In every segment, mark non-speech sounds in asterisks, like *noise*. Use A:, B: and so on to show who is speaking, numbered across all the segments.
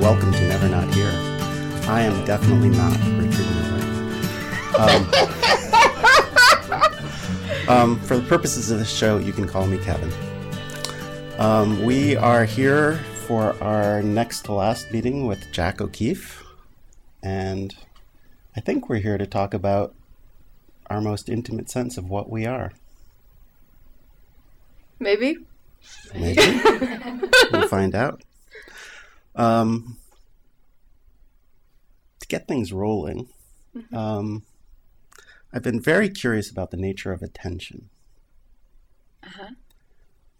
A: welcome to Never Not Here. I am definitely not Richard Miller. Um, *laughs* um, for the purposes of this show, you can call me Kevin. Um, we are here for our next to last meeting with Jac O'Keeffe, and I think we're here to talk about our most intimate sense of what we are.
B: Maybe.
A: Maybe. we'll find out. Um, to get things rolling,
B: Mm-hmm.
A: um, I've been very curious about the nature of attention.
B: Uh-huh.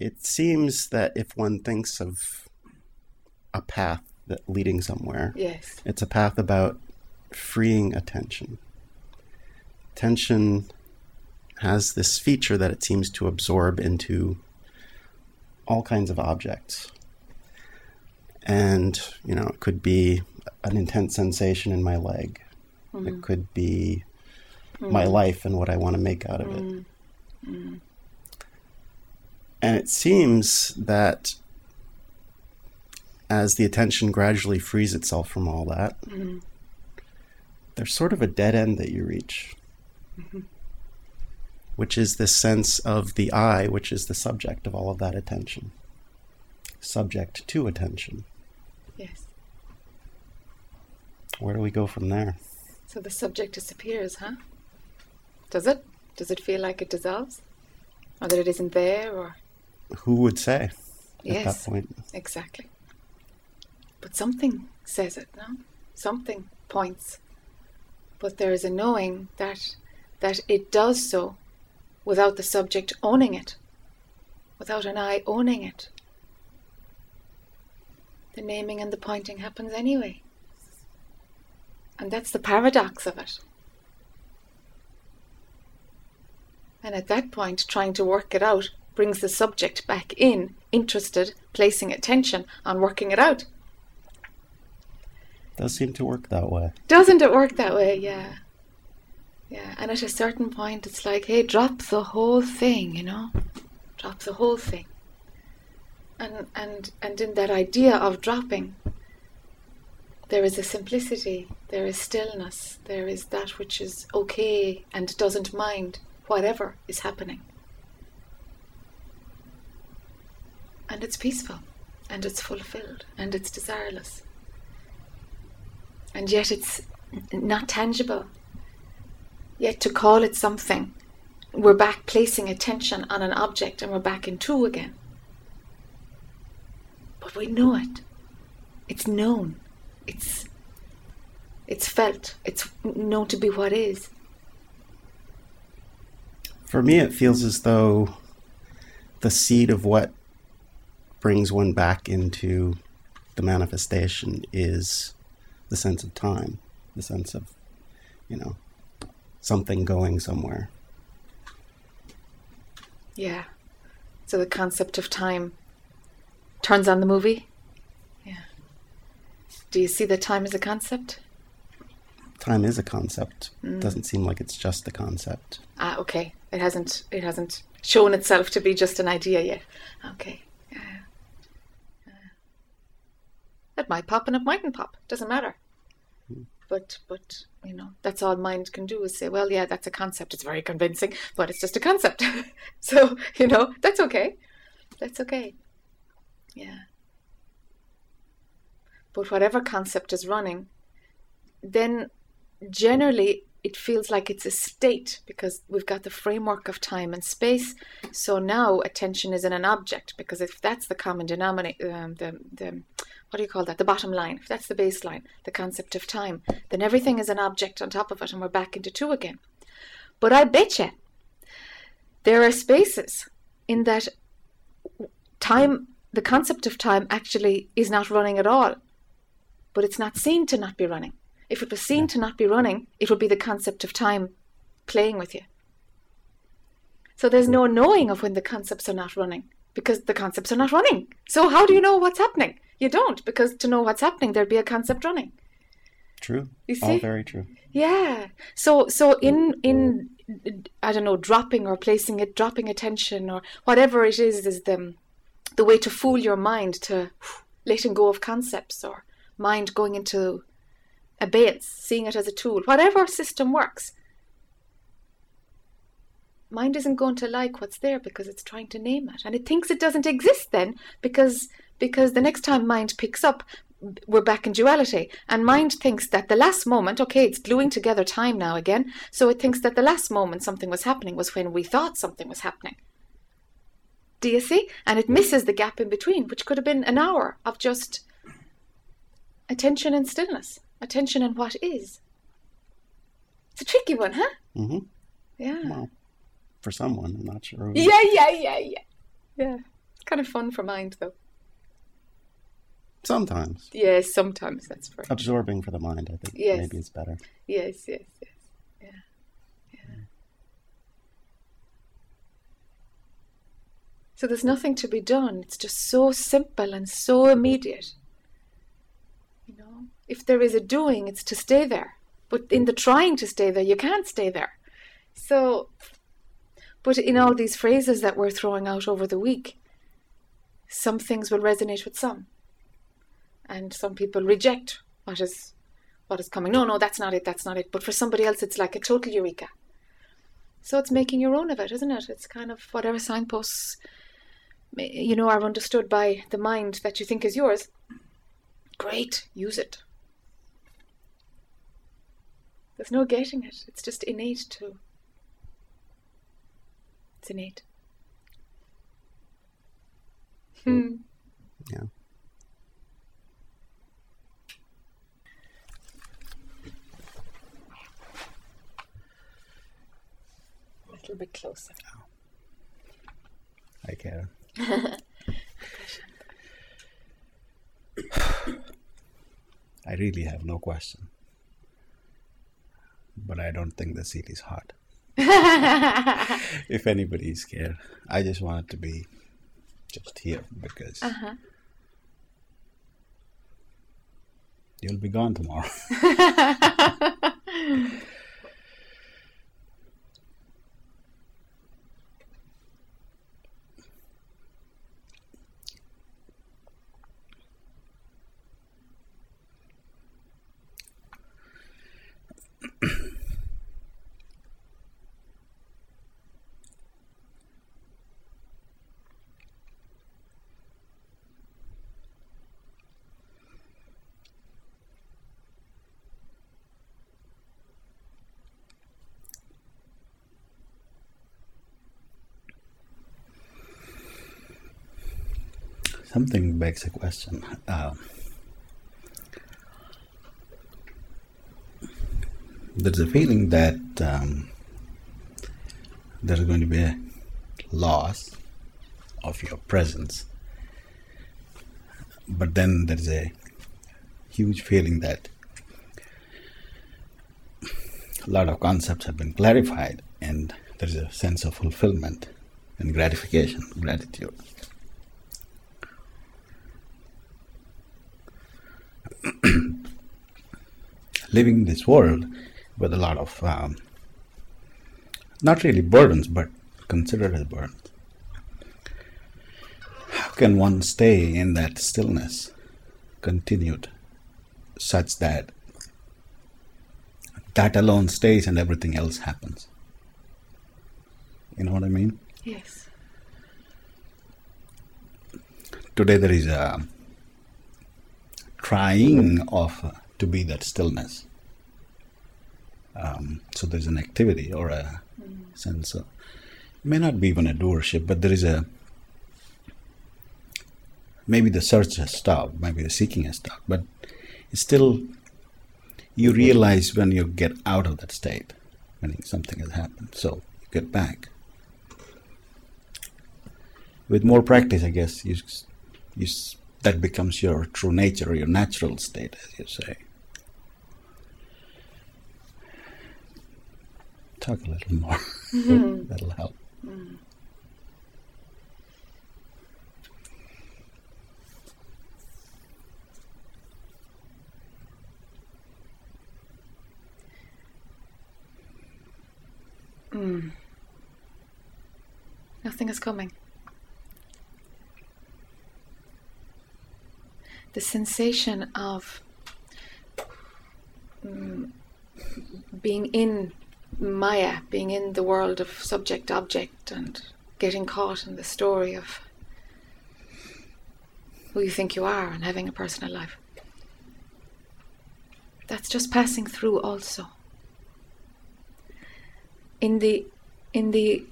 A: It seems that if one thinks of a path that leading somewhere,
B: Yes.
A: it's a path about freeing attention. Attention has this feature that it seems to absorb into all kinds of objects. And, you know, it could be an intense sensation in my leg. It mm-hmm. could be mm-hmm. my life and what I want to make out of it. Mm-hmm. And it seems that as the attention gradually frees itself from all that, there's sort of a dead end that you reach, which is this sense of the I, which is the subject of all of that attention, subject to attention.
B: Yes.
A: Where do we go from there?
B: So the subject disappears, huh? Does it? Does it feel like it dissolves? Or that it isn't there or
A: Who would say at that point?
B: exactly. But something says it, no? Something points. But there is a knowing that that it does so without the subject owning it. Without an I owning it. The naming and the pointing happens anyway. And that's the paradox of it. And at that point, trying to work it out brings the subject back in, interested, placing attention on working it out.
A: Does seem to work that way.
B: Doesn't it work that way? Yeah. Yeah. And at a certain point, it's like, hey, drop the whole thing, you know? Drop the whole thing. And, and, and in that idea of dropping, there is a simplicity, there is stillness, there is that which is okay and doesn't mind whatever is happening. And it's peaceful, and it's fulfilled, and it's desireless. And yet it's not tangible. Yet to call it something, we're back placing attention on an object and we're back in two again. But we know it. It's known. It's it's felt. It's known to be what is.
A: For me, it feels as though the seed of what brings one back into the manifestation is the sense of time, the sense of, you know, something going somewhere.
B: Yeah. So the concept of time turns on the movie. Do you see that time as a concept?
A: Time is a concept.
B: Mm.
A: Doesn't seem like it's just a concept.
B: Ah, okay. It hasn't. It hasn't shown itself to be just an idea yet. Okay. Yeah. Yeah. It might pop and it mightn't pop. Doesn't matter. But but you know that's all mind can do is say, well, yeah, that's a concept. It's very convincing, but it's just a concept. *laughs* so you know that's okay. That's okay. Yeah. But whatever concept is running, then generally it feels like it's a state because we've got the framework of time and space. So now attention is in an object because if that's the common denominator, um, the, the what do you call that? The bottom line. If that's the baseline, the concept of time, then everything is an object on top of it, and we're back into two again. But I bet you there are spaces in that time, the concept of time actually is not running at all, but it's not seen to not be running. If it was seen to not be running, it would be the concept of time playing with you. So there's no knowing of when the concepts are not running because the concepts are not running. So how do you know what's happening? You don't because to know what's happening, there'd be a concept running.
A: True.
B: You
A: All
B: see?
A: very true.
B: Yeah. So so in in I don't know, dropping or placing it, dropping attention or whatever it is is the the way to fool your mind to letting go of concepts or mind going into abeyance, seeing it as a tool, whatever system works, mind isn't going to like what's there because it's trying to name it. And it thinks it doesn't exist then because because the next time mind picks up we're back in duality. And mind thinks that the last moment okay it's gluing together time now again. So it thinks that the last moment something was happening was when we thought something was happening. Do you see? And it misses the gap in between which could have been an hour of just attention and stillness attention and what is it's a tricky one huh
C: Mm-hmm.
B: yeah
C: Well, for someone, I'm not sure.
B: Yeah, yeah, yeah, yeah. Yeah. It's kind of fun for mind, though.
C: Sometimes
B: Yes, sometimes that's right.
C: absorbing for the mind. I think
B: Yes.
C: maybe it's better.
B: Yes, yes, yes. Yeah. Yeah. So there's nothing to be done. It's just so simple and so immediate. If there is a doing, it's to stay there. But in the trying to stay there, you can't stay there. So, but in all these phrases that we're throwing out over the week, some things will resonate with some, and some people reject what is what is coming. No, no, that's not it. That's not it. But for somebody else, it's like a total eureka. So it's making your own of it, isn't it? It's kind of whatever signposts you know are understood by the mind that you think is yours. Great, use it. There's no getting it. It's just innate too. It's innate. Hmm.
C: Yeah.
B: A little bit closer.
C: I care. *laughs* I really have no question. But I don't think the seat is hot. *laughs* if anybody is scared, I just want it to be just here because
B: Uh-huh.
C: you'll be gone tomorrow. *laughs* Something begs a question. Um, there's a feeling that um, there's going to be a loss of your presence, but then there's a huge feeling that a lot of concepts have been clarified, and there's a sense of fulfillment and gratification, gratitude. Living this world with a lot of um, not really burdens but considered as burdens. How can one stay in that stillness continued such that that alone stays and everything else happens? You know what i mean?
B: Yes.
C: today there is a trying of to be that stillness. Um, so there's an activity or a sense of it may not be even a doership, but there is a maybe the search has stopped, maybe the seeking has stopped, but it's still you realize when you get out of that state, when something has happened. So you get back. With more practice, I guess you you that becomes your true nature, your natural state, as you say. Talk a little more. *laughs* That'll help.
B: Nothing is coming. The sensation of mm, being in Maya, being in the world of subject object and getting caught in the story of who you think you are and having a personal life. That's just passing through also. In the in the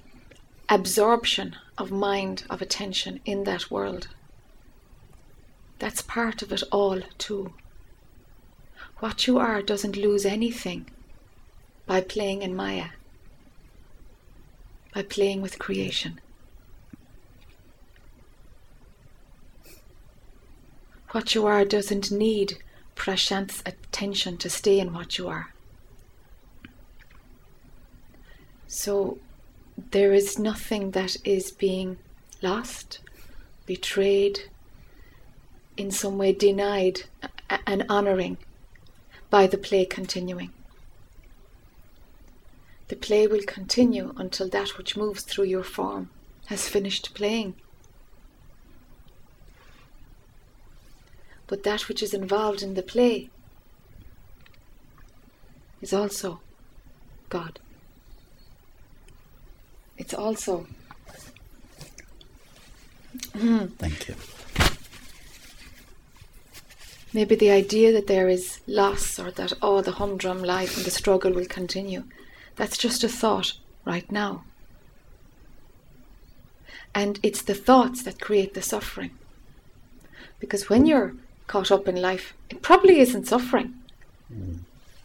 B: absorption of mind, of attention in that world. That's part of it all too. What you are doesn't lose anything by playing in Maya, by playing with creation. What you are doesn't need Prashant's attention to stay in what you are. So there is nothing that is being lost, betrayed, in some way denied an honouring by the play continuing. The play will continue until that which moves through your form has finished playing. But that which is involved in the play is also God. It's also. Hmm.
A: Thank you.
B: Maybe the idea that there is loss or that, oh, the humdrum life and the struggle will continue, that's just a thought right now. And it's the thoughts that create the suffering. Because when you're caught up in life, it probably isn't suffering. Mm.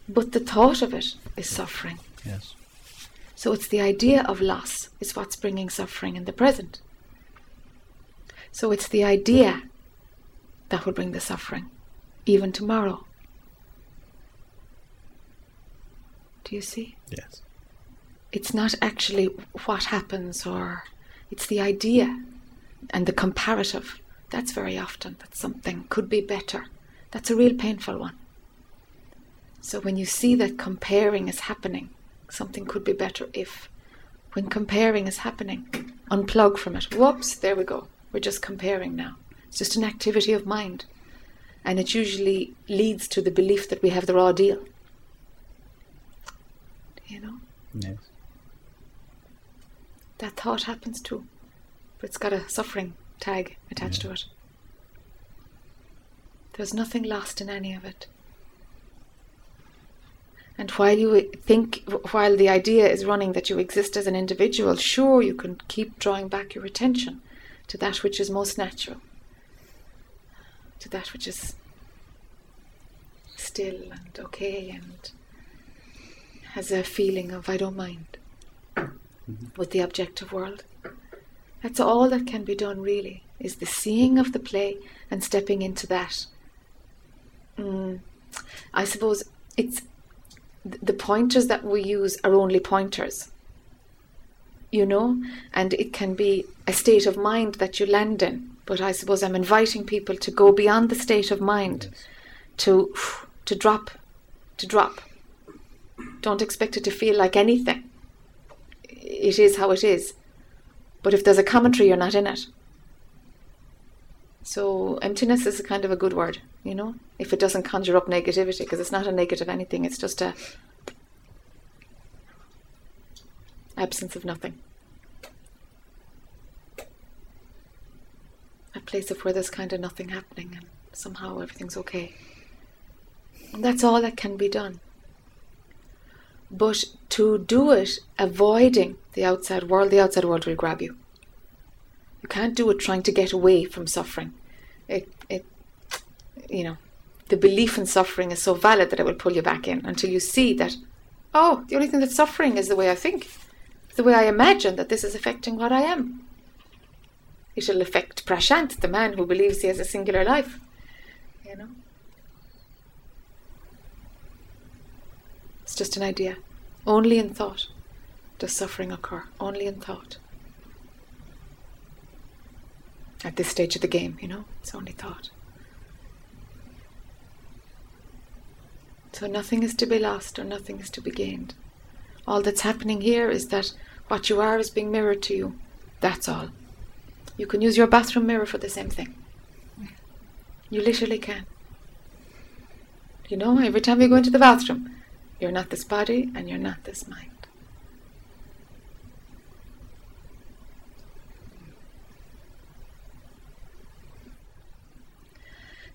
B: But the thought of it is suffering.
A: Yes.
B: So it's the idea of loss is what's bringing suffering in the present. So it's the idea that will bring the suffering even tomorrow. Do you see?
A: Yes.
B: It's not actually what happens, or it's the idea and the comparative. That's very often that something could be better. That's a real painful one. So when you see that comparing is happening, something could be better if, when comparing is happening, unplug from it. Whoops, there we go. We're just comparing now. It's just an activity of mind and it usually leads to the belief that we have the raw deal. You know?
A: Yes.
B: That thought happens too, but it's got a suffering tag attached yeah. to it. There's nothing lost in any of it. And while you think, while the idea is running that you exist as an individual, sure, you can keep drawing back your attention to that which is most natural to that which is still and okay and has a feeling of I don't mind mm-hmm. with the objective world. That's all that can be done, really, is the seeing of the play and stepping into that. Mm, I suppose it's the pointers that we use are only pointers, you know, and it can be a state of mind that you land in but I suppose I'm inviting people to go beyond the state of mind, yes. to *sighs* to drop, to drop. Don't expect it to feel like anything. It is how it is. But if there's a commentary, you're not in it. So emptiness is a kind of a good word, you know, if it doesn't conjure up negativity, because it's not a negative anything. It's just a absence of nothing. a place of where there's kind of nothing happening and somehow everything's okay. And that's all that can be done. But to do it avoiding the outside world, the outside world will grab you. You can't do it trying to get away from suffering. It, it, you know, the belief in suffering is so valid that it will pull you back in until you see that, oh, the only thing that's suffering is the way I think, the way I imagine that this is affecting what I am. It'll affect Prashant, the man who believes he has a singular life. You know? Just an idea. Only in thought does suffering occur. Only in thought. At this stage of the game, you know, it's only thought. So nothing is to be lost or nothing is to be gained. All that's happening here is that what you are is being mirrored to you. That's all. You can use your bathroom mirror for the same thing. You literally can. You know, every time you go into the bathroom, you're not this body and you're not this mind.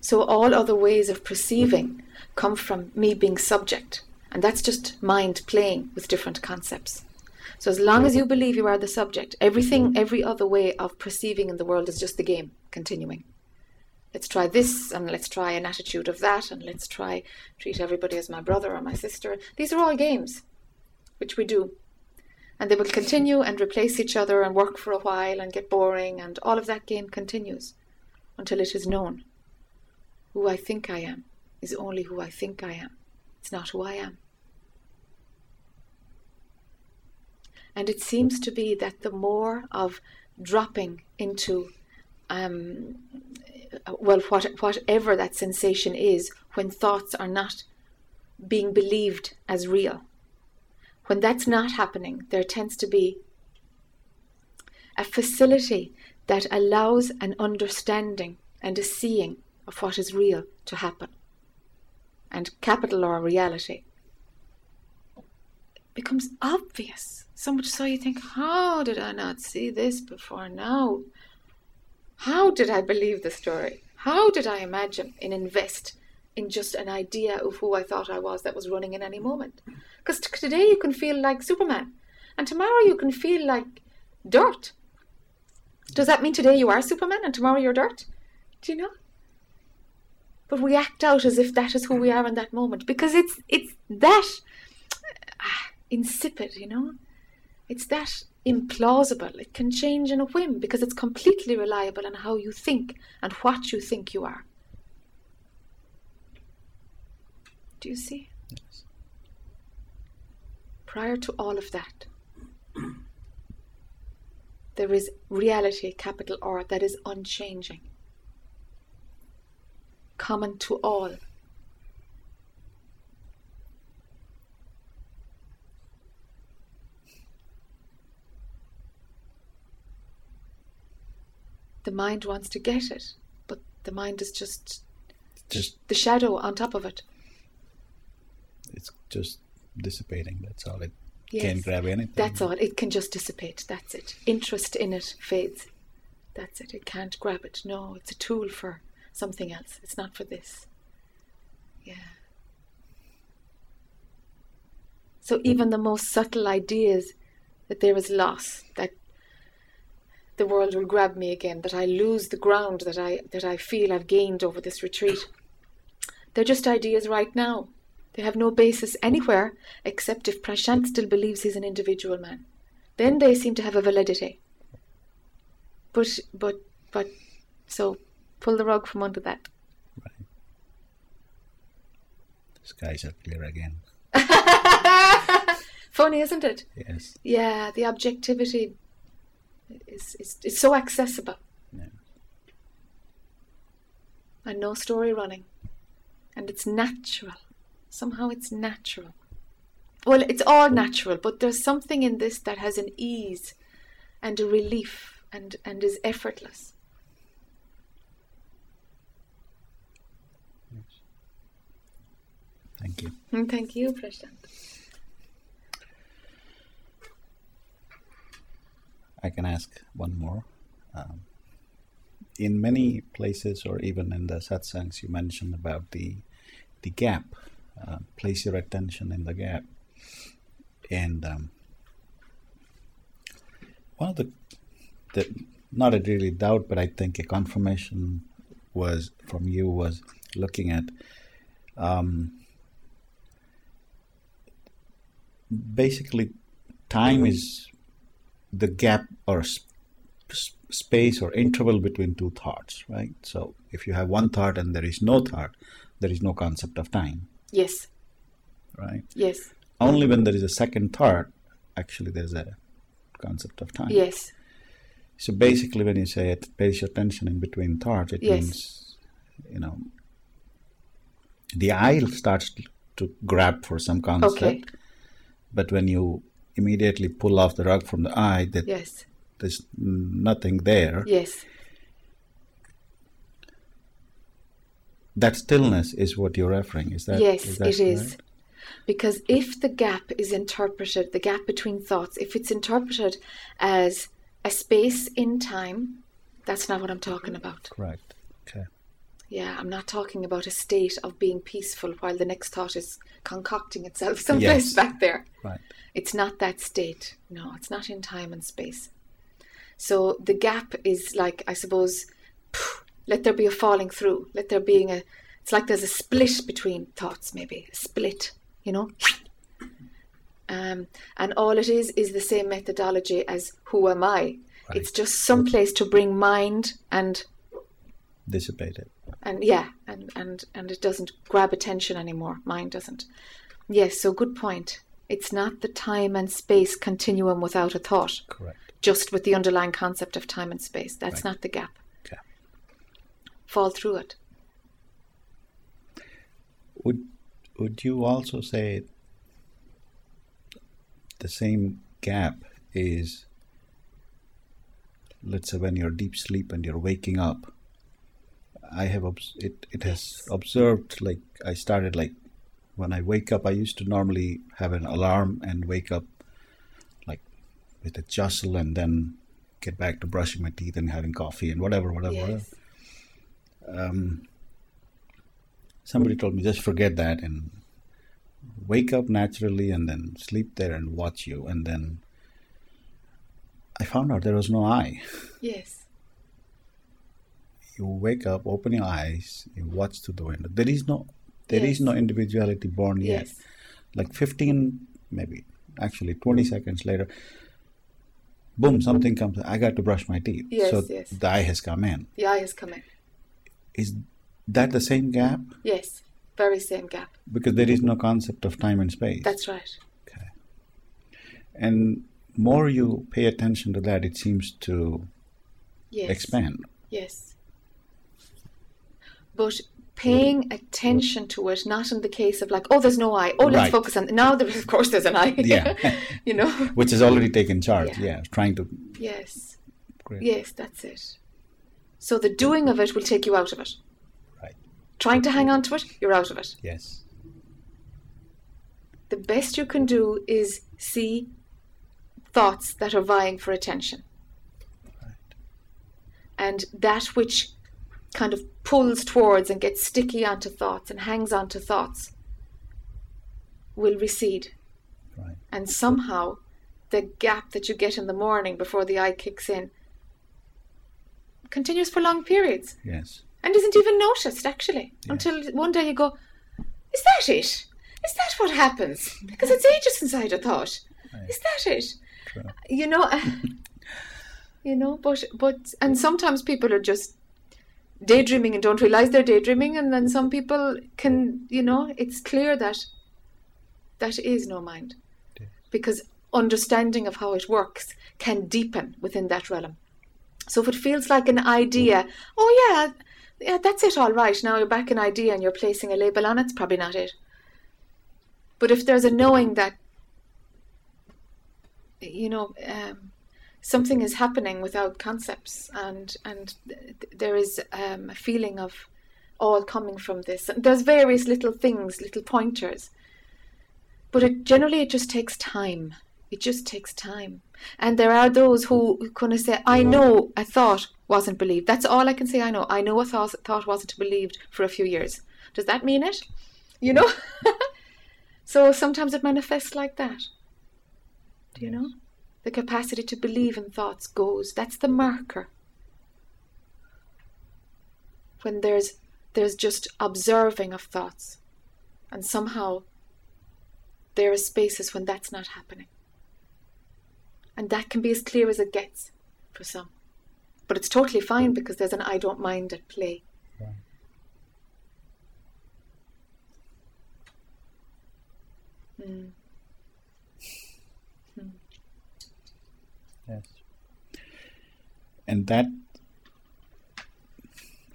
B: So all other ways of perceiving come from me being subject. And that's just mind playing with different concepts. So as long as you believe you are the subject, everything, every other way of perceiving in the world is just the game continuing. Let's try this, and let's try an attitude of that, and let's try treat everybody as my brother or my sister. These are all games, which we do. And they will continue and replace each other and work for a while and get boring, and all of that game continues until it is known. Who I think I am is only who I think I am. It's not who I am. And it seems to be that the more of dropping into, um, well, what, whatever that sensation is, when thoughts are not being believed as real, when that's not happening, there tends to be a facility that allows an understanding and a seeing of what is real to happen. And capital or reality becomes obvious. So much so you think, how did I not see this before now? How did I believe the story? How did I imagine and invest in just an idea of who I thought I was that was running in any moment? Because t- today you can feel like Superman, and tomorrow you can feel like dirt. Does that mean today you are Superman and tomorrow you're dirt? Do you know? but we act out as if that is who we are in that moment because it's it's that ah, insipid, you know. It's that implausible. It can change in a whim because it's completely reliable on how you think and what you think you are. Do you see? Yes. Prior to all of that, *clears throat* there is reality, capital R, that is unchanging common to all. The mind wants to get it, but the mind is just just the shadow on top of it.
C: It's just dissipating. That's all. It yes, can't grab anything.
B: That's all. It can just dissipate. That's it. Interest in it fades. That's it. It can't grab it. No, it's a tool for something else. It's not for this. Yeah. So even the most subtle ideas that there is loss, that the world will grab me again, that I lose the ground that I that I feel I've gained over this retreat. They're just ideas right now. They have no basis anywhere except if Prashant still believes he's an individual man. Then they seem to have a validity. But but but so pull the rug from under that. Right.
C: The skies are clear again. *laughs*
B: Funny, isn't it?
C: Yes.
B: Yeah, the objectivity is, is, is so accessible. Yeah. And no story running. And it's natural. Somehow it's natural. Well, it's all natural, but there's something in this that has an ease and a relief and, and is effortless.
C: Thank you.
B: Mm, thank you, Prashant.
C: I can ask one more. Um, in many places, or even in the satsangs, you mentioned about the the gap. Uh, place your attention in the gap, and um, one of the, the not a really doubt, but I think a confirmation was from you was looking at um, basically time is the gap or sp- space or interval between two thoughts right? So if you have one thought and there is no thought there is no concept of time.
B: Yes.
C: Right?
B: Yes.
C: Only when there is a second thought actually there's a concept of time.
B: Yes.
C: So basically when you say it pays your attention in between thoughts it yes. means you know the eye starts to grab for some concept. Okay. But when you immediately pull off the rug from the eye, that
B: yes.
C: there's nothing there.
B: Yes.
C: that stillness is what you're referring. Is that
B: yes,
C: is that
B: it is. Because if the gap is interpreted, the gap between thoughts, if it's interpreted as a space in time, that's not what I'm talking about.
C: Correct. Okay.
B: Yeah, I'm not talking about a state of being peaceful while the next thought is concocting itself *laughs* someplace yes. back there.
C: Right.
B: It's not that state. No, it's not in time and space. So the gap is like, I suppose, let there be a falling through. Let there being a. It's like there's a split between thoughts, maybe a split. You know. Um, and all it is is the same methodology as who am I. Right. It's just some place to bring mind and
C: dissipate it.
B: And yeah, and and and it doesn't grab attention anymore. Mine doesn't. Yes, so good point. It's not the time and space continuum without a thought.
C: Correct.
B: Just with the underlying concept of time and space. That's right. not the gap.
C: Okay.
B: Fall through it.
C: Would would you also say the same gap is let's say when you're deep sleep and you're waking up i have obs- it it has observed like i started like when i wake up i used to normally have an alarm and wake up like with a jostle and then get back to brushing my teeth and having coffee and whatever whatever, yes. whatever. Um, somebody told me just forget that and wake up naturally and then sleep there and watch you. And then I found out there was no I.
B: Yes.
C: You wake up, open your eyes, you watch through the window. There is no there yes. is no individuality born yet. Yes. Like fifteen maybe actually twenty seconds later boom, something comes I got to brush my teeth.
B: Yes,
C: so
B: yes.
C: the eye has come in.
B: The eye has come in.
C: Is that the same gap?
B: Yes very same gap.
C: Because there is no concept of time and space.
B: That's right.
C: Okay. And more you pay attention to that, it seems to
B: yes.
C: expand.
B: Yes. But paying mm-hmm. attention to it, not in the case of like, oh, there's no I. Oh, let's right. focus on. Now, there, of course, there's an I.
C: Yeah. *laughs* *laughs*
B: you know.
C: Which is already taken charge. Yeah. yeah. Trying to.
B: Yes. Great. Yes, that's it. So the doing of it will take you out of it Right. trying to hang on to it, you're out of it.
C: Yes.
B: The best you can do is see thoughts that are vying for attention. Right. And that which kind of pulls towards and gets sticky onto thoughts and hangs onto thoughts will recede.
C: Right.
B: And somehow the gap that you get in the morning before the eye kicks in continues for long periods.
C: Yes
B: and isn't even noticed actually yeah. until one day you go, "Is that it? Is that what happens?" *laughs* Because it's ages since I'd have thought. Right. Is that it? True. You know, *laughs* you know, but but and sometimes people are just daydreaming and don't realize they're daydreaming, and then some people can, you know, it's clear that that is no mind, because understanding of how it works can deepen within that realm. So if it feels like an idea, oh yeah, yeah, that's it, all right. Now you're back in idea and you're placing a label on it, it's probably not it. But if there's a knowing that, you know, um, something is happening without concepts, and and there is um, a feeling of all coming from this. And there's various little things, little pointers, but it, generally it just takes time. It just takes time. And there are those who kind of say, I know a thought wasn't believed. That's all I can say I know. I know a thought, thought wasn't believed for a few years. Does that mean it? You know? *laughs* so sometimes it manifests like that. Do you know? The capacity to believe in thoughts goes. That's the marker. When there's there's just observing of thoughts. And somehow there are spaces when that's not happening. And that can be as clear as it gets for some. But it's totally fine because there's an I don't mind at play. Mm.
C: Yes. And that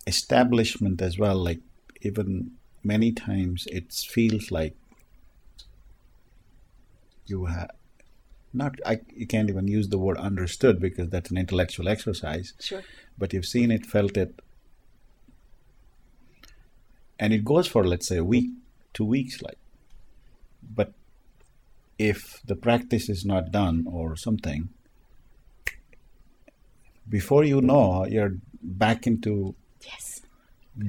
C: establishment as well, like even many times it feels like you have not I you can't even use the word understood because that's an intellectual exercise.
B: Sure.
C: But you've seen it, felt it, and it goes for let's say a week, two weeks, like. But if the practice is not done or something, before you know, you're back into
B: yes,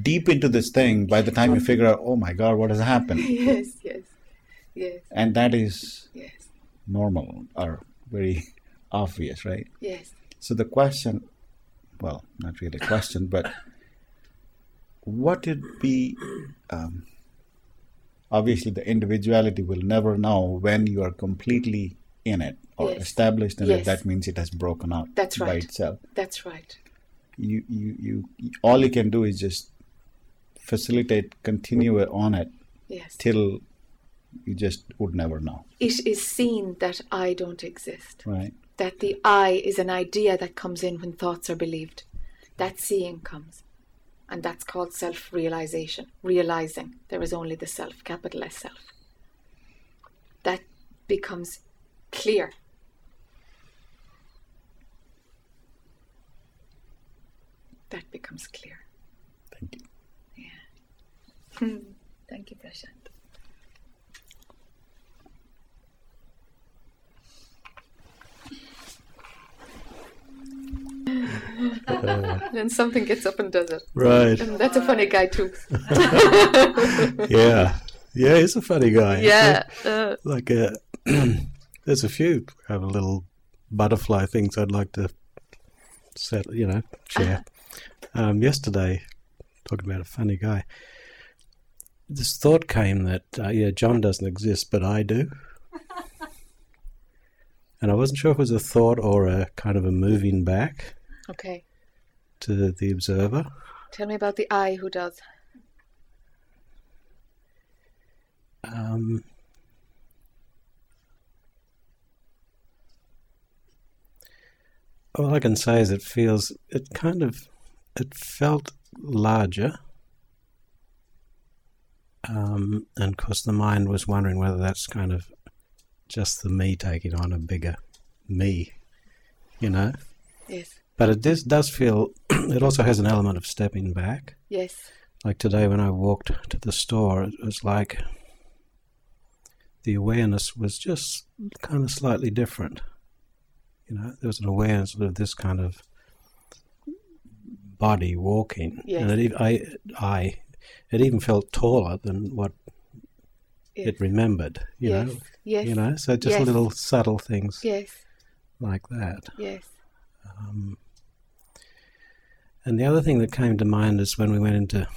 C: deep into this thing. By the time you figure out, oh my God, what has happened? *laughs*
B: yes, yes, yes,
C: And that is
B: yes,
C: normal or very *laughs* obvious, right?
B: yes,
C: So the question, well, not really a question, but what would be, um, obviously, the individuality will never know when you are completely in it or
B: Yes.
C: established in
B: Yes.
C: That means it has broken out
B: That's right.
C: by itself.
B: that's right.
C: You, you, you, all you can do is just facilitate, continue mm-hmm. on it
B: Yes.
C: till you just would never know,
B: It is seen that I don't exist.
C: right?
B: That the I is an idea that comes in when thoughts are believed. That seeing comes. And that's called self realization. Realizing there is only the self, capital S self. That becomes clear. That becomes clear.
C: Thank you. Yeah. *laughs*
B: Thank you, Prashant. *laughs* then something gets up and does it.
D: Right.
B: And that's a funny guy too. *laughs*
D: Yeah. Yeah, he's a funny guy.
B: yeah. Uh,
D: Like, a, *clears throat* there's a few have a little butterfly things I'd like to set, you know, share. Um, yesterday, talking about a funny guy, this thought came that, uh, yeah, John doesn't exist, but I do. *laughs* and I wasn't sure if it was a thought or a kind of a moving back
B: okay.
D: to the observer.
B: Tell me about the I who does.
D: Um, all I can say is it feels, it kind of, it felt larger. Um, and of course, the mind was wondering whether that's kind of just the me taking on a bigger me, you know.
B: Yes.
D: But it does, does feel, *clears throat* it also has an element of stepping back.
B: Yes.
D: Like today when I walked to the store, it was like the awareness was just kind of slightly different. You know, there was an awareness of this kind of body walking,
B: Yes.
D: and it, I, I, it even felt taller than what
B: Yes.
D: it remembered. You
B: yes.
D: know,
B: Yes.
D: you know, so just little subtle things
B: Yes.
D: like that.
B: Yes.
D: Um, and the other thing that came to mind is when we went into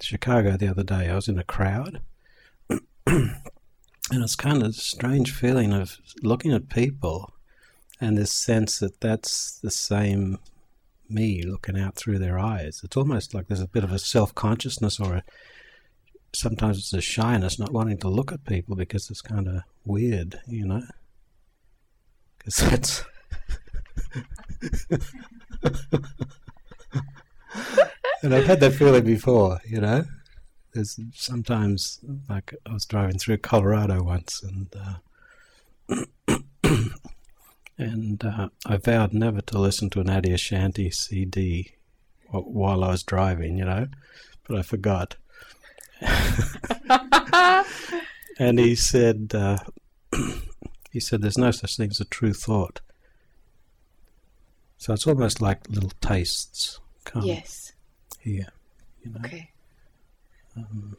D: Chicago the other day, I was in a crowd. *clears throat* and it's kind of a strange feeling of looking at people and this sense that that's the same me looking out through their eyes. It's almost like there's a bit of a self consciousness or a, sometimes it's a shyness not wanting to look at people because it's kind of weird, you know? Because that's. *laughs* and I've had that feeling before, you know. There's sometimes, like I was driving through Colorado once, and uh, *clears throat* and uh, I vowed never to listen to an Adyashanti CD while I was driving, you know, but I forgot. *laughs* and he said, uh, *clears throat* he said, "There's no such thing as a true thought." So it's almost like little tastes come
B: Yes.
D: here, you know.
B: Okay.
D: Um,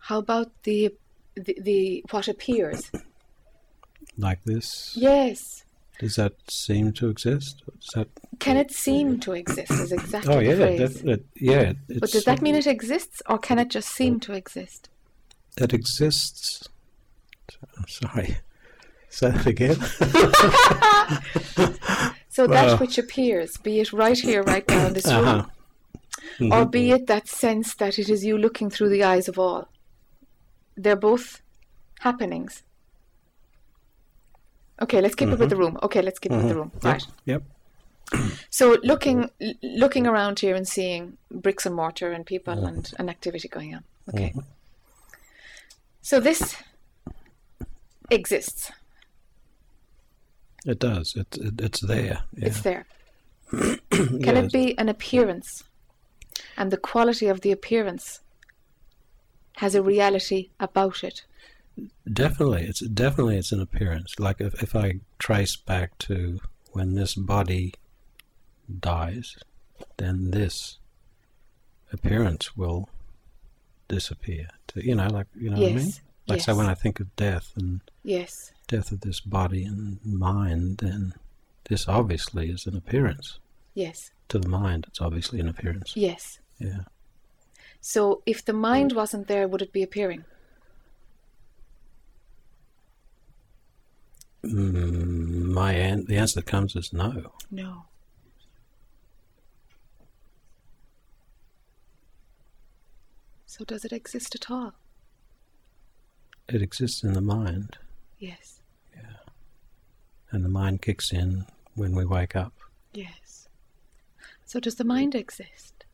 B: How about the, the the what appears?
D: Like this.
B: Yes.
D: Does that seem to exist? Does that?
B: Can it seem to exist? Is exactly
D: Oh
B: the
D: yeah, def- it- yeah. It's,
B: But does that mean it exists, or can it just seem to exist?
D: it exists? I'm sorry. Say that again. *laughs*
B: So
D: Well-
B: that which appears, be it right here, right now in this room,
D: uh-huh.
B: or be it that sense that it is you looking through the eyes of all. They're both happenings. Okay, let's keep it with the mm-hmm. room. Okay, let's keep it with the mm-hmm. room. Right.
D: Yep.
B: So looking l- looking around here and seeing bricks and mortar and people mm-hmm. and, an activity going on. Okay. So this exists.
D: It does. It, it it's there. Yeah.
B: It's there.
D: Yeah, *clears throat*
B: Can it be an appearance? And the quality of the appearance has a reality about it.
D: Definitely, it's definitely it's an appearance. Like if, if I trace back to when this body dies, then this appearance will disappear. To, you know, like you know
B: yes.
D: what I mean. Like
B: yes.
D: so, when I think of death and
B: yes,
D: death of this body and mind, then this obviously is an appearance.
B: Yes.
D: To the mind, it's obviously an appearance.
B: Yes.
D: Yeah.
B: So if the mind wasn't there, would it be appearing?
D: Mm, my an- the answer that comes is no.
B: No. So does it exist at all?
D: It exists in the mind.
B: Yes.
D: Yeah. And the mind kicks in when we wake up.
B: Yes. So does the mind exist?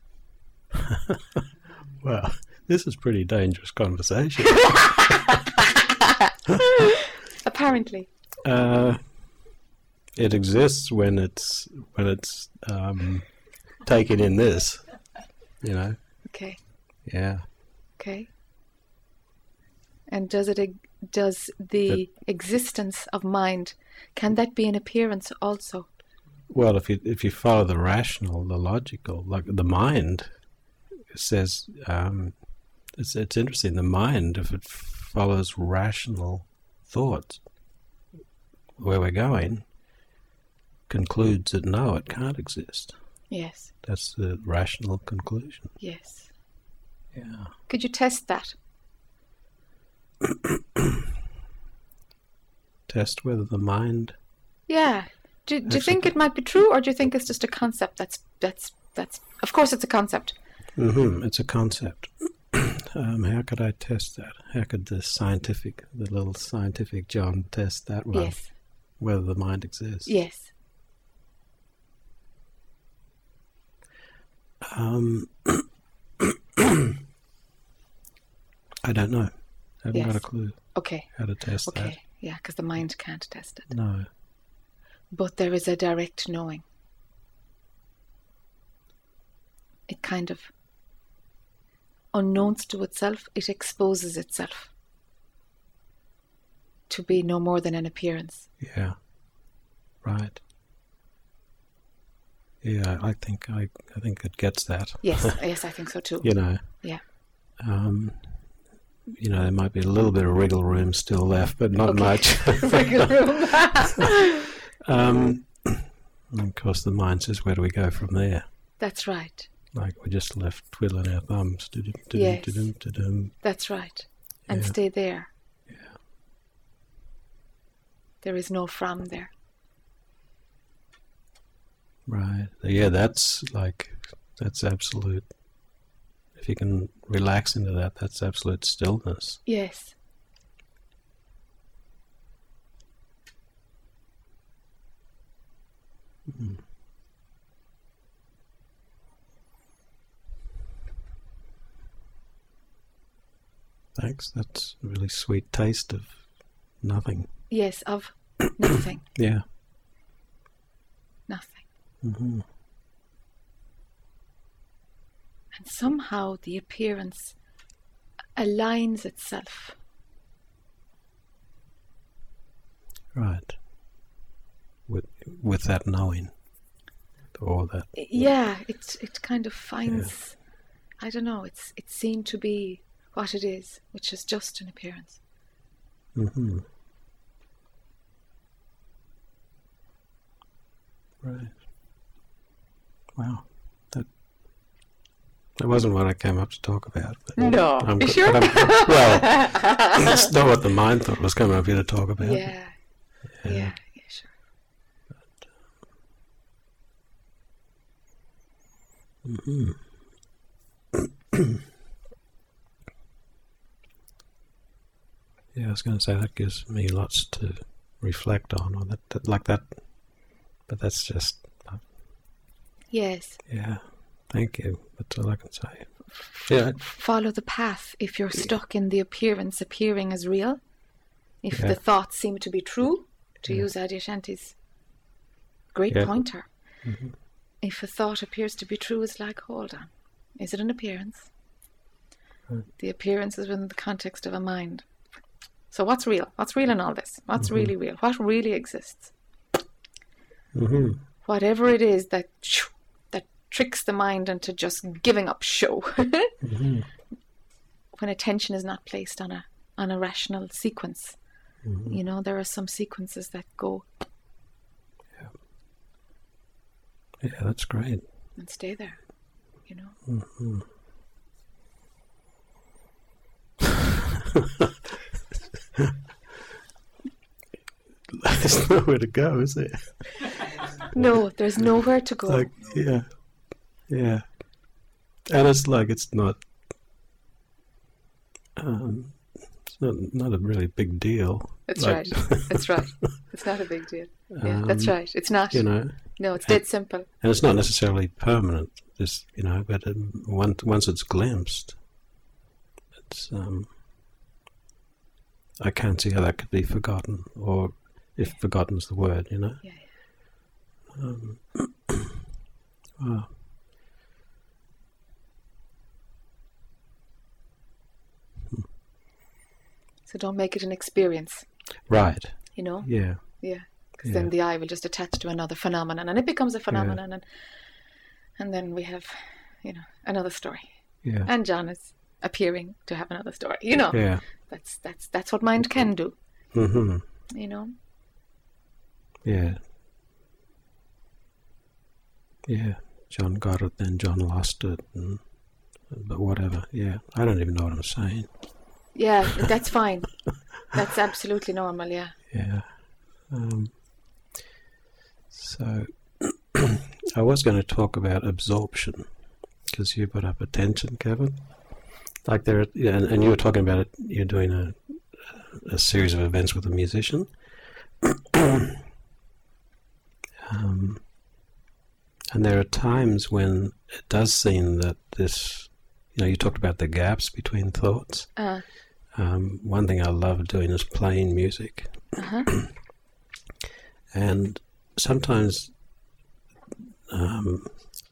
B: *laughs*
D: well, this is pretty dangerous conversation. *laughs*
B: Apparently.
D: Uh, it exists when it's when it's um, taken in this, you know.
B: Okay.
D: Yeah.
B: Okay. And does it does the existence of mind can that be an appearance also?
D: Well, if you if you follow the rational, the logical, like the mind says, um, it's it's interesting. The mind, if it follows rational thoughts, where we're going, concludes that no, it can't exist.
B: Yes.
D: That's the rational conclusion.
B: Yes.
D: Yeah.
B: Could you test that? *clears throat*
D: Test whether the mind.
B: Yeah. Do, do you think it might be true, or do you think it's just a concept? That's that's that's. Of course, it's a concept.
D: Mm-hmm. It's a concept. *clears throat* um, how could I test that? How could the scientific, the little scientific John, test that one?
B: Yes.
D: Whether the mind exists.
B: Yes.
D: Um, *coughs* I don't know. I haven't
B: Yes.
D: got a clue
B: Okay.
D: how to test
B: Okay. Yeah, because the mind can't test it.
D: No.
B: But there is a direct knowing. It kind of, unknowns to itself, it exposes itself to be no more than an appearance.
D: Yeah. Right. Yeah, I think I, I think it gets that.
B: Yes, *laughs* yes, I think so too.
D: You know.
B: Yeah.
D: Um, you know, there might be a little bit of wriggle room still left, but not
B: Okay.
D: much. *laughs* *laughs*
B: Wriggle room.
D: um, and of course, the mind says, "Where do we go from there?"
B: That's right.
D: Like we're just left twiddling our thumbs.
B: Yes. That's right. And
D: Yeah.
B: stay there. There is no from there.
D: Right. Yeah, that's like that's absolute. If you can relax into that, that's absolute stillness.
B: Yes. Hmm.
D: Thanks. That's a really sweet taste of nothing.
B: Yes, of nothing. *coughs*
D: Yeah.
B: Nothing.
D: hmm
B: And somehow the appearance aligns itself.
D: Right. With with that knowing, or that.
B: Yeah, it it kind of finds I don't know, it's it seemed to be what it is, which is just an appearance.
D: hmm Right. Wow. That that wasn't what I came up to talk about. But
B: No.
D: I'm
B: You sure?
D: but I'm- well, *laughs* that's not what the mind thought was coming up here to talk about.
B: Yeah. Yeah, yeah, sure.
D: hmm yeah, I was going to say that gives me lots to reflect on, or that, that like that. But that's just
B: Yes.
D: yeah. Thank you. That's all I can say. Yeah.
B: Follow the path if you're stuck in the appearance appearing as real. If
D: Yeah.
B: the thoughts seem to be true, to
D: Yeah.
B: use Adyashanti's great
D: Yeah.
B: pointer.
D: Mhm.
B: If a thought appears to be true, it's like, hold on. Is it an appearance? The appearance is within the context of a mind. So what's real? What's real in all this? What's
D: Mm-hmm.
B: really real? What really exists?
D: Hmm
B: Whatever it is that that tricks the mind into just giving up show. *laughs*
D: hmm
B: when attention is not placed on a on a rational sequence.
D: Mm-hmm.
B: You know, there are some sequences that go
D: Yeah, that's great.
B: and stay there. You know. *laughs* *laughs*
D: There's nowhere to go, is it? *laughs*
B: No, there's nowhere to go.
D: Like, yeah, yeah, and it's like it's not, um, it's not not a really big deal.
B: That's
D: like-
B: right. That's right. *laughs* It's not a big deal. Yeah, that's
D: Um,
B: right. It's not.
D: You know,
B: no, it's dead simple.
D: and it's not necessarily permanent. Just you know, but um, once once it's glimpsed, it's um, I can't see how that could be forgotten, or if forgotten's the word, you know.
B: Yeah,
D: Um, wow. *clears throat*
B: So don't make it an experience.
D: Right.
B: You know.
D: Yeah.
B: Yeah. Because
D: Yeah.
B: then the eye will just attach to another phenomenon, and it becomes a phenomenon, and and then we have, you know, another story.
D: Yeah.
B: And John is appearing to have another story. You know.
D: Yeah.
B: That's that's that's what mind can do.
D: hmm
B: You know.
D: Yeah. Yeah. John got it, then John lost it, and, but whatever. Yeah. I don't even know what I'm saying.
B: Yeah, *laughs* that's fine. That's absolutely normal. Yeah.
D: Yeah. Um, so *clears throat* I was going to talk about absorption because you brought up attention, Kevin. Like there, yeah, and, and you were talking about it. You're doing a a series of events with a musician. *clears throat* um, and there are times when it does seem that this, you know, you talked about the gaps between thoughts.
B: Uh,
D: Um, one thing I love doing is playing music.
B: uh-huh. *clears throat*
D: And sometimes um,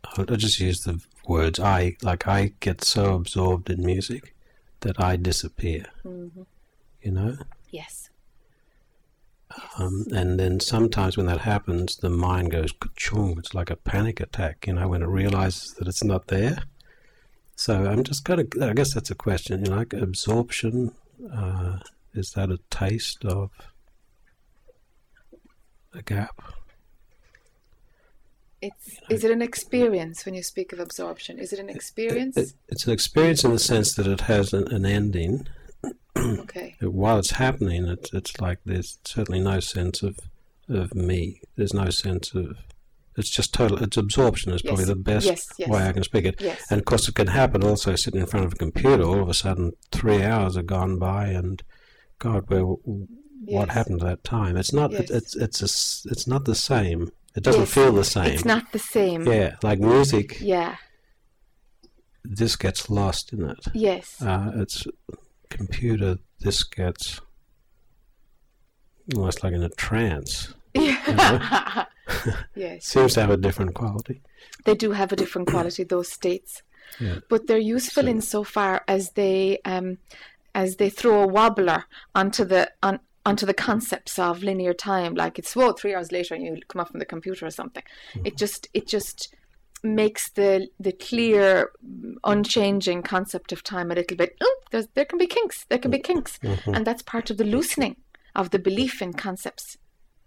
D: I'll, just use the words I like I get so absorbed in music that I disappear,
B: hmm
D: you know?
B: Yes.
D: Um, and then sometimes when that happens, the mind goes ka-chung. It's like a panic attack, you know, when it realizes that it's not there. So I'm just kind of, I guess that's a question, you know, like absorption. Uh, is that a taste of a gap?
B: It's is it an experience when you speak of absorption? Is it an experience?
D: It, it's an experience in the sense that it has an, an ending.
B: Okay. *clears throat*
D: While it's happening, it's it's like there's certainly no sense of of me. There's no sense of. It's just total. It's absorption is probably
B: Yes.
D: the best
B: Yes, yes.
D: way I can speak it. And of course, it can happen also sitting in front of a computer. All of a sudden, three hours have gone by, and God, where what happened to that time? It's not.
B: Yes.
D: It's it's a it's not the same. It doesn't feel the same.
B: It's not the same.
D: Yeah, like music,
B: Yeah.
D: this gets lost in it.
B: Yes.
D: Uh, it's computer. This gets almost like in a trance. *laughs*
B: Yeah. *laughs* yes. *laughs*
D: Seems to have a different quality.
B: They do have a different quality, *coughs* those states.
D: Yeah.
B: But they're useful
D: So-
B: insofar as they um, as they throw a wobbler onto the on, onto the concepts of linear time. Like it's whoa, three hours later and you come up from the computer or something. It just it just makes the the clear, unchanging concept of time a little bit. Oh, there can be kinks. There can be kinks,
D: Mhm.
B: and that's part of the loosening of the belief in concepts,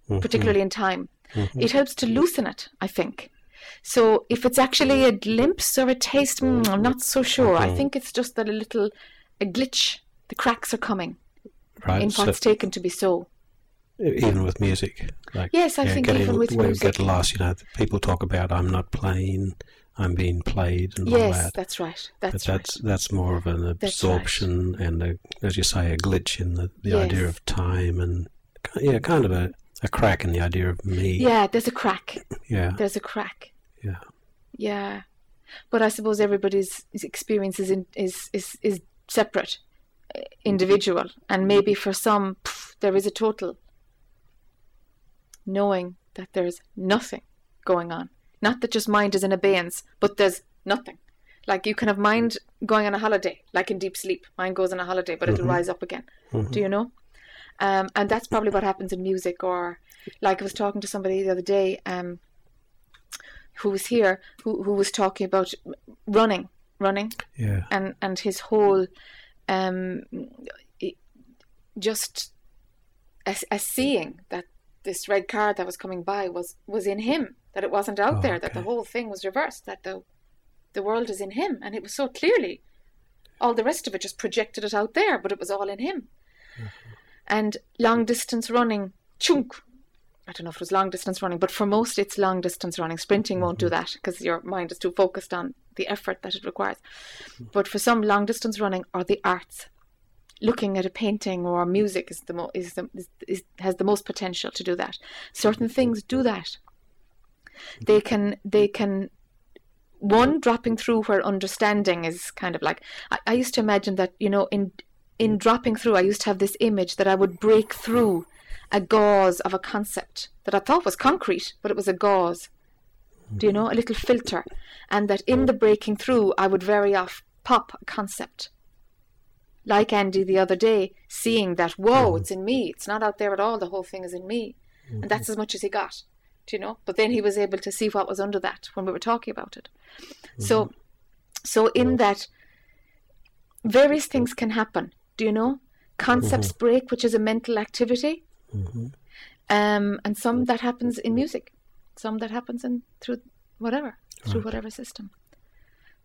D: Mhm.
B: particularly in time.
D: Mhm.
B: It helps to loosen it, I think. So if it's actually a glimpse or a taste, mm, I'm not so sure. I
D: Mhm.
B: think it's just that a little a glitch. The cracks are coming
D: right.
B: in
D: So
B: what's taken to be so.
D: Even with music, like
B: Yes, I
D: yeah,
B: think
D: getting,
B: even with
D: we
B: music.
D: get lost. You know, people talk about I'm not playing, I'm being played, and all
B: Yes,
D: that.
B: that's right.
D: but
B: That's
D: that's
B: right.
D: that's more of an
B: right.
D: absorption and, a, as you say, a glitch in the, the idea of time and yeah, kind of a, a crack in the idea of me.
B: Yeah, there's a crack.
D: yeah,
B: There's a crack.
D: yeah.
B: Yeah, but I suppose everybody's experience is in, is is is separate, uh, individual, and maybe for some pff, there is a total knowing that there's nothing going on. Not that just mind is in abeyance, but there's nothing. Like you can have mind going on a holiday, like in deep sleep. Mind goes on a holiday, but it'll
D: Mm-hmm.
B: rise up again. Do you know? Um, and that's probably what happens in music. Or like I was talking to somebody the other day, um, who was here, who who was talking about running, running,
D: Yeah.
B: and and his whole, um, just a, a seeing that this red car that was coming by was was in him. That it wasn't out
D: Oh,
B: there. That the whole thing was reversed. That the the world is in him, and it was so clearly. All the rest of it just projected it out there, but it was all in him. Mm-hmm. And long distance running, chunk. I don't know if it was long distance running, but for most it's long distance running. Sprinting won't do mm-hmm. that because your mind is too focused on the effort that it requires. Mm-hmm. But for some long distance running or the arts, looking at a painting or music is the mo- is the is, is, has the most potential to do that. Certain things do that. Mm-hmm. They can they can one dropping through where understanding is kind of like I, I used to imagine that you know in in dropping through I used to have this image that I would break through a gauze of a concept that I thought was concrete but it was a gauze. Do you mm-hmm. know? A little filter. And that in the breaking through I would very off pop a concept like Andy the other day seeing that whoa it's in me. Mm-hmm. It's not out there at all. The whole thing is in me. And that's mm-hmm. as much as he got do you know? But then he was able to see what was under that when we were talking about it. So mm-hmm. so in that various things can happen do you know? Concepts break which is a mental activity. Um, and some that happens in music. Some that happens in through whatever through whatever system.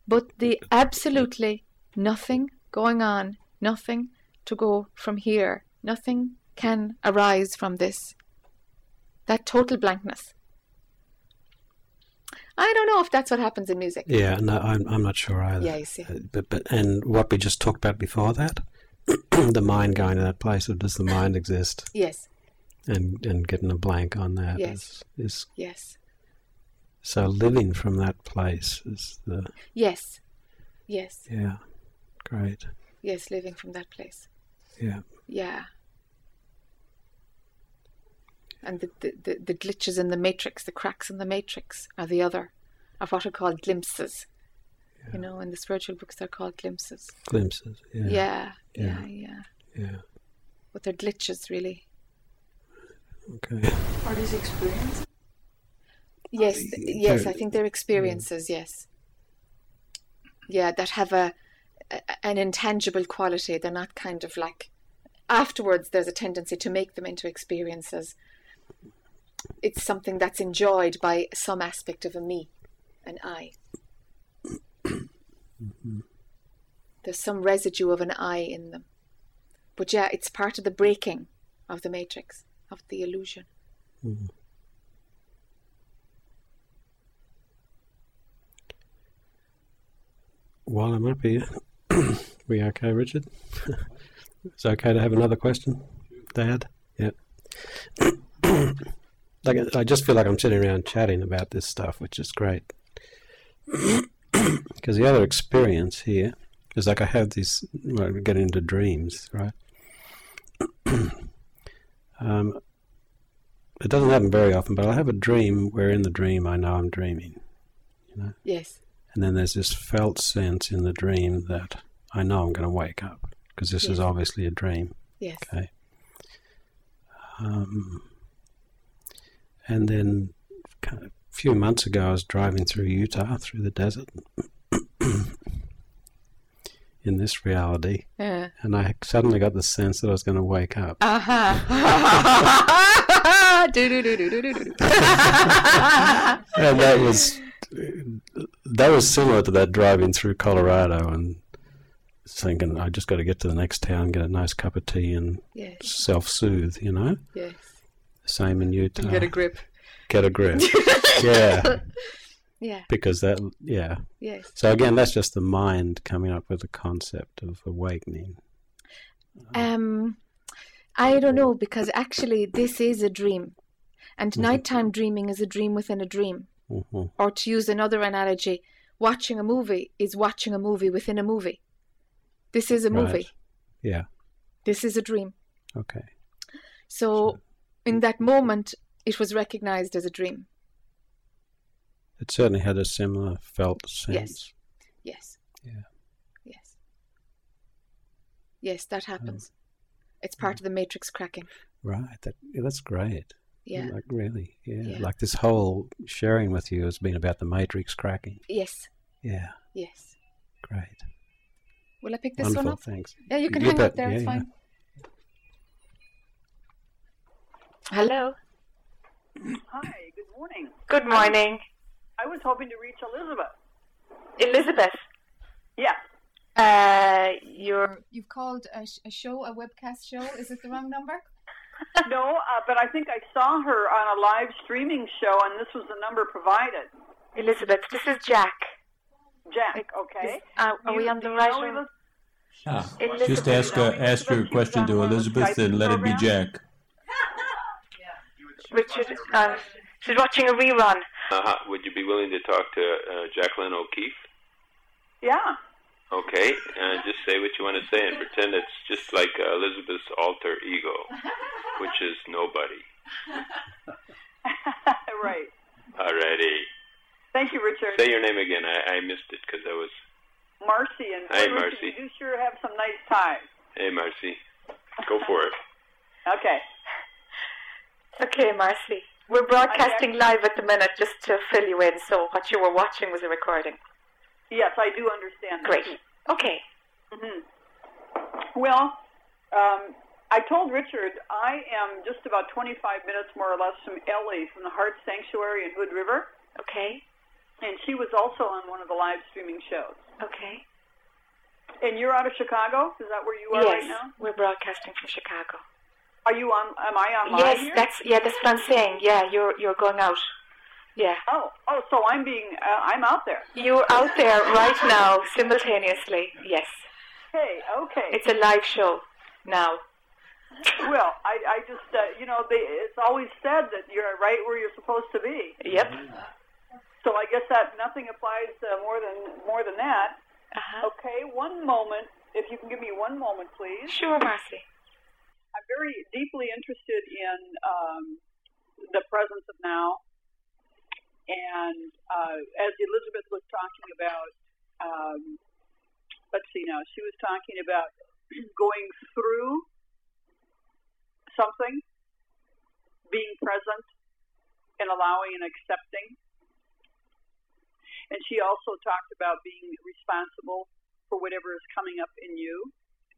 B: But the absolutely nothing going on nothing to go from here nothing can arise from this that total blankness i don't know if that's what happens in music
D: Yeah, no, I'm, I'm not sure either.
B: Yeah, you see.
D: Uh, But, but and what we just talked about before that, *clears throat* the mind going to that place, or does the mind exist?
B: yes
D: And and getting a blank on that
B: Yes.
D: is
B: yes
D: so living from that place is the
B: yes yes
D: yeah, great.
B: Yes living from that place
D: Yeah,
B: Yeah. And the, the, the, the glitches in the matrix, the cracks in the matrix are the other, are what are called glimpses. You know, in the spiritual books, they're called glimpses.
D: glimpses. Yeah,
B: Yeah, yeah,
D: Yeah.
B: yeah.
D: yeah.
B: But they're glitches, really.
D: Okay.
E: Are these experiences?
B: Yes, th- yes, I think they're experiences, yes. Yeah, that have a, a an intangible quality. They're not kind of like afterwards there's a tendency to make them into experiences. It's something that's enjoyed by some aspect of a me, an I. There's some residue of an I in them. But yeah, it's part of the breaking of the matrix, of the illusion.
D: While I'm up here, *clears throat* we okay, Richard? *laughs* it's okay to have another question, Dad? Yeah. *clears throat* like I just feel like I'm sitting around chatting about this stuff, which is great. *clears throat* Because the other experience here is like I have these, well, I get into dreams, right? um, it doesn't happen very often, but I'll have a dream where in the dream I know I'm dreaming.
B: Yes.
D: And then there's this felt sense in the dream that I know I'm going to wake up because this is obviously a dream.
B: Yes.
D: Okay. Um, and then kind of a few months ago, I was driving through Utah, through the desert, *clears throat* in this reality,
B: Yeah.
D: and I suddenly got the sense that I was going to wake up.
B: Uh-huh.
D: and that was that was similar to that driving through Colorado and thinking I just got to get to the next town, get a nice cup of tea, and
B: Yes.
D: self-soothe. You know,
B: Yes.
D: same in Utah.
B: Get a grip.
D: Get a grip. *laughs* yeah,
B: Yeah.
D: because that. Yeah.
B: Yes.
D: So again, that's just the mind coming up with the concept of awakening.
B: Um, I don't know because actually this is a dream, and nighttime dreaming is a dream within a dream.
D: hmm
B: Or to use another analogy, watching a movie is watching a movie within a movie. This is a movie.
D: Right. Yeah.
B: This is a dream.
D: Okay.
B: So, in that moment, it was recognized as a dream.
D: It certainly had a similar felt sense.
F: Yes. Yes.
D: Yeah.
F: Yes. Yes, that happens. Oh. It's part of the matrix cracking.
D: Right. That yeah, that's great.
F: Yeah.
D: Like really. Yeah.
F: Yeah.
D: Like this whole sharing with you has been about the matrix cracking.
F: Yes.
D: Yeah.
F: Yes.
D: Great.
F: Will I pick this
D: Wonderful.
F: one up?
D: Thanks.
F: Yeah, you can
D: You
F: hang
D: bet.
F: up there.
D: Yeah,
F: it's
D: yeah.
F: fine. Hello.
E: Hi, good morning.
F: Good morning,
E: I was hoping to reach Elizabeth.
F: Elizabeth.
E: Yeah.
F: Uh, you're you've called a, sh- a show a webcast show. Is it the wrong number? *laughs*
E: no, uh, but I think I saw her on a live streaming show, and this was the number provided.
F: Elizabeth, this is Jac.
E: Jac, okay.
F: Is- uh, are we on the right?
E: know
F: one?
G: Ah,
F: Elizabeth,
G: just ask
E: you
G: uh, ask your
E: Elizabeth,
G: question to
E: one of the
G: Elizabeth
E: Skype
G: and let it be? Jac.
F: Richard, uh, she's watching a rerun.
H: Uh-huh. Would you be willing to talk to uh, Jacqueline O'Keeffe?
E: Yeah.
H: Okay, uh, just say what you want to say and pretend it's just like uh, Elizabeth's alter ego, which is nobody. *laughs*
E: right.
H: Alrighty.
E: Thank you, Richard.
H: Say your name again. I, I missed it because I was.
E: Marcy and
H: Hi,
E: boy, Richard,
H: Marcy.
E: You do sure have some nice ties.
H: Hey, Marcy. Go for it.
E: Okay.
F: Okay, Marcy. We're broadcasting live at the minute just to fill you in. So what you were watching was a recording.
E: Yes, I do understand. that.
F: Great. Okay.
E: hmm Well, um, I told Richard I am just about 25 minutes more or less from Ellie from the Heart Sanctuary in Hood River,
F: Okay.
E: And she was also on one of the live streaming shows.
F: Okay.
E: And you're out of Chicago? Is that where you are
F: yes,
E: right now?
F: we're broadcasting from Chicago.
E: Are you on? Am I on live
F: yes,
E: here?
F: that's yeah, that's what I'm saying. Yeah, you're you're going out. Yeah,
E: Oh, oh, so I'm being, uh, I'm out there.
F: you're out there right now simultaneously. Yes,
E: Hey, okay.
F: it's a live show now.
E: well, I, I just, uh, you know, they, it's always said that you're right where you're supposed to be.
F: Yep.
E: So I guess that nothing applies uh, more than more than that.
F: Uh-huh.
E: Okay, one moment. If you can give me one moment, please.
F: Sure, Marcy.
E: I'm very deeply interested in um, the presence of now. And uh, as Elizabeth was talking about, um, let's see now, she was talking about *clears throat* going through something, being present, and allowing and accepting. And she also talked about being responsible for whatever is coming up in you.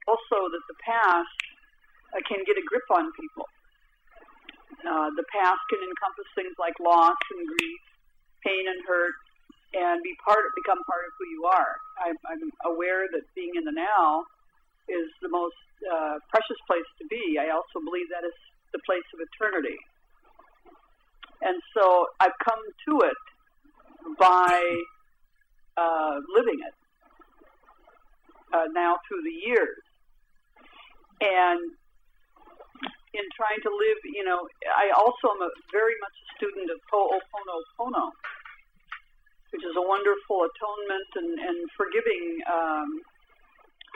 E: Also, that the past uh, can get a grip on people. Uh, the past can encompass things like loss and grief, pain and hurt, and be part become part of who you are. I'm, I'm aware that being in the now is the most uh, precious place to be. I also believe that is the place of eternity. And so I've come to it by uh, living it uh, now through the years. And in trying to live, you know, I also am a, very much a student of Ho'oponopono, which is a wonderful atonement and, and forgiving. Um,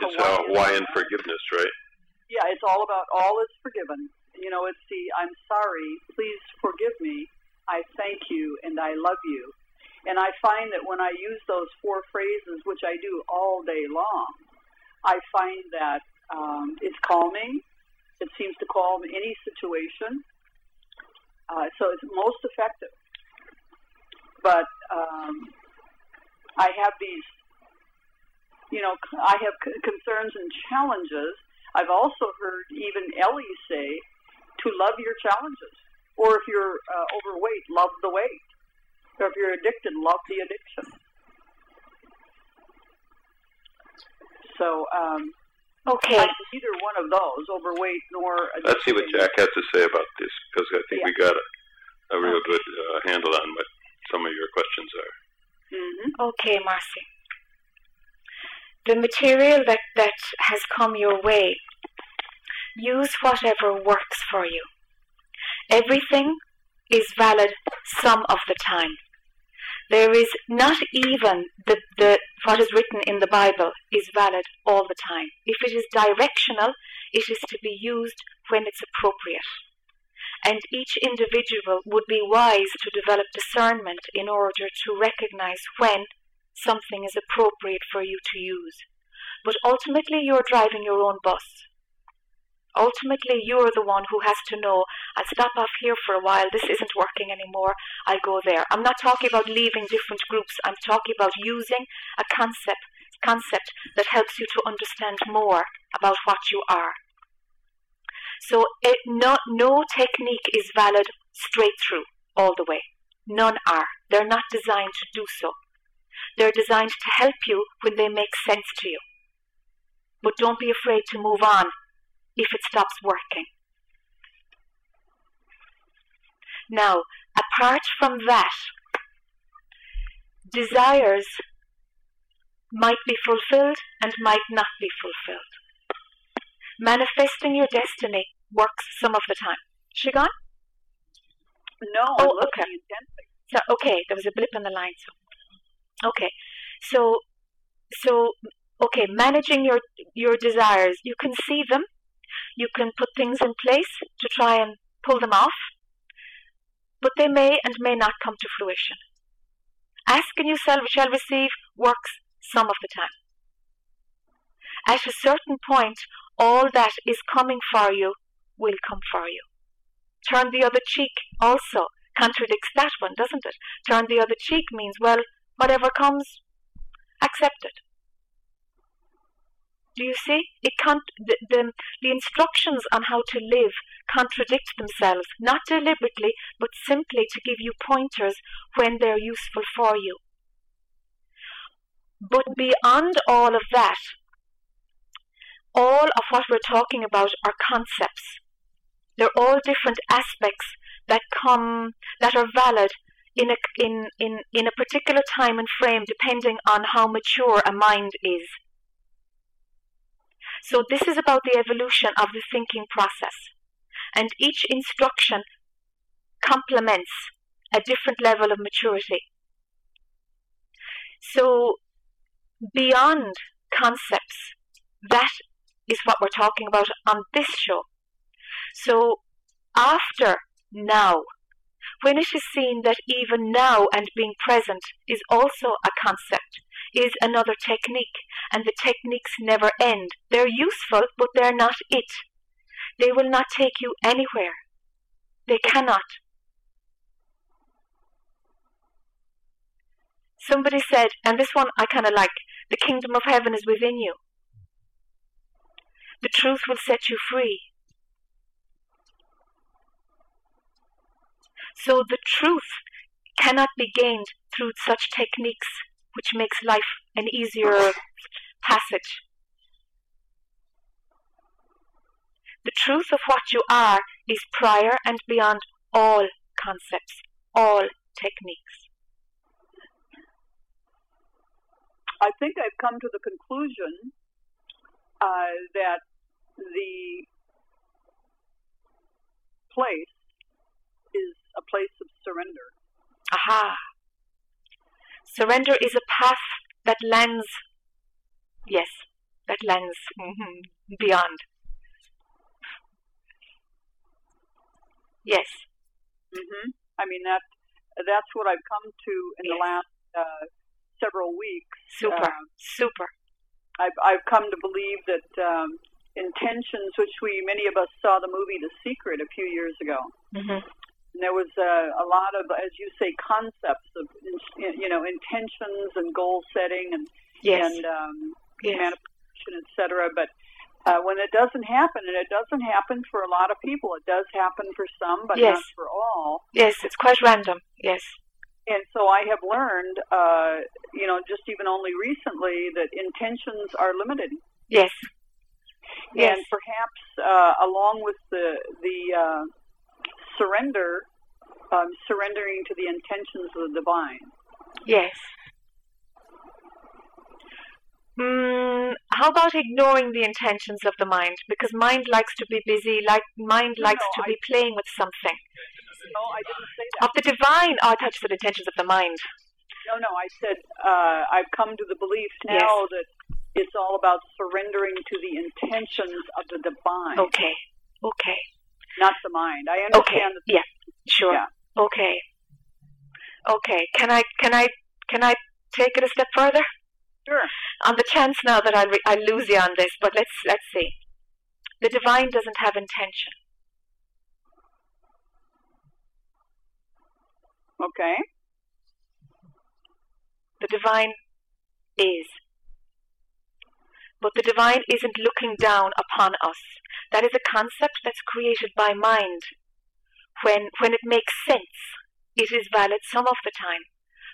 H: It's uh, Hawaiian forgiveness, right?
E: yeah, it's all about all is forgiven. You know, it's the I'm sorry, please forgive me, I thank you, and I love you. And I find that when I use those four phrases, which I do all day long, I find that um, it's calming. It seems to calm any situation. Uh, so it's most effective. But um, I have these, you know, I have c- concerns and challenges. I've also heard even Ellie say to love your challenges. Or if you're uh, overweight, love the weight. Or if you're addicted, love the addiction. So um,
F: Okay.
E: I'm neither one of those, overweight nor addicted.
H: Let's see what Jac has to say about this because I think
E: Yeah.
H: we got a, a real good uh, handle on what some of your questions are.
E: hmm
F: Okay, Marcy. The material that, that has come your way, use whatever works for you. Everything is valid some of the time. There is not even the, the what is written in the Bible is valid all the time. If it is directional, it is to be used when it's appropriate. And each individual would be wise to develop discernment in order to recognize when something is appropriate for you to use. But ultimately, you're driving your own bus. Ultimately, you're the one who has to know, I'll stop off here for a while, this isn't working anymore, I'll go there. I'm not talking about leaving different groups, I'm talking about using a concept, concept that helps you to understand more about what you are. So it, no, no technique is valid straight through, all the way. None are. They're not designed to do so. They're designed to help you when they make sense to you. But don't be afraid to move on if it stops working. Now, apart from that, desires might be fulfilled and might not be fulfilled. Manifesting your destiny works some of the time. She gone?
E: No, oh, okay.
F: So, okay, there was a blip in the line. So, okay, so, so, okay, managing your your desires. You can see them. You can put things in place to try and pull them off, but they may and may not come to fruition. Ask and you shall receive works some of the time. At a certain point, all that is coming for you will come for you. Turn the other cheek also contradicts that one, doesn't it? Turn the other cheek means, well, whatever comes, accept it. Do you see? It can't, the, the, the instructions on how to live contradict themselves, not deliberately, but simply to give you pointers when they're useful for you. But beyond all of that, all of what we're talking about are concepts. They're all different aspects that come that are valid in a in, in, in a particular time and frame depending on how mature a mind is. So this is about the evolution of the thinking process. And each instruction complements a different level of maturity. So beyond concepts, that is what we're talking about on this show. So after now, when it is seen that even now and being present is also a concept, is another technique, and the techniques never end. They're useful, but they're not it. They will not take you anywhere. They cannot. Somebody said, and this one I kind of like, the kingdom of heaven is within you. The truth will set you free. So the truth cannot be gained through such techniques, which makes life an easier passage. The truth of what you are is prior and beyond all concepts, all techniques.
E: I think I've come to the conclusion uh, that the place is a place of surrender.
F: Aha. Surrender is a path that lands, yes, that lands mm-hmm, beyond. Yes.
E: Mhm. I mean that that's what I've come to in yes. the last uh, several weeks.
F: Super. Uh, Super.
E: I've I've come to believe that um, intentions, which we many of us saw the movie The Secret a few years ago.
F: Mm-hmm.
E: And there was a, a lot of, as you say, concepts of you know intentions and goal setting and
F: yes.
E: and um,
F: yes.
E: manifestation, etc. But uh, when it doesn't happen, and it doesn't happen for a lot of people, it does happen for some, but
F: yes.
E: not for all.
F: Yes, it's quite random. Yes.
E: And so I have learned, uh, you know, just even only recently, that intentions are limited.
F: Yes.
E: Yes. And perhaps uh, along with the the uh, surrender, um, surrendering to the intentions of the divine.
F: Yes. Mm, how about ignoring the intentions of the mind? Because mind likes to be busy, like mind
E: no,
F: likes
E: no,
F: to
E: I,
F: be playing with something.
E: No, I didn't say that.
F: Of the divine, oh, I thought you said intentions of the mind.
E: No, no, I said uh, I've come to the belief now
F: yes.
E: that it's all about surrendering to the intentions of the divine.
F: Okay, okay.
E: Not the mind. I understand.
F: Okay. yeah. Sure.
E: Yeah.
F: Okay. Okay. Can I can I can I take it a step further?
E: Sure.
F: On the chance now that I'll, re- I'll lose you on this, but let's let's see. The divine doesn't have intention.
E: Okay.
F: The divine is. But the divine isn't looking down upon us. That is a concept that's created by mind. When, when it makes sense, it is valid some of the time.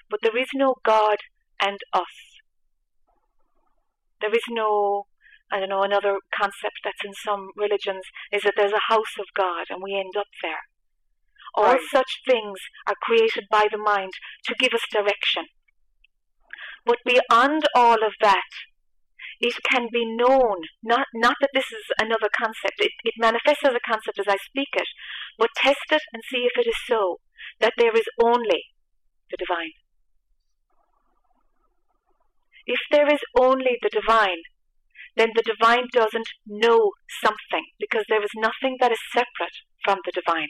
F: But there is no God and us. There is no, I don't know, another concept that's in some religions is that there's a house of God and we end up there. All
E: Right.
F: such things are created by the mind to give us direction. But beyond all of that, it can be known, not, not that this is another concept, it, it manifests as a concept as I speak it, but test it and see if it is so, that there is only the divine. If there is only the divine, then the divine doesn't know something, because there is nothing that is separate from the divine.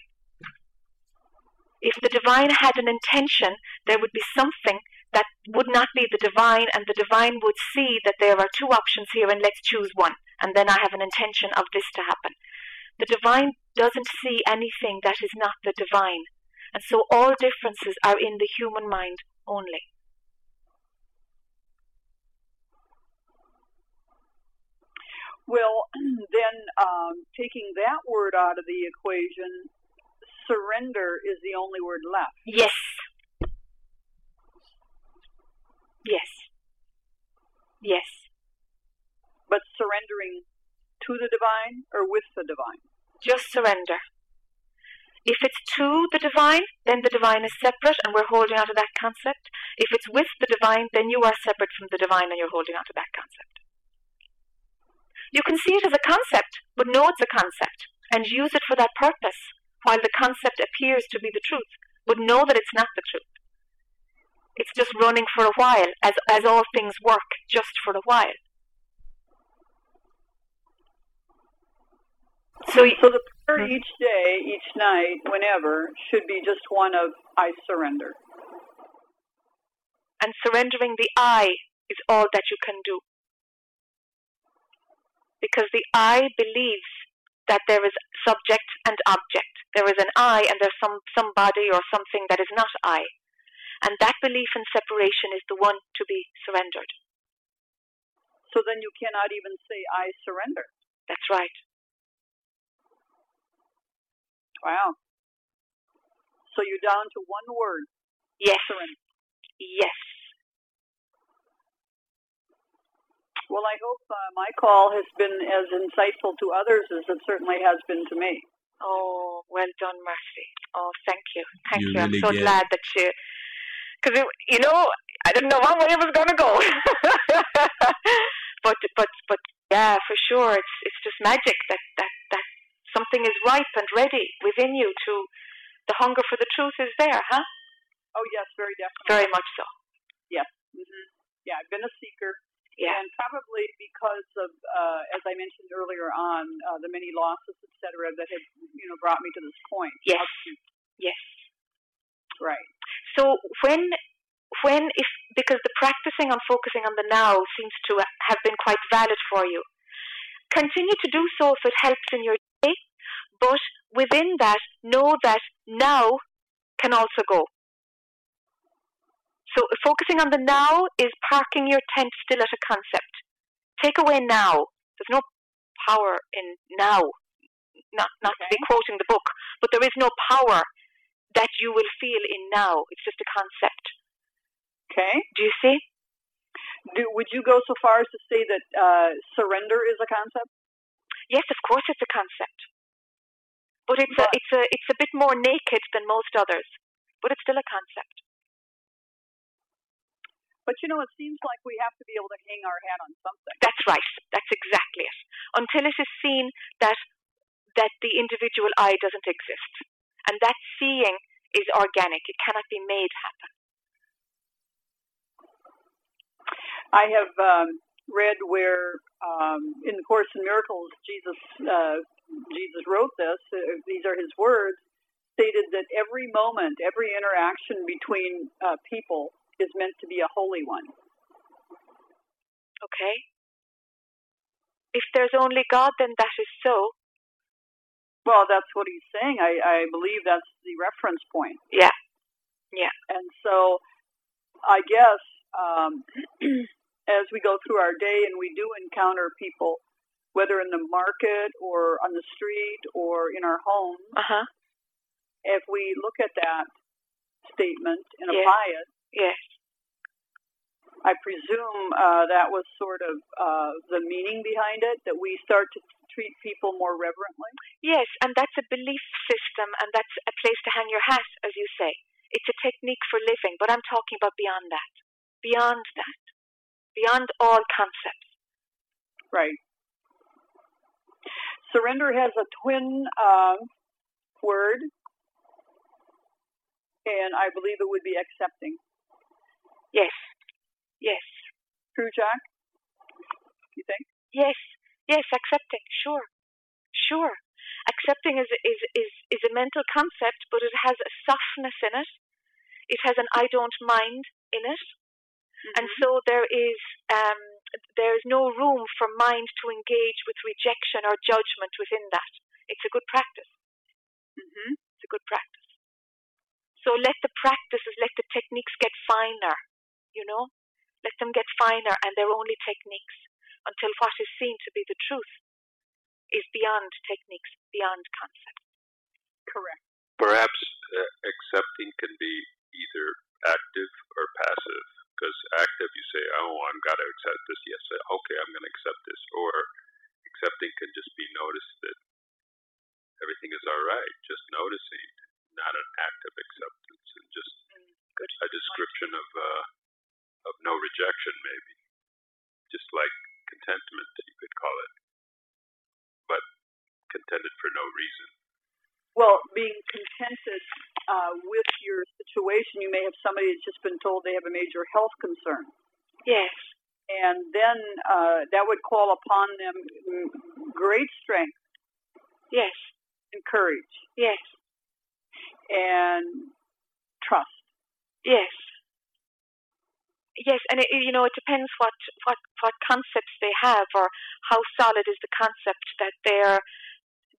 F: If the divine had an intention, there would be something that would not be the divine, and the divine would see that there are two options here, and let's choose one, and then I have an intention of this to happen. The divine doesn't see anything that is not the divine, and so all differences are in the human mind only.
E: Well, *clears throat* then um, taking that word out of the equation, surrender is the only word left.
F: Yes. Yes. Yes.
E: But surrendering to the divine or with the divine?
F: Just surrender. If it's to the divine, then the divine is separate and we're holding on to that concept. If it's with the divine, then you are separate from the divine and you're holding on to that concept. You can see it as a concept, but know it's a concept and use it for that purpose while the concept appears to be the truth, but know that it's not the truth. It's just running for a while, as, as all things work just for a while. So,
E: So the prayer hmm? each day, each night, whenever, should be just one of I surrender.
F: and surrendering the I is all that you can do. Because the I believes that there is subject and object. There is an I and there's some somebody or something that is not I. And that belief in separation is the one to be surrendered.
E: So then you cannot even say I surrender.
F: That's right.
E: Wow. So you're down to one word,
F: Yes.
E: surrender.
F: Yes.
E: Well, I hope uh, my call has been as insightful to others as it certainly has been to me.
F: Oh, well done, Mercy. Oh, thank you. Thank
G: You
F: you. I'm so
G: get-
F: glad that you, because you know, I didn't know one way it was going to go. *laughs* but but but yeah, for sure, it's it's just magic that that that something is ripe and ready within you to. The hunger for the truth is there, huh?
E: Oh, yes, very definitely.
F: Very much so.
E: hmm Yeah, I've been a seeker.
F: Yeah.
E: And probably because of, uh, as I mentioned earlier on, uh, the many losses, et cetera, that have, you know, brought me to this point.
F: Yes. Yes.
E: Right.
F: So when when if because the practicing on focusing on the now seems to have been quite valid for you, continue to do so if it helps in your day. But within that, know that now can also go. So focusing on the now is parking your tent still at a concept. Take away now. There's no power in now. Not not to be quoting the book, but there is no power that you will feel in now. It's just a concept.
E: Okay.
F: Do you see?
E: Do, would you go so far as to say that uh, surrender is a concept?
F: Yes, of course it's a concept. But it's a it's a it's a bit more naked than most others. But it's still a concept.
E: But you know, it seems like we have to be able to hang our hat on something.
F: That's right. That's exactly it. Until it is seen that that the individual I doesn't exist. And that seeing is organic. It cannot be made happen.
E: I have um, read where um, in the Course in Miracles, Jesus uh, Jesus wrote this. Uh, these are his words. Stated that every moment, every interaction between uh, people is meant to be a holy one.
F: Okay. If there's only God, then that is so.
E: Well, that's what he's saying. I, I believe that's the reference point.
F: Yeah. Yeah.
E: And so I guess um, *clears throat* as we go through our day and we do encounter people, whether in the market or on the street or in our homes,
F: uh-huh.
E: if we look at that statement and
F: yes.
E: apply it,
F: yes.
E: I presume uh, that was sort of uh, the meaning behind it, that we start to treat people more reverently?
F: Yes, and that's a belief system, and that's a place to hang your hat, as you say. It's a technique for living, but I'm talking about beyond that. Beyond that. Beyond all concepts.
E: Right. Surrender has a twin uh, word, and I believe it would be accepting.
F: Yes. Yes.
E: True, Jac? You think?
F: Yes. Yes, accepting. Sure. Sure. Accepting is, is, is, is a mental concept, but it has a softness in it. It has an I don't mind in it. Mm-hmm. And so there is um, there is no room for mind to engage with rejection or judgment within that. It's a good practice.
E: Mm-hmm.
F: It's a good practice. So let the practices, let the techniques get finer, you know? Let them get finer, and they're only techniques until what is seen to be the truth is beyond techniques, beyond concepts.
E: Correct.
H: Perhaps uh, accepting can be either active or passive. Because active, you say, "Oh, I'm got to accept this." Yes, uh, okay, I'm going to accept this. Or accepting can just be noticed that everything is all right, just noticing, not an act of acceptance, and just
F: mm, Good.
H: a description of uh, of no rejection, maybe, just like contentment, you could call it, but contented for no reason.
E: Well, being contented uh, with your situation, you may have somebody that's just been told they have a major health concern.
F: Yes.
E: And then uh, that would call upon them great strength.
F: Yes.
E: And courage.
F: Yes.
E: And trust.
F: Yes. Yes, and it, you know it depends what, what what concepts they have or how solid is the concept that they're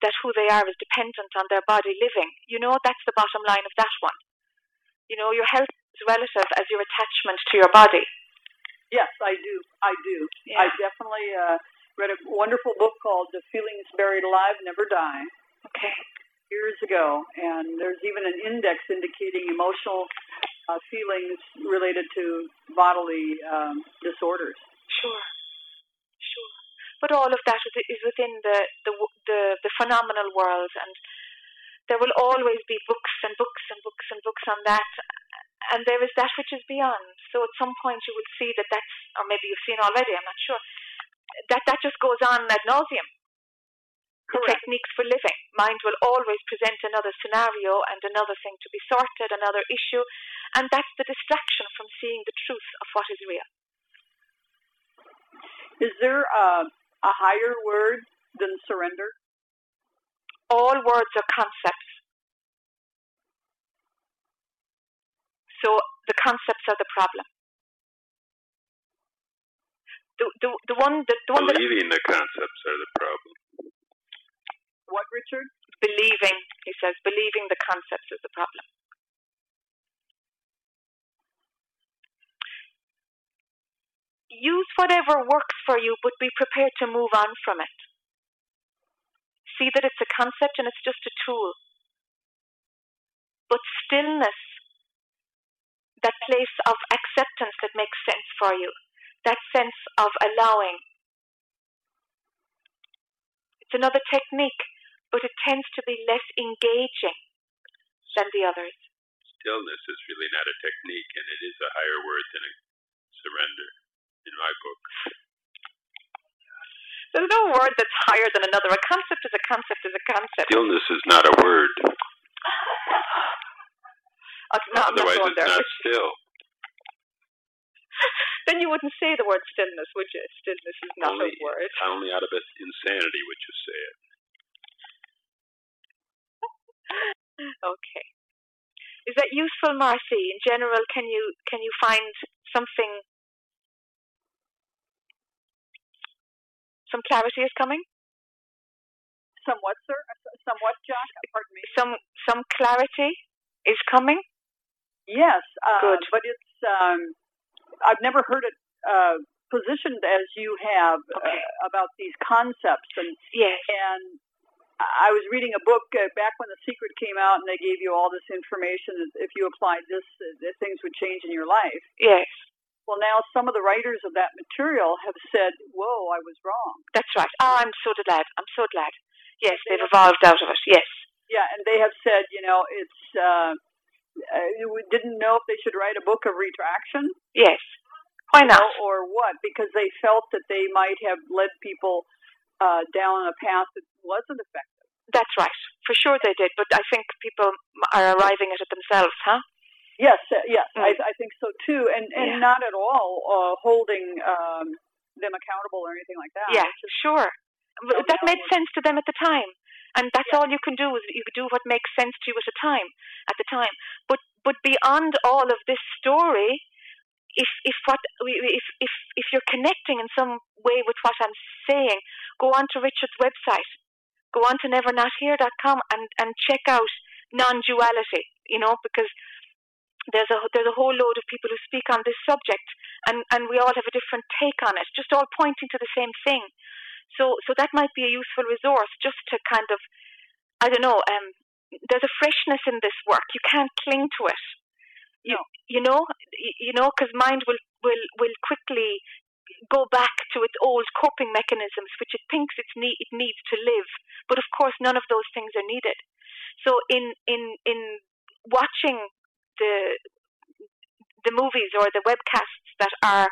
F: that who they are is dependent on their body living. You know that's the bottom line of that one. You know your health is relative as your attachment to your body.
E: Yes, I do. I do.
F: Yeah.
E: I definitely uh, read a wonderful book called "The Feelings Buried Alive Never Die."
F: Okay.
E: Years ago, and there's even an index indicating emotional uh, feelings related to bodily um, disorders.
F: Sure, sure. But all of that is within the, the the the phenomenal world, and there will always be books and books and books and books on that. And there is that which is beyond. So at some point you will see that that's, or maybe you've seen already. I'm not sure. That that just goes on ad nauseum.
E: Correct.
F: techniques for living. Mind will always present another scenario and another thing to be sorted, another issue, and that's the distraction from seeing the truth of what is real.
E: Is there a, a higher word than surrender?
F: All words are concepts. So the concepts are the problem. The, the, the one the, the one
H: Believing the concepts are the problem.
E: What, Richard?
F: Believing, he says, believing the concepts is the problem. Use whatever works for you, but be prepared to move on from it. See that it's a concept and it's just a tool. But stillness, that place of acceptance that makes sense for you, that sense of allowing. It's another technique but it tends to be less engaging than the others.
H: Stillness is really not a technique, and it is a higher word than a surrender in my book.
F: There's no word that's higher than another. A concept is a concept is a concept.
H: Stillness is not a word.
F: Ah, okay, no,
H: Otherwise, it's
F: there.
H: not still. *laughs*
F: then you wouldn't say the word stillness, would you? Stillness is not
H: only,
F: a word.
H: Only out of insanity would you say it.
F: Okay. Is that useful, Marcy? In general, can you can you find something? Some clarity is coming.
E: Somewhat, sir. Somewhat, Jac. Pardon me.
F: Some some clarity is coming.
E: Yes, uh,
F: Good.
E: but it's um, I've never heard it uh, positioned as you have
F: Okay.
E: uh, about these concepts, and
F: Yes.
E: and I was reading a book uh, back when The Secret came out, and they gave you all this information. that If you applied this, uh, that things would change in your life.
F: Yes.
E: Well, now some of the writers of that material have said, "Whoa, I was wrong."
F: That's right. Oh, I'm so glad. I'm so glad. Yes, they've evolved out of it. Yes.
E: Yeah, and they have said, you know, it's. Uh, uh, we didn't know if they should write a book of retraction.
F: Yes. Why
E: you
F: not?
E: know, or what? Because they felt that they might have led people uh, down a path that wasn't effective.
F: That's right. For sure they did. But I think people are arriving at it themselves, huh?
E: Yes, uh, yes,
F: Mm.
E: I, I think so too, and and
F: Yeah.
E: not at all uh, holding um, them accountable or anything like that.
F: yeah,
E: just-
F: sure. That made sense to them at the time. And that's all you can do is you do what makes sense to you at a time, at the time. But but beyond all of this story, if if what if if if you're connecting in some way with what I'm saying, go on to Richard's website, go on to nevernothere.com and and check out non-duality. You know because there's a there's a whole load of people who speak on this subject, and and we all have a different take on it, just all pointing to the same thing. So so that might be a useful resource just to kind of I don't know. Um, there's a freshness in this work. You can't cling to it. You you know you know because mind will will will quickly go back to its old coping mechanisms, which it thinks it's need, it needs to live. But of course, none of those things are needed. So in in in watching the the movies or the webcasts that are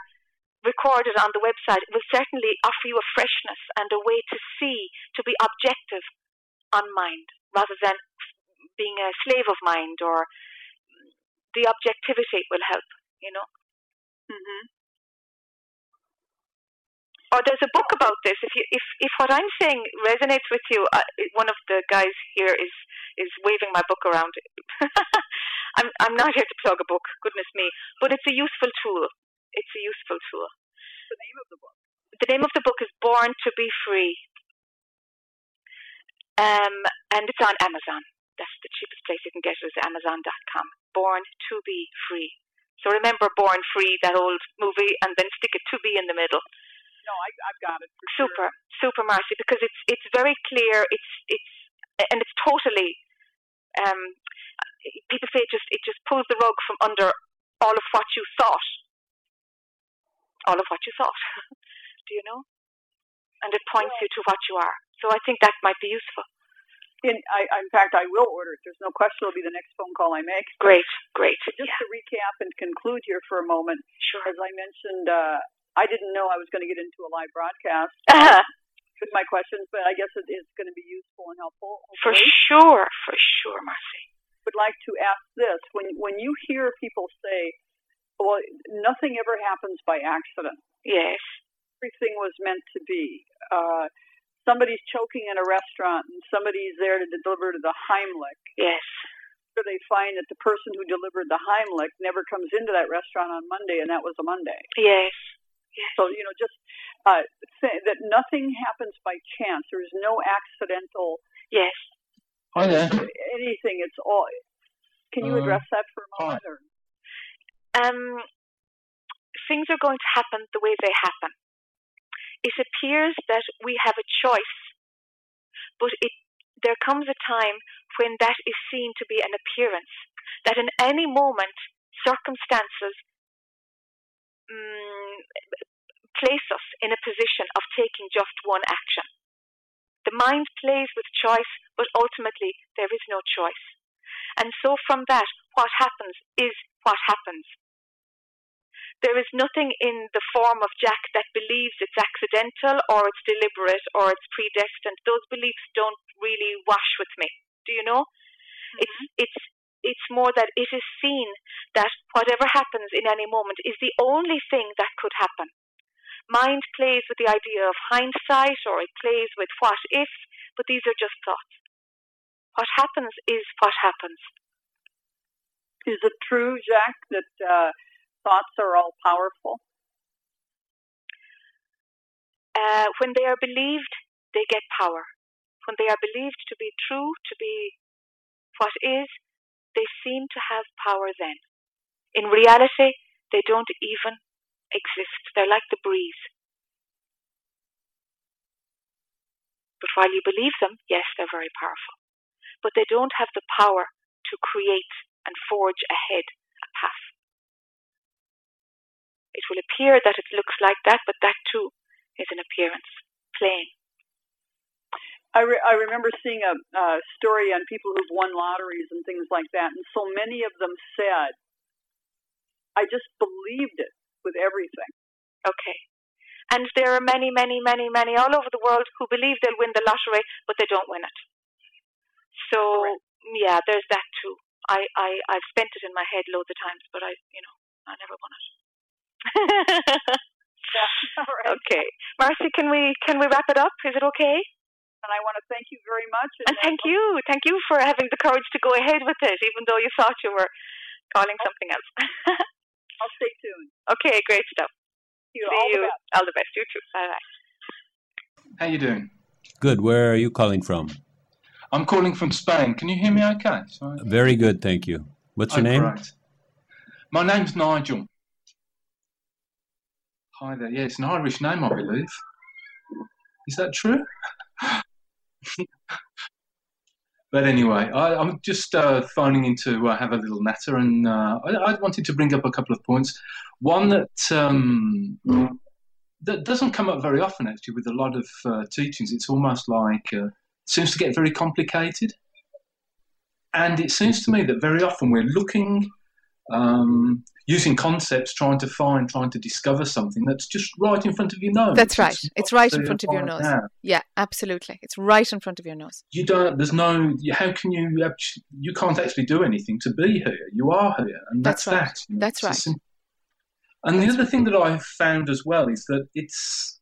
F: recorded on the website it will certainly offer you a freshness and a way to see, to be objective on mind rather than being a slave of mind or the objectivity will help, you know.
E: Mhm.
F: Or there's a book about this. If you, if, if what I'm saying resonates with you, uh, one of the guys here is is waving my book around. *laughs* I'm I'm not here to plug a book, goodness me, but it's a useful tool. It's a useful tool.
E: The name of the book.
F: The name of the book is Born to Be Free, um, and it's on Amazon. That's the cheapest place you can get it is Amazon.com. Born to Be Free. So remember Born Free, that old movie, and then stick a to be in the middle.
E: No, I, I've got it. For sure.
F: super super Marcy because it's it's very clear it's it's and it's totally um people say it just it just pulls the rug from under all of what you thought all of what you thought *laughs* do you know and it points you to what you are so I think that might be useful
E: In, I, I- in fact, I will order it. There's no question it'll be the next phone call I make.
F: great great
E: But just
F: yeah,
E: to recap and conclude here for a moment,
F: sure
E: as I mentioned, uh, I didn't know I was going to get into a live broadcast *laughs* with my questions, but I guess it is going to be useful and helpful.
F: for sure for sure Marcy
E: would like to ask this: when when you hear people say, "Well, nothing ever happens by accident.
F: yes
E: Everything was meant to be." Uh, somebody's choking in a restaurant, and somebody's there to deliver the Heimlich.
F: yes
E: Or they find that the person who delivered the Heimlich never comes into that restaurant on Monday, and that was a Monday.
F: yes
E: So you know, just uh, say that nothing happens by chance. There is no accidental
F: yes
I: Hi there.
E: anything. It's all. Can you
I: Uh,
E: address that for a
I: hi.
E: moment? Or?
F: um, things are going to happen the way they happen. It appears that we have a choice, but it, there comes a time when that is seen to be an appearance, that in any moment, circumstances mm, place us in a position of taking just one action. The mind plays with choice, but ultimately there is no choice. And so from that, what happens is what happens. There is nothing in the form of Jac that believes it's accidental or it's deliberate or it's predestined. Those beliefs don't really wash with me. Do you know? It's it's it's more that it is seen that whatever happens in any moment is the only thing that could happen. Mind plays with the idea of hindsight or it plays with what if, but these are just thoughts. What happens is what happens.
E: Is it true, Jac, that uh, thoughts are all powerful?
B: Uh, when they are believed, they get power. When they are believed to be true, to be what is, they seem to have power then. In reality, they don't even exist. They're like the breeze. But while you believe them, yes, they're very powerful. But they don't have the power to create and forge ahead. It will appear that it looks like that, but that too is an appearance, playing.
E: I, re- I remember seeing a uh, story on people who've won lotteries and things like that, and so many of them said, I just believed it with everything.
B: Okay. And there are many, many, many, many all over the world who believe they'll win the lottery, but they don't win it. So, yeah, there's that too. I, I, I've spent it in my head loads of times, but I, you know, I never won it. *laughs*
E: yeah, *laughs* right.
B: Okay. Marcy, can we, can we wrap it up? Is it okay?
E: and I want to thank you very much.
B: And, and thank you, thank you for having the courage to go ahead with it, even though you thought you were calling something else. *laughs*
E: I'll stay tuned.
B: Okay, great stuff.
E: You.
B: See
E: all
B: you.
E: The best.
B: All the best. You too. Bye bye.
I: How you doing?
G: Good. Where are you calling from?
I: I'm calling from Spain. Can you hear me okay?
G: Sorry. Very good, thank you. What's your
I: oh,
G: name?
I: Great. My name's Nigel. Hi there. Yeah, it's an Irish name, I believe. Is that true? *laughs* but anyway, I, am just uh, phoning in to uh, have a little natter, and uh, I, I, wanted to bring up a couple of points. One that um, that doesn't come up very often, actually, with a lot of uh, teachings. It's almost like uh, seems to get very complicated, and it seems to me that very often we're looking. Um, using concepts, trying to find, trying to discover something that's just right in front of your nose.
B: That's right. It's, it's right in front of your nose. Yeah, absolutely. It's right in front of your nose.
I: You don't. There's no. How can you? You can't actually do anything to be here. You are here, and that's,
B: that's right.
I: that. You know,
B: that's right.
I: Sim- and that's the other right. thing that I've found as well is that it's.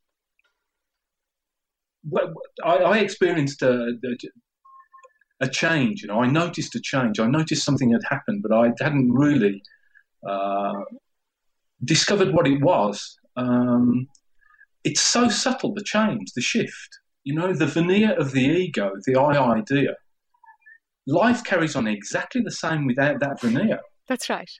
I: I, I experienced a, a change. You know, I noticed a change. I noticed something had happened, but I hadn't really uh, discovered what it was. Um, it's so subtle, the change, the shift. You know, the veneer of the ego, the I idea. Life carries on exactly the same without that veneer.
B: That's right.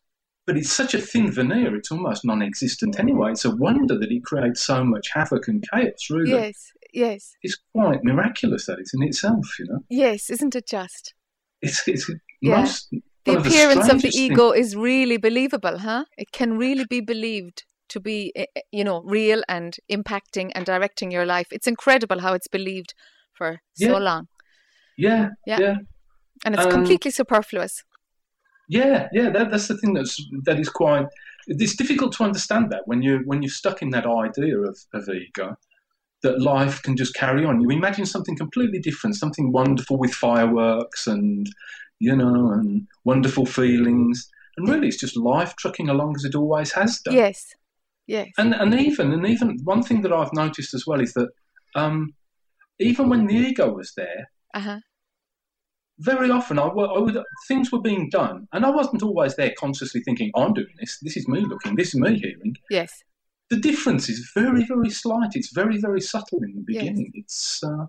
I: But it's such a thin veneer, it's almost non existent anyway. It's a wonder that it creates so much havoc and chaos, really.
B: Yes, yes.
I: It's quite miraculous, that is, in itself, you know.
B: Yes, isn't it just?
I: It's, it's yeah. most
B: the appearance
I: the
B: of the ego
I: things.
B: is really believable, huh? It can really be believed to be, you know, real and impacting and directing your life. It's incredible how it's believed for
I: yeah.
B: so long.
I: Yeah,
B: yeah,
I: yeah.
B: and it's
I: Um,
B: completely superfluous.
I: Yeah, yeah. That, that's the thing that's that is quite. It's difficult to understand that when you when you're stuck in that idea of, of ego, that life can just carry on. You imagine something completely different, something wonderful with fireworks and you know and wonderful feelings, and really it's just life trucking along as it always has done.
B: Yes, yes.
I: And and even and even one thing that I've noticed as well is that um, even when the ego was there,
B: Uh huh.
I: very often I, I would things were being done, and I wasn't always there consciously thinking, "I'm doing this. This is me looking. This is me hearing."
B: Yes.
I: The difference is very, very slight. It's very, very subtle in the
B: Yes.
I: beginning. It's uh,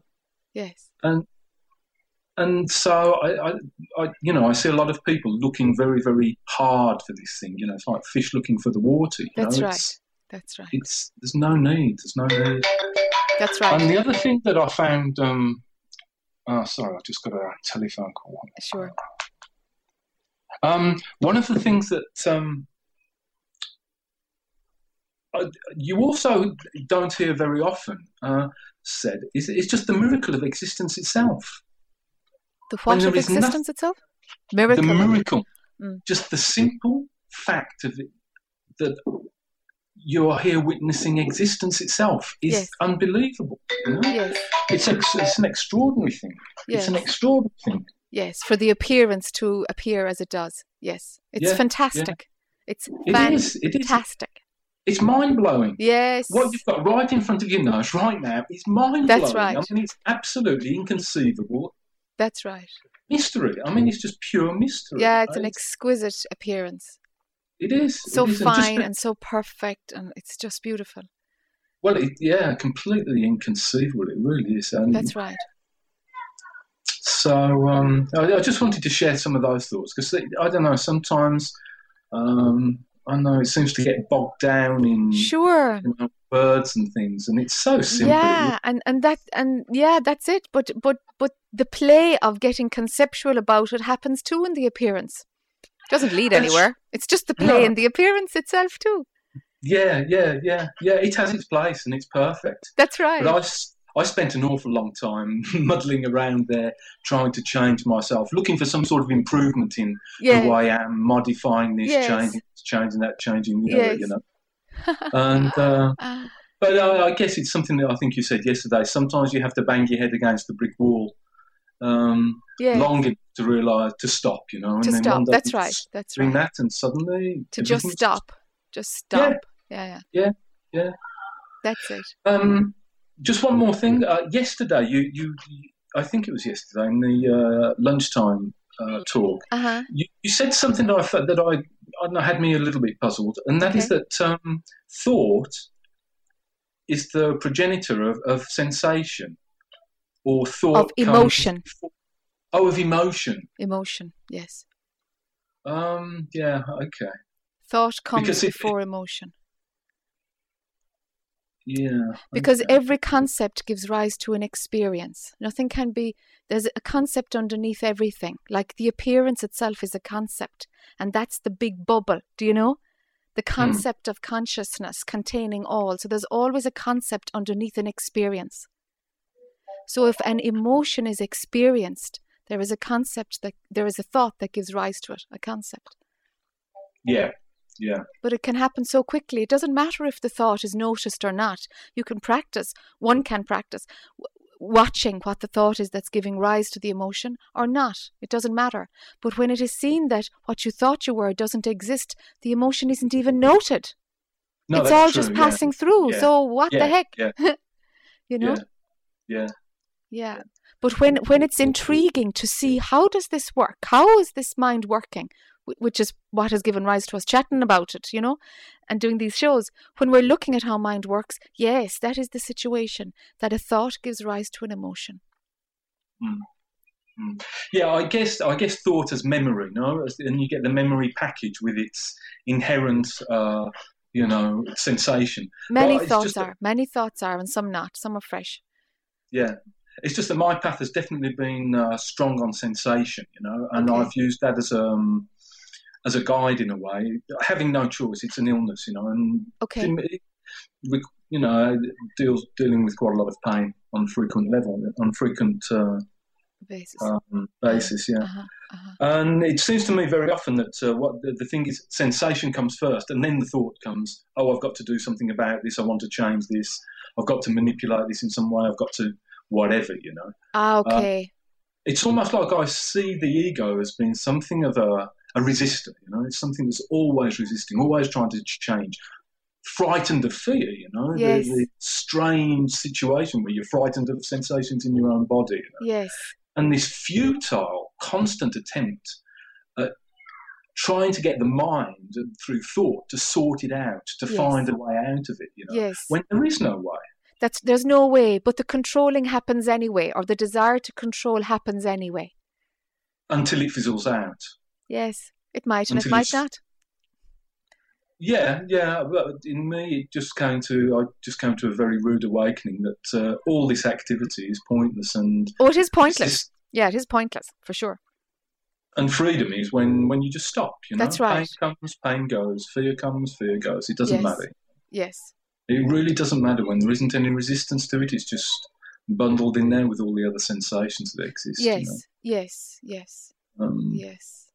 B: Yes.
I: and and so I, I, I, you know, I see a lot of people looking very, very hard for this thing. You know, it's like fish looking for the water. You
B: That's
I: know?
B: right.
I: It's,
B: That's right.
I: it's there's no need. There's no need.
B: That's right.
I: And the other thing that I found, um, oh, sorry, I just got a telephone call.
B: Sure.
I: Um, one of the things that um, uh, you also don't hear very often uh, said is it's just the miracle of existence itself.
B: The what of existence itself? Miracle.
I: The miracle,
B: Mm.
I: just the simple fact of it that you are here witnessing existence itself is
B: Yes.
I: unbelievable. You know?
B: Yes.
I: It's, ex- it's an extraordinary thing. Yes. It's an extraordinary thing.
B: Yes. For the appearance to appear as it does. Yes. It's
I: Yeah, yeah.
B: fantastic. It's
I: It is, it is.
B: fantastic.
I: It's mind blowing.
B: Yes.
I: What you've got right in front of your nose right now is mind blowing.
B: That's right.
I: I mean, it's absolutely inconceivable
B: That's right.
I: mystery. I mean, it's just pure mystery.
B: Yeah, it's an exquisite appearance.
I: It is
B: so
I: it is.
B: fine
I: and,
B: and so perfect, and it's just beautiful.
I: Well, it, yeah, completely inconceivable. It really is. And
B: That's right.
I: So um, I, I, just wanted to share some of those thoughts because I don't know. Sometimes um, I know it seems to get bogged down in
B: sure
I: you know, words and things, and it's so simple.
B: Yeah, and and that and yeah, that's it. But but but the play of getting conceptual about it happens too in the appearance. Doesn't lead anywhere. It's just the play
I: No.
B: and the appearance itself too.
I: Yeah, yeah, yeah, yeah. It has its place and it's perfect.
B: That's right.
I: But I, I spent an awful long time *laughs* muddling around there, trying to change myself, looking for some sort of improvement in
B: yeah.
I: who I am, modifying this,
B: Yes.
I: changing this, changing that, changing the other,
B: Yes.
I: you know. *laughs* And uh,
B: Ah,
I: but I, I guess it's something that I think you said yesterday. Sometimes you have to bang your head against the brick wall um,
B: yeah.
I: long enough to realise to stop, you know. And
B: to
I: then
B: stop. That's right. That's
I: Doing
B: right.
I: that, and suddenly
B: To just stop. Just stop. Yeah, yeah,
I: yeah. yeah.
B: That's it.
I: Um, just one more thing. Uh, yesterday, you, you, I think it was yesterday in the uh, lunchtime uh, talk.
B: Uh huh.
I: You, you said something that I felt that I, I know, had me a little bit puzzled, and that is that um, thought is the progenitor of, of sensation, or thought
B: Of emotion.
I: before- oh, of emotion.
B: Emotion. Yes.
I: Um, yeah, okay,
B: Thought comes
I: Because
B: before emotion.
I: Yeah.
B: because
I: okay.
B: every concept gives rise to an experience. Nothing can be, there's a concept underneath everything. Like the appearance itself is a concept, and that's the big bubble. Do you know? The hmm. concept of consciousness containing all. So there's always a concept underneath an experience. So if an emotion is experienced, there is a concept that, there is a thought that gives rise to it, a concept.
I: yeah, yeah.
B: But it can happen so quickly. It doesn't matter if the thought is noticed or not. You can practice, one can practice w- watching what the thought is that's giving rise to the emotion or not. It doesn't matter. But when it is seen that what you thought you were doesn't exist, the emotion isn't even noted.
I: No,
B: it's all
I: true,
B: just
I: yeah.
B: passing through.
I: Yeah.
B: So what
I: Yeah,
B: the heck?
I: yeah. *laughs*
B: you know?
I: Yeah, yeah.
B: Yeah. But when when it's intriguing to see how does this work? How is this mind working? Wh- Which is what has given rise to us chatting about it, you know, and doing these shows. When we're looking at how mind works, yes, that is the situation that a thought gives rise to an emotion.
I: Yeah, I guess I guess thought as memory, no, and you get the memory package with its inherent, uh, you know, sensation.
B: Many
I: it's
B: thoughts are, many thoughts are, and some not. Some are fresh.
I: Yeah, it's just that my path has definitely been uh, strong on sensation, you know, and
B: Okay.
I: I've used that as um as a guide in a way, having no choice. It's an illness, you know, and
B: Okay.
I: it- it- you know, deals dealing with quite a lot of pain on frequent level, on frequent uh,
B: Basis.
I: um, basis. Yeah.
B: Uh-huh, uh-huh.
I: And it seems to me very often that uh, what the, the thing is, sensation comes first, and then the thought comes. Oh, I've got to do something about this. I want to change this. I've got to manipulate this in some way. I've got to whatever, you know.
B: Ah, okay.
I: It's almost like I see the ego as being something of a, a resistor. You know, it's something that's always resisting, always trying to change. Frightened of fear, you know,
B: Yes.
I: the, the strange situation where you're frightened of sensations in your own body. You know?
B: yes.
I: and this futile, constant attempt at trying to get the mind through thought to sort it out, to
B: Yes.
I: find a way out of it, you know,
B: Yes.
I: when there is no way.
B: That's there's no way, but the controlling happens anyway, or the desire to control happens anyway.
I: Until it fizzles out.
B: Yes, it might and it might not.
I: Yeah, yeah. But in me, it just came to I just came to a very rude awakening that uh, all this activity is pointless, and
B: Oh, it is pointless.
I: this-
B: Yeah, it is pointless for sure.
I: and freedom is when when you just stop. You know,
B: That's right.
I: Pain comes, pain goes. Fear comes, fear goes. It doesn't
B: Yes.
I: matter.
B: Yes.
I: It really doesn't matter when there isn't any resistance to it. It's just bundled in there with all the other sensations that exist. you
B: Yes.
I: know.
B: Yes. Yes.
I: Um,
B: Yes.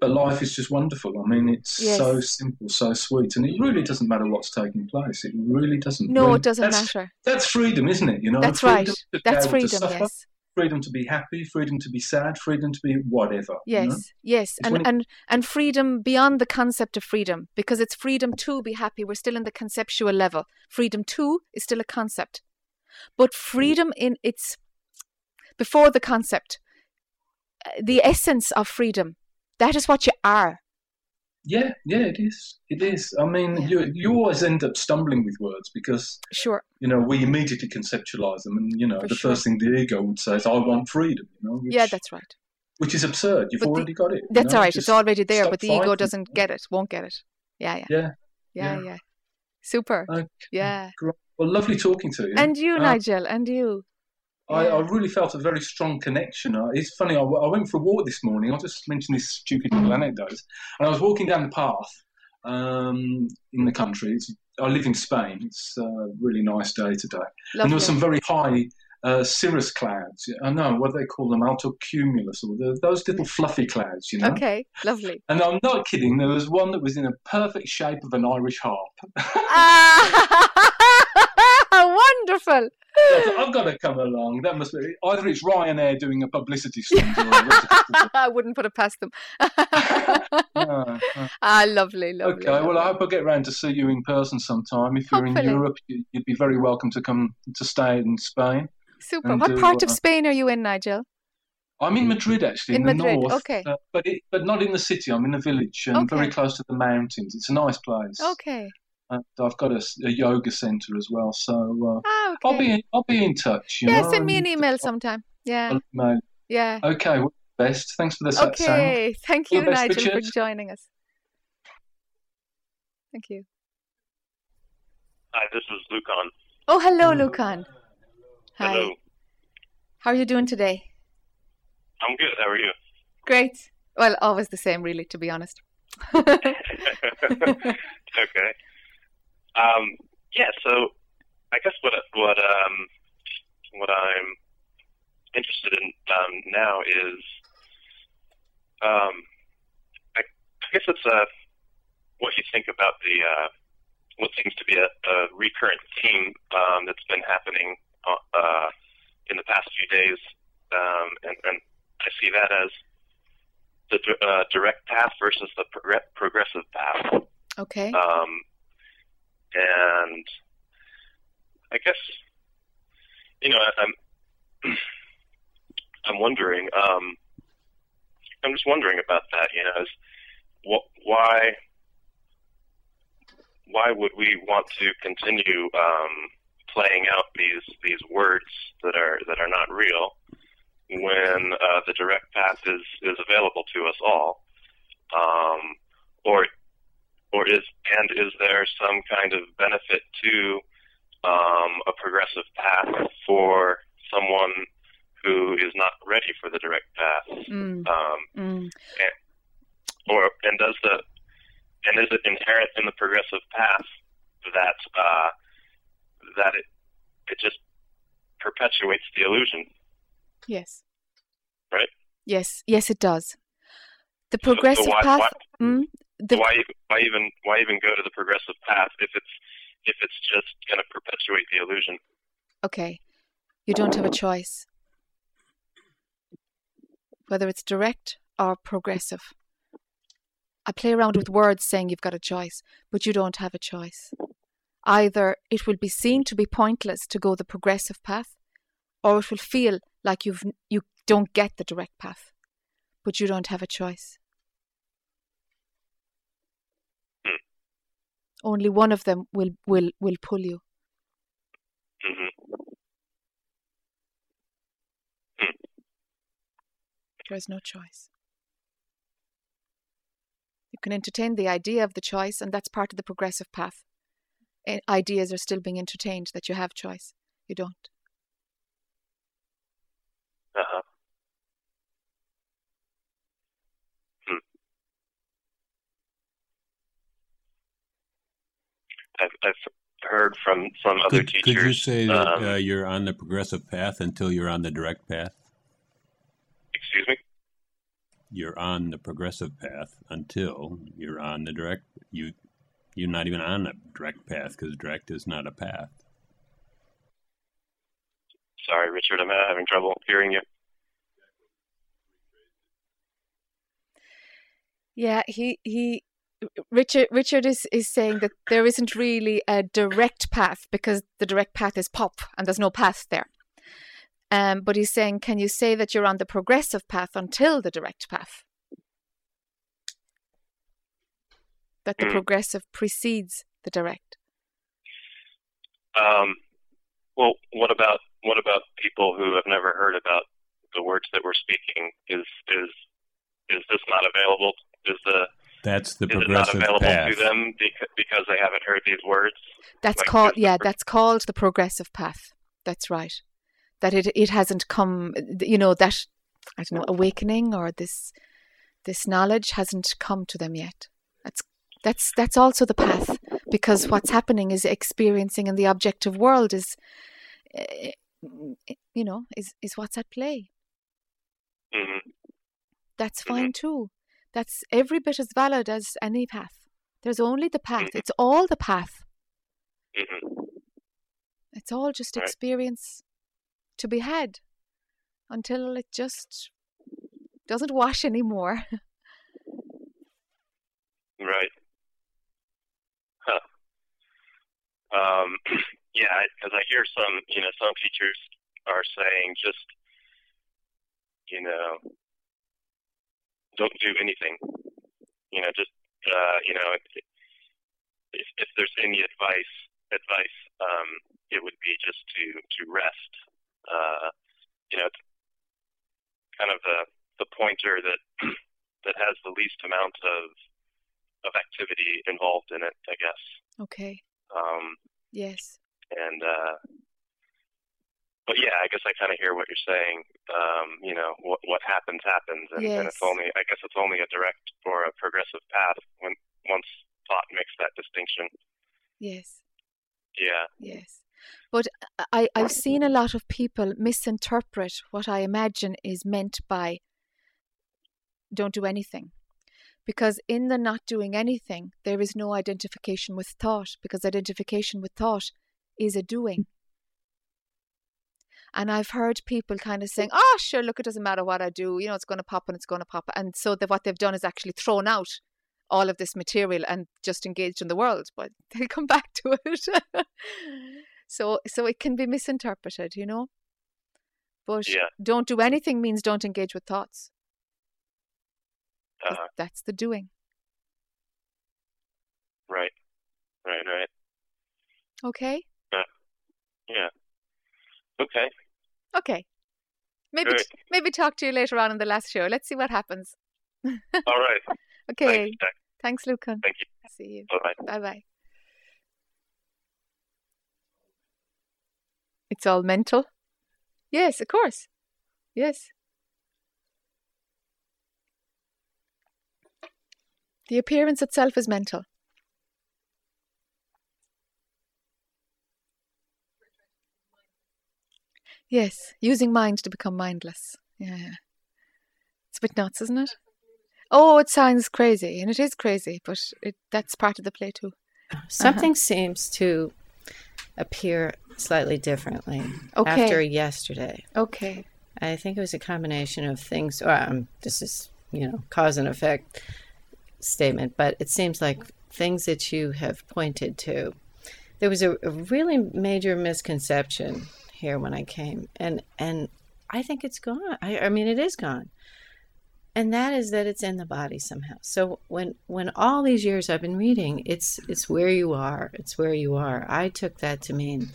I: But life is just wonderful. I mean, it's
B: Yes.
I: so simple, so sweet, and it really doesn't matter what's taking place. It really doesn't.
B: No,
I: When-
B: it doesn't
I: that's,
B: matter.
I: That's freedom, isn't it? You know,
B: That's right. That's freedom.
I: suffer,
B: Yes.
I: freedom to be happy, freedom to be sad, freedom to be whatever. you know?
B: Yes. Yes.
I: It's
B: And
I: it-
B: and and freedom beyond the concept of freedom, because it's freedom to be happy. We're still in the conceptual level. Freedom to is still a concept, but mm. freedom in its before the concept. Uh, the essence of freedom. That is what you are.
I: Yeah, yeah, it is. It is. I mean,
B: Yeah.
I: you you always end up stumbling with words because
B: Sure.
I: you know we immediately conceptualize them, and you know
B: For
I: the
B: sure.
I: first thing the ego would say is, "I want freedom," you know. Which,
B: Yeah, that's right.
I: which is absurd. You've
B: But the-
I: already got it. you
B: That's
I: know,
B: all right.
I: just
B: It's already there, but the ego doesn't get it, won't get it. Yeah, yeah.
I: Yeah.
B: Yeah,
I: yeah.
B: yeah. Super.
I: Okay.
B: Yeah.
I: Well, lovely talking to you.
B: And you,
I: Uh,
B: Nigel, and you.
I: I, I really felt a very strong connection. It's funny, I went for a walk this morning. I'll just mention this stupid little anecdote. And I was walking down the path um, in the country. It's, I live in Spain. It's a really nice day today. Lovely. And there were some very high uh, cirrus clouds. I know what do they call them, altocumulus, or the, those little fluffy clouds, you know.
B: Okay, lovely.
I: And I'm not kidding. There was one that was in a perfect shape of an Irish harp.
B: ah, *laughs* *laughs* wonderful.
I: I thought, I've got to come along. That must be either it's Ryanair doing a publicity stunt *laughs*
B: I wouldn't put it past them. *laughs*
I: Ah,
B: lovely, lovely.
I: Okay, well, I hope I get round to see you in person sometime. If you're
B: Hopefully.
I: in Europe, you- you'd be very welcome to come to stay in Spain.
B: Super. What part of
I: uh,
B: Spain are you in, Nigel?
I: I'm in Madrid, actually, in,
B: In
I: the
B: Madrid,
I: north.
B: okay.
I: uh, but it, but not in the city. I'm in a village and very close to the mountains. It's a nice place.
B: Okay.
I: And I've got a yoga centre as well, so uh,
B: Ah, okay.
I: I'll be in, I'll be in touch. You
B: yeah,
I: know,
B: send me an
I: and
B: email sometime. Yeah,
I: email.
B: yeah.
I: Okay, well, best. Thanks for the sa- sound.
B: Okay, thank you,
I: the best,
B: Nigel, for joining us. Thank you.
J: Hi, this is Lucan.
B: Oh, hello, Lucan. Hi.
J: Hello.
B: How are you doing today?
J: I'm good. How are you?
B: Great. Well, always the same, really, to be honest. *laughs* *laughs*
J: okay. Um, yeah. So, I guess what what um what I'm interested in um, now is um I, I guess it's uh what you think about the uh what seems to be a, a recurrent theme um, that's been happening uh, uh, in the past few days, um, and, and I see that as the uh, direct path versus the progr- progressive path.
B: Okay.
J: Um, and I guess you know I'm *clears throat* I'm wondering. Um, I'm just wondering about that. You know, is what why why would we want to continue um, playing out these these words that are that are not real when uh, the direct path is is available to us all, um, or or is and is there some kind of benefit to um, a progressive path for someone who is not ready for the direct path?
B: Mm,
J: Um,
B: mm.
J: or and does the and is it inherent in the progressive path that uh, that it it just perpetuates the illusion?
B: Yes.
J: Right.
B: Yes. Yes, it does. The
J: So- so
B: progressive
J: why,
B: path.
J: Why,
B: Mm, the,
J: why even why even why even go to the progressive path if it's if it's just going to perpetuate the illusion?
B: okay. You don't have a choice. Whether it's direct or progressive. I play around with words saying you've got a choice, but you don't have a choice. Either it will be seen to be pointless to go the progressive path, or it will feel like you've you don't get the direct path, but you don't have a choice.
J: Hmm.
B: Only one of them will will will pull you.
J: hmm
B: There is no choice. You can entertain the idea of the choice, and that's part of the progressive path. Ideas are still being entertained that you have choice. You don't.
J: Uh-huh. Hmm. I've, I've heard from some other
G: Could,
J: teachers.
G: could you say that
J: um,
G: uh, you're on the progressive path until you're on the direct path?
J: excuse me.
G: You're on the progressive path until you're on the direct. You, you're not even on the direct path because direct is not a path.
J: Sorry, Richard. I'm having trouble hearing you.
B: Yeah, he he. Richard Richard is, is saying that there isn't really a direct path because the direct path is pop and there's no path there. Um, but he's saying, can you say that you're on the progressive path until the direct path? That the
J: Mm.
B: progressive precedes the direct.
J: Um, well, what about what about people who have never heard about the words that we're speaking? Is is is this not available? Is the
G: That's the
J: is it not
G: progressive
J: available
G: path.
J: to them because, because they haven't heard these words?
B: That's
J: Like,
B: called
J: the
B: yeah,
J: pro-
B: that's called the progressive path. That's right. That it it hasn't come you know, that I don't know, awakening or this this knowledge hasn't come to them yet. That's that's that's also the path because what's happening is experiencing in the objective world is eh, you know, is is what's at play.
J: hmm
B: That's
J: Mhm.
B: fine too. That's every bit as valid as any path. There's only the path.
J: Mhm.
B: It's all the path.
J: hmm
B: It's all just
J: Right.
B: experience to be had until it just doesn't wash anymore. *laughs*
J: Right. Huh. Um, *clears throat* yeah, because I hear some, you know, some teachers are saying just, you know, don't do anything. You know, just, uh, you know, if, if, if there's any advice, advice, um, it would be just to to rest. Uh, you know, it's kind of the the pointer that *clears throat* that has the least amount of of activity involved in it, I guess.
B: okay.
J: Um,
B: Yes.
J: and uh, but yeah, I guess I kind of hear what you're saying. Um, you know, what what happens happens, and, and it's only I guess it's only a direct or a progressive path when once thought makes that distinction.
B: Yes.
J: Yeah.
B: Yes. But I, I've seen a lot of people misinterpret what I imagine is meant by don't do anything. Because in the not doing anything, there is no identification with thought, because identification with thought is a doing. And I've heard people kind of saying, oh, sure, look, it doesn't matter what I do. You know, it's going to pop and it's going to pop. And so that what they've done is actually thrown out all of this material and just engaged in the world. But *laughs* they'll come back to it. so, so it can be misinterpreted, you know. But
J: Yeah.
B: don't do anything means don't engage with thoughts.
J: Uh,
B: That's the doing.
J: right. Right. Right.
B: Okay.
J: Yeah. Okay.
B: Okay. Maybe
J: Great.
B: maybe talk to you later on in the last show. Let's see what happens. *laughs*
J: All right.
B: Okay.
J: Thanks.
B: Thanks, Lucan.
J: Thank you.
B: See you.
J: Bye bye.
B: Bye bye. It's all mental? Yes, of course. Yes. The appearance itself is mental. Yes, using mind to become mindless. Yeah, yeah. It's a bit nuts, isn't it? Oh, it sounds crazy, and it is crazy, but it, that's part of the play too.
K: Something seems to appear slightly differently
B: Okay.
K: after yesterday.
B: Okay.
K: I think it was a combination of things. Or, um, this is, you know, cause and effect statement, but it seems like things that you have pointed to. There was a, a really major misconception here when I came, and and I think it's gone. I, I mean, it is gone, and that is that it's in the body somehow. So when when all these years I've been reading, it's it's where you are. It's where you are. I took that to mean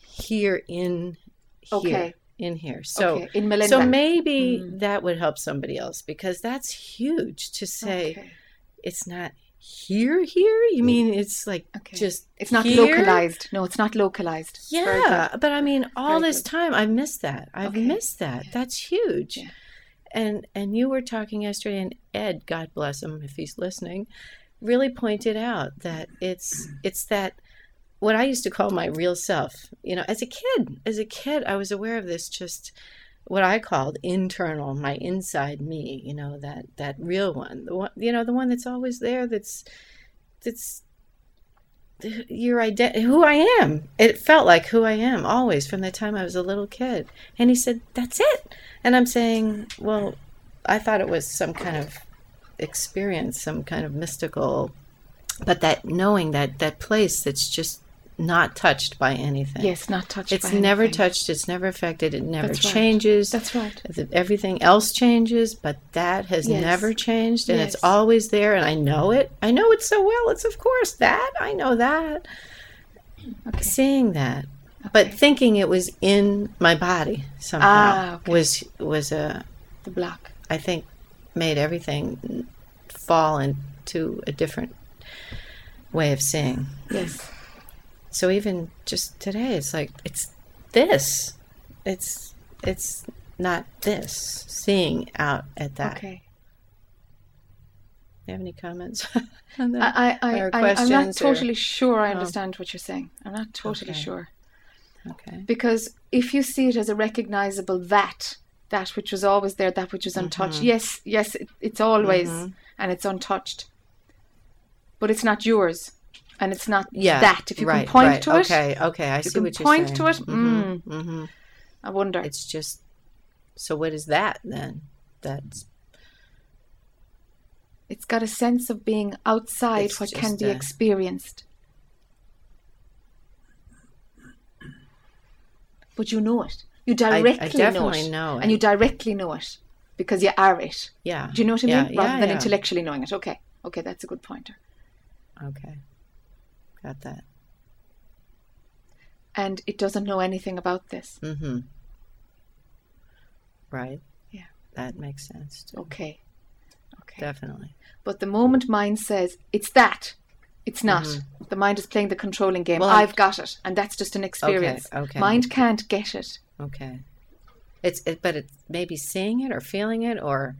K: here in here
B: Okay.
K: in here. So
B: okay. In Melinda.
K: so maybe
B: Mm.
K: that would help somebody else because that's huge to say
B: Okay.
K: it's not here here. You mm. mean it's like
B: Okay.
K: just
B: It's not
K: here?
B: localized. No, it's not localized.
K: Yeah, but I mean all
B: Very
K: this
B: good.
K: time I've missed that. I've
B: Okay.
K: missed that.
B: Yeah.
K: That's huge.
B: Yeah.
K: And and you were talking yesterday and Ed, God bless him if he's listening, really pointed out that it's it's that what I used to call my real self. You know, as a kid, as a kid I was aware of this just what I called internal, my inside me, you know, that that real one. The one you know, the one that's always there that's that's your identity, who I am. It felt like who I am always from the time I was a little kid. And he said, "That's it." And I'm saying, "Well, I thought it was some kind of experience, some kind of mystical, but that knowing that that place that's just not touched by anything.
B: Yes, not touched.
K: It's never
B: anything.
K: touched. It's never affected. It never
B: That's right.
K: changes.
B: That's right.
K: Everything else changes, but that has
B: Yes.
K: never changed, and
B: Yes.
K: it's always there. And I know it. I know it so well. It's of course that I know that.
B: Okay.
K: Seeing that, but thinking it was in my body somehow
B: Ah, okay.
K: was was a
B: The block.
K: I think made everything fall into a different way of seeing.
B: Yes.
K: So even just today, it's like it's this. It's it's not this. Seeing out at that.
B: Okay.
K: You have any comments? *laughs* on that? *laughs*
B: I, I,
K: Or
B: I, I'm not
K: questions or-
B: totally sure I
K: Oh.
B: understand what you're saying. I'm not totally
K: Okay.
B: sure.
K: okay.
B: Because if you see it as a recognizable that, that which was always there, that which was untouched,
K: Mm-hmm.
B: yes, yes, it, it's always and it's untouched. But it's not yours. And it's not
K: Yeah.
B: that. If you
K: right,
B: can point
K: right.
B: to it,
K: Okay. Okay. I see what you're
B: point
K: saying.
B: to it,
K: Mhm, mhm.
B: I wonder.
K: It's just. So what is that then? That's
B: it's got a sense of being outside
K: It's
B: what can be
K: a-
B: experienced. But you know it. You directly
K: definitely
B: know it.
K: know
B: And you directly know it because you are it.
K: yeah.
B: Do you know what I
K: Yeah,
B: mean? Rather
K: yeah,
B: than
K: yeah.
B: intellectually knowing it. Okay. Okay, that's a good pointer.
K: Okay. Got that.
B: And it doesn't know anything about this.
K: Mm-hmm. Right.
B: Yeah.
K: That makes sense. Too.
B: Okay. Okay.
K: Definitely.
B: But the moment mind says, it's that, it's not. The mind is playing the controlling game.
K: Mm-hmm. Well,
B: I've got it. And that's just an experience.
K: okay.
B: Mind can't get it.
K: Okay. It's it, but it's maybe seeing it or feeling it or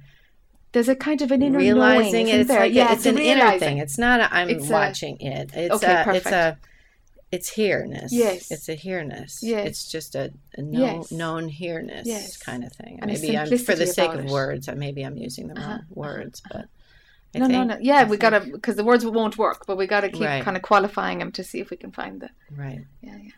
B: There's a kind of an inner
K: realizing
B: knowing,
K: it. It's
B: there?
K: like
B: yeah,
K: it's, an
B: a
K: inner
B: realizing.
K: thing. It's not a, I'm
B: It's a-
K: watching it. It's
B: Okay,
K: a it's a it's here-ness.
B: Yes.
K: It's a here-ness.
B: Yes.
K: It's just a, a known,
B: Yes.
K: known here-ness
B: Yes.
K: kind of thing.
B: And
K: maybe I'm for the sake of
B: it.
K: words. Maybe I'm using the wrong
B: Uh-huh,
K: words, but I
B: no, no,
K: think-
B: no. Yeah,
K: I
B: we
K: think-
B: gotta because the words won't work, but we gotta keep
K: Right.
B: kind of qualifying them to see if we can find the.
K: right.
B: Yeah, yeah.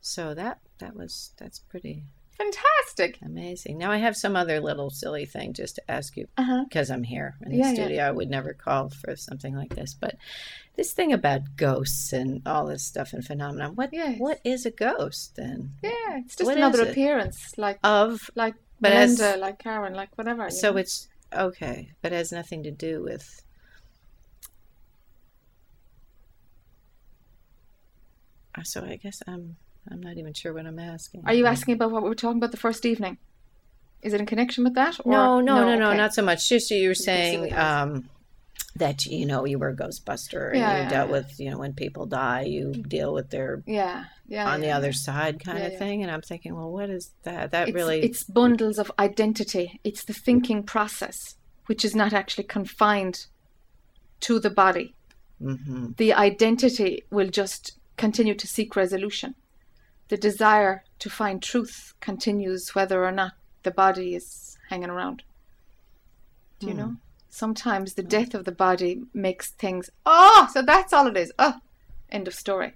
K: So that that was that's pretty
B: Fantastic.
K: amazing. Now I have some other little silly thing just to ask you
B: Uh huh.
K: because I'm here in the
B: Yeah, yeah.
K: studio. I would never call for something like this, but this thing about ghosts and all this stuff and phenomenon. What
B: Yes.
K: what is a ghost then?
B: Yeah, it's just
K: What
B: another appearance, like
K: Of
B: like
K: But
B: like Karen, like whatever.
K: so
B: know?
K: it's okay, but it has nothing to do with. Uh, So I guess I'm I'm not even sure what I'm asking.
B: Are you asking about what we were talking about the first evening? Is it in connection with that? Or?
K: No, no, no, no,
B: okay.
K: not so much. Just you were saying um, that you know you were a Ghostbuster and
B: Yeah,
K: you
B: yeah,
K: dealt
B: yeah.
K: with you know when people die, you deal with their
B: Yeah, yeah.
K: on the other side kind of thing, and I'm thinking, well, what is that? That
B: It's,
K: really
B: it's bundles of identity. It's the thinking process, which is not actually confined to the body.
K: hmm
B: The identity will just continue to seek resolution. The desire to find truth continues whether or not the body is hanging around. Do you
K: Hmm.
B: know? Sometimes the death of the body makes things, oh, so that's all it is. Oh, end of story.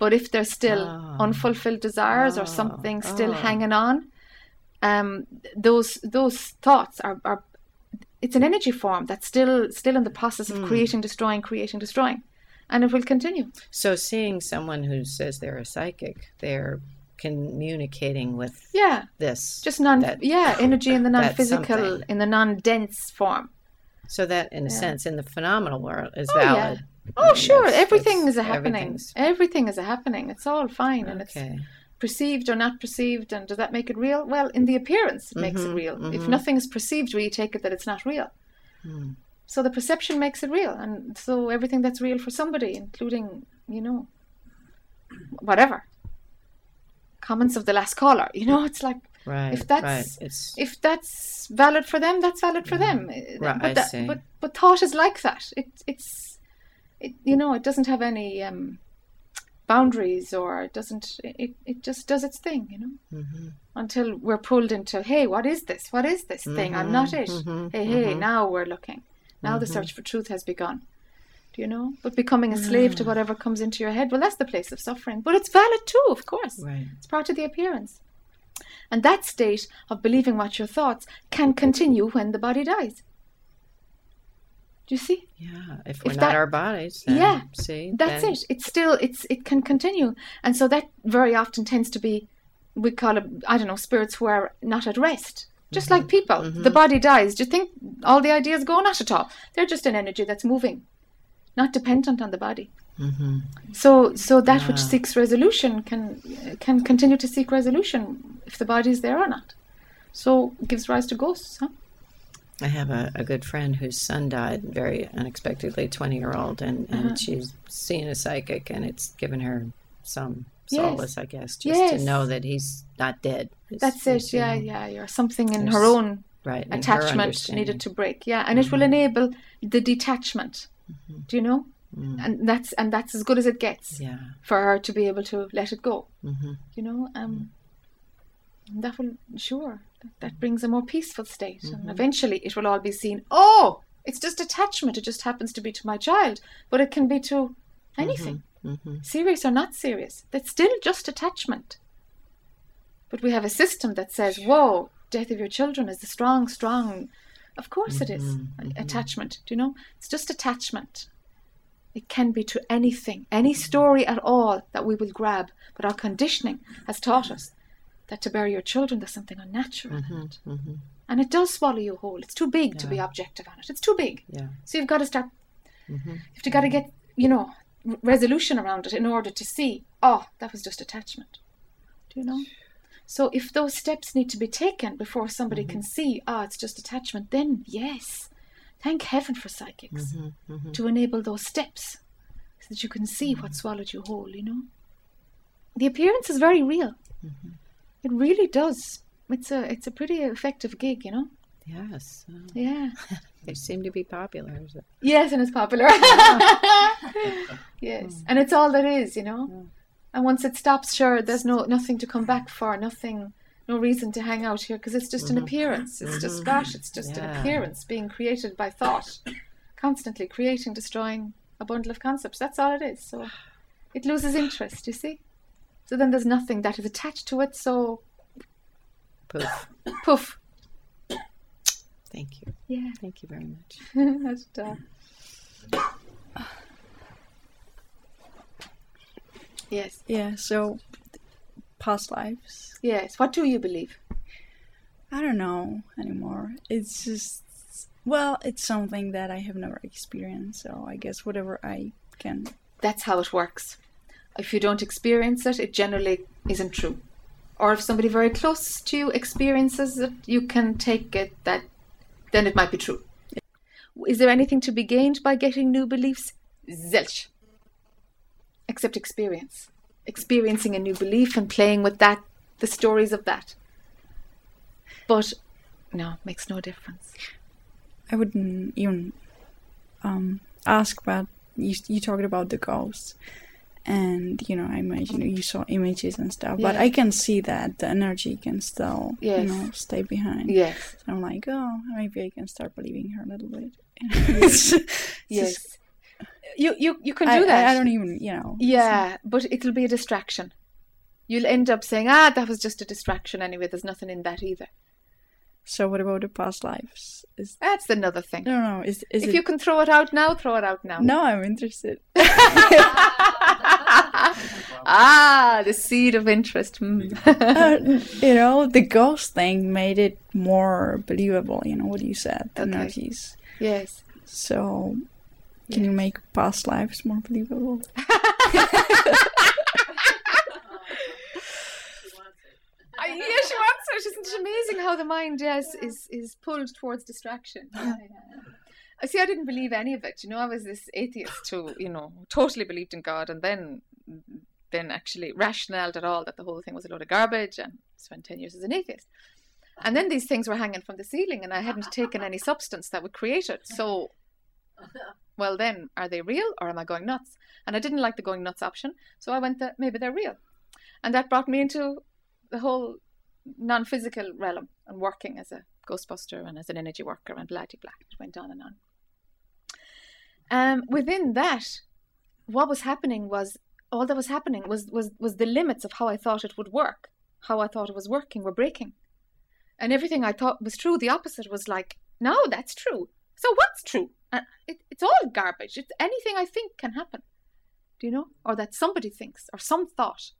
B: But if there's still
K: Oh.
B: unfulfilled desires or
K: Oh,
B: something still
K: oh.
B: hanging on, um, those those thoughts are, are it's an energy form that's still still in the process of creating, destroying, creating, destroying, and it will continue.
K: so seeing someone who says they're a psychic, they're communicating with
B: Yeah,
K: this.
B: just non
K: that-
B: yeah *laughs* energy in the non-physical, in the non-dense form.
K: so that, in a
B: Yeah.
K: sense, in the phenomenal world, is
B: Oh, yeah.
K: valid. I
B: Oh,
K: mean,
B: sure, everything is a happening. Everything is a happening. It's all fine, and it's perceived or not perceived. And does that make it real? Well, in the appearance, it makes it
K: Mhm,
B: real. If
K: mhm.
B: nothing is perceived, we take it that it's not real.
K: Hmm.
B: So the perception makes it real, and so everything that's real for somebody, including you know, whatever. Comments of the last caller. You know, it's like
K: Right.
B: if that's
K: right.
B: If that's valid for them, that's valid for them.
K: Right,
B: but that, but but thought is like that. It it's it you know it doesn't have any um, boundaries or it doesn't it, it just does its thing. You know
K: mhm.
B: until we're pulled into hey what is this what is this thing i'm not it
K: mhm,
B: hey hey
K: mhm.
B: now we're looking now the mm-hmm. search for truth has begun do you know but becoming a slave to mm. whatever comes into your head well that's the place of suffering but it's valid too of course
K: right.
B: it's part of the appearance and that state of believing what your thoughts can continue when the body dies Do you see?
K: Yeah. If we're if not our bodies,
B: yeah.
K: See,
B: that's then... it. It's still it's it can continue, and so that very often tends to be we call it I don't know spirits who are not at rest. Just mm-hmm. like people, mm-hmm. the body dies. Do you think all the ideas go? Not at all. They're just an energy that's moving, not dependent on the body. Mm-hmm. So, so that yeah. which seeks resolution can can continue to seek resolution if the body is there or not. So, gives rise to ghosts. Huh?
K: I have a, a good friend whose son died very unexpectedly, 20 year old, and, and uh-huh. she's seen a psychic, and it's given her some solace, yes. I guess, just yes. to know that he's not dead.
B: It's, That's it, yeah, know, yeah. You're something in her own right, attachment needed to break, yeah, and mm-hmm. it will mm-hmm. enable the detachment. Mm-hmm. Do you know? Mm. And that's and that's as good as it gets.
K: Yeah.
B: For her to be able to let it go. Mm-hmm. You know, um, that will sure that brings a more peaceful state mm-hmm. and eventually it will all be seen oh it's just attachment it just happens to be to my child but it can be to anything mm-hmm. Mm-hmm. serious or not serious that's still just attachment but we have a system that says whoa death of your children is the strong strong of course it is mm-hmm. Mm-hmm. attachment do you know it's just attachment it can be to anything any story at all that we will grab but our conditioning has taught us that to bury your children there's something unnatural mm-hmm, in it. Mm-hmm. And it does swallow you whole. It's too big yeah. to be objective on it. It's too big.
K: Yeah.
B: So you've got to start mm-hmm. you've got to get, you know, resolution around it in order to see, oh, that was just attachment. Do you know? So if those steps need to be taken before somebody mm-hmm. can see, ah, oh, it's just attachment, then yes. Thank heaven for psychics mm-hmm, mm-hmm. to enable those steps so that you can see what swallowed you whole, you know? The appearance is very real. Mm-hmm. It really does. It's a it's a pretty effective gig, you know.
K: Yes.
B: yeah. *laughs*
K: they seem to be popular.
B: Yes, and it's popular. *laughs* yes, mm. and it's all that is, you know. Mm. And once it stops, sure, there's no nothing to come back for, nothing, no reason to hang out here because it's just mm-hmm. an appearance. It's mm-hmm. just gosh, it's just yeah. an appearance being created by thought, constantly creating, destroying a bundle of concepts. That's all it is. So it loses interest. You see. So then there's nothing that is attached to it. So
K: poof,
B: poof.
K: Thank you.
B: Yeah.
K: Thank you very much. *laughs*
B: That's tough. Yes.
L: Yeah. So past lives.
B: Yes. What do you believe?
L: I don't know anymore. It's just well, it's something that I have never experienced. So I guess whatever I can.
B: That's how it works if you don't experience it, it generally isn't true. Or if somebody very close to you experiences it, you can take it that then it might be true. Is there anything to be gained by getting new beliefs? Zilch. Except experience. Experiencing a new belief and playing with that, the stories of that. But no, makes no difference.
L: I wouldn't even um, ask but you. You talked about the ghosts and you know i imagine you saw images and stuff but i can see that the energy can still yes. you know stay behind
B: yes
L: so i'm like oh maybe i can start believing her a little bit
B: yes *laughs* yes you you you can do
L: I,
B: that
L: I, I, don't even you know
B: yeah so. but it'll be a distraction you'll end up saying ah that was just a distraction anyway there's nothing in that either
L: so what about the past lives?
B: Is that's another thing.
L: No, no. Is, is
B: if
L: it...
B: you can throw it out now, throw it out now.
L: No, I'm interested. *laughs* *laughs*
B: ah, the seed of interest.
L: Uh, you know, the ghost thing made it more believable. You know what you said, the okay. energies.
B: Yes.
L: So, can yes. you make past lives more believable? *laughs*
B: I, yeah, she wants it. Isn't it amazing how the mind yes is is pulled towards distraction? Yeah, yeah. I see. I didn't believe any of it. You know, I was this atheist who, you know, totally believed in God, and then then actually rationalized at all that the whole thing was a load of garbage, and spent ten years as an atheist. And then these things were hanging from the ceiling, and I hadn't taken any substance that would create it. So, well, then, are they real or am I going nuts? And I didn't like the going nuts option, so I went that maybe they're real, and that brought me into the whole non-physical realm and working as a ghostbuster and as an energy worker and blah blah. It went on and on. Um, within that, what was happening was all that was happening was was was the limits of how I thought it would work, how I thought it was working, were breaking, and everything I thought was true, the opposite was like, no, that's true. So what's true? And it, it's all garbage. It's anything I think can happen. Do you know? Or that somebody thinks, or some thought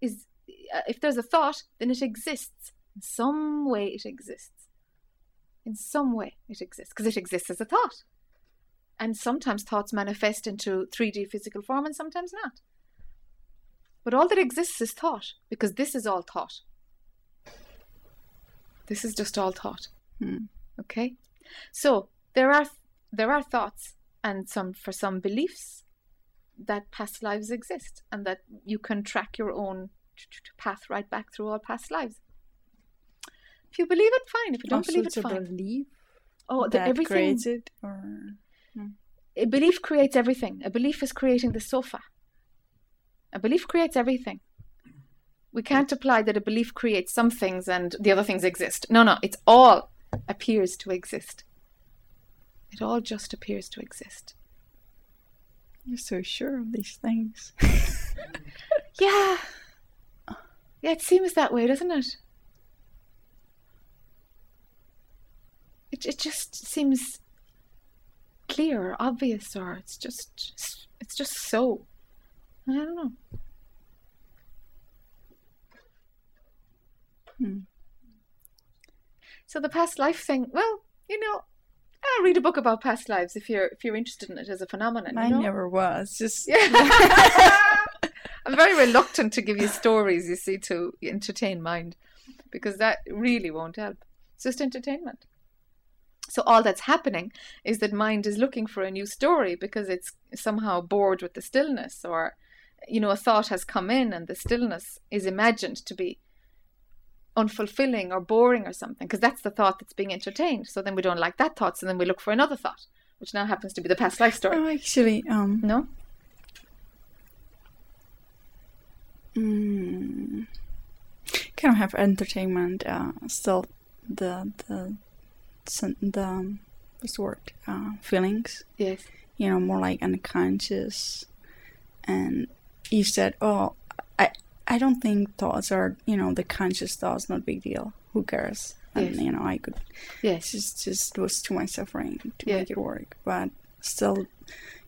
B: is. Uh, if there's a thought, then it exists. In some way, it exists. In some way, it exists because it exists as a thought. And sometimes thoughts manifest into 3D physical form and sometimes not. But all that exists is thought because this is all thought. This is just all thought.
L: Hmm.
B: Okay? So there are there are thoughts and some for some beliefs that past lives exist and that you can track your own path right back through all past lives. If you believe it, fine. If you don't
L: Also,
B: believe it, fine.
L: belief
B: Oh, the,
L: that
B: everything.
L: creates it, or
B: A belief creates everything. A belief is creating the sofa. A belief creates everything. We can't apply that a belief creates some things and the other things exist. No, no, it all appears to exist. It all just appears to exist.
L: you're so sure of these things. *laughs*
B: Yeah. Yeah, it seems that way, doesn't it? It, it just seems clear or obvious or it's just it's just so. I don't know.
L: Hmm.
B: So the past life thing, well, you know, I'll read a book about past lives if you're if you're interested in it as a phenomenon.
L: I
B: you know?
L: never was. Just *laughs* *laughs*
B: I'm very reluctant to give you stories, you see, to entertain mind, because that really won't help. It's just entertainment. So all that's happening is that mind is looking for a new story because it's somehow bored with the stillness, or you know, a thought has come in and the stillness is imagined to be unfulfilling or boring or something, because that's the thought that's being entertained. So then we don't like that thought, so then we look for another thought, which now happens to be the past life story.
L: Oh, actually, um,
B: No?
L: mm, kind of have entertainment. Uh, still, the the the what's the word? Uh, feelings.
B: Yes.
L: You know, more like unconscious. And you said, "Oh, I I don't think thoughts are you know the conscious thoughts not big deal. Who cares?" And
B: Yes.
L: you know, I could
B: Yes.
L: just just was too much suffering to
B: Yeah.
L: make it work. But still,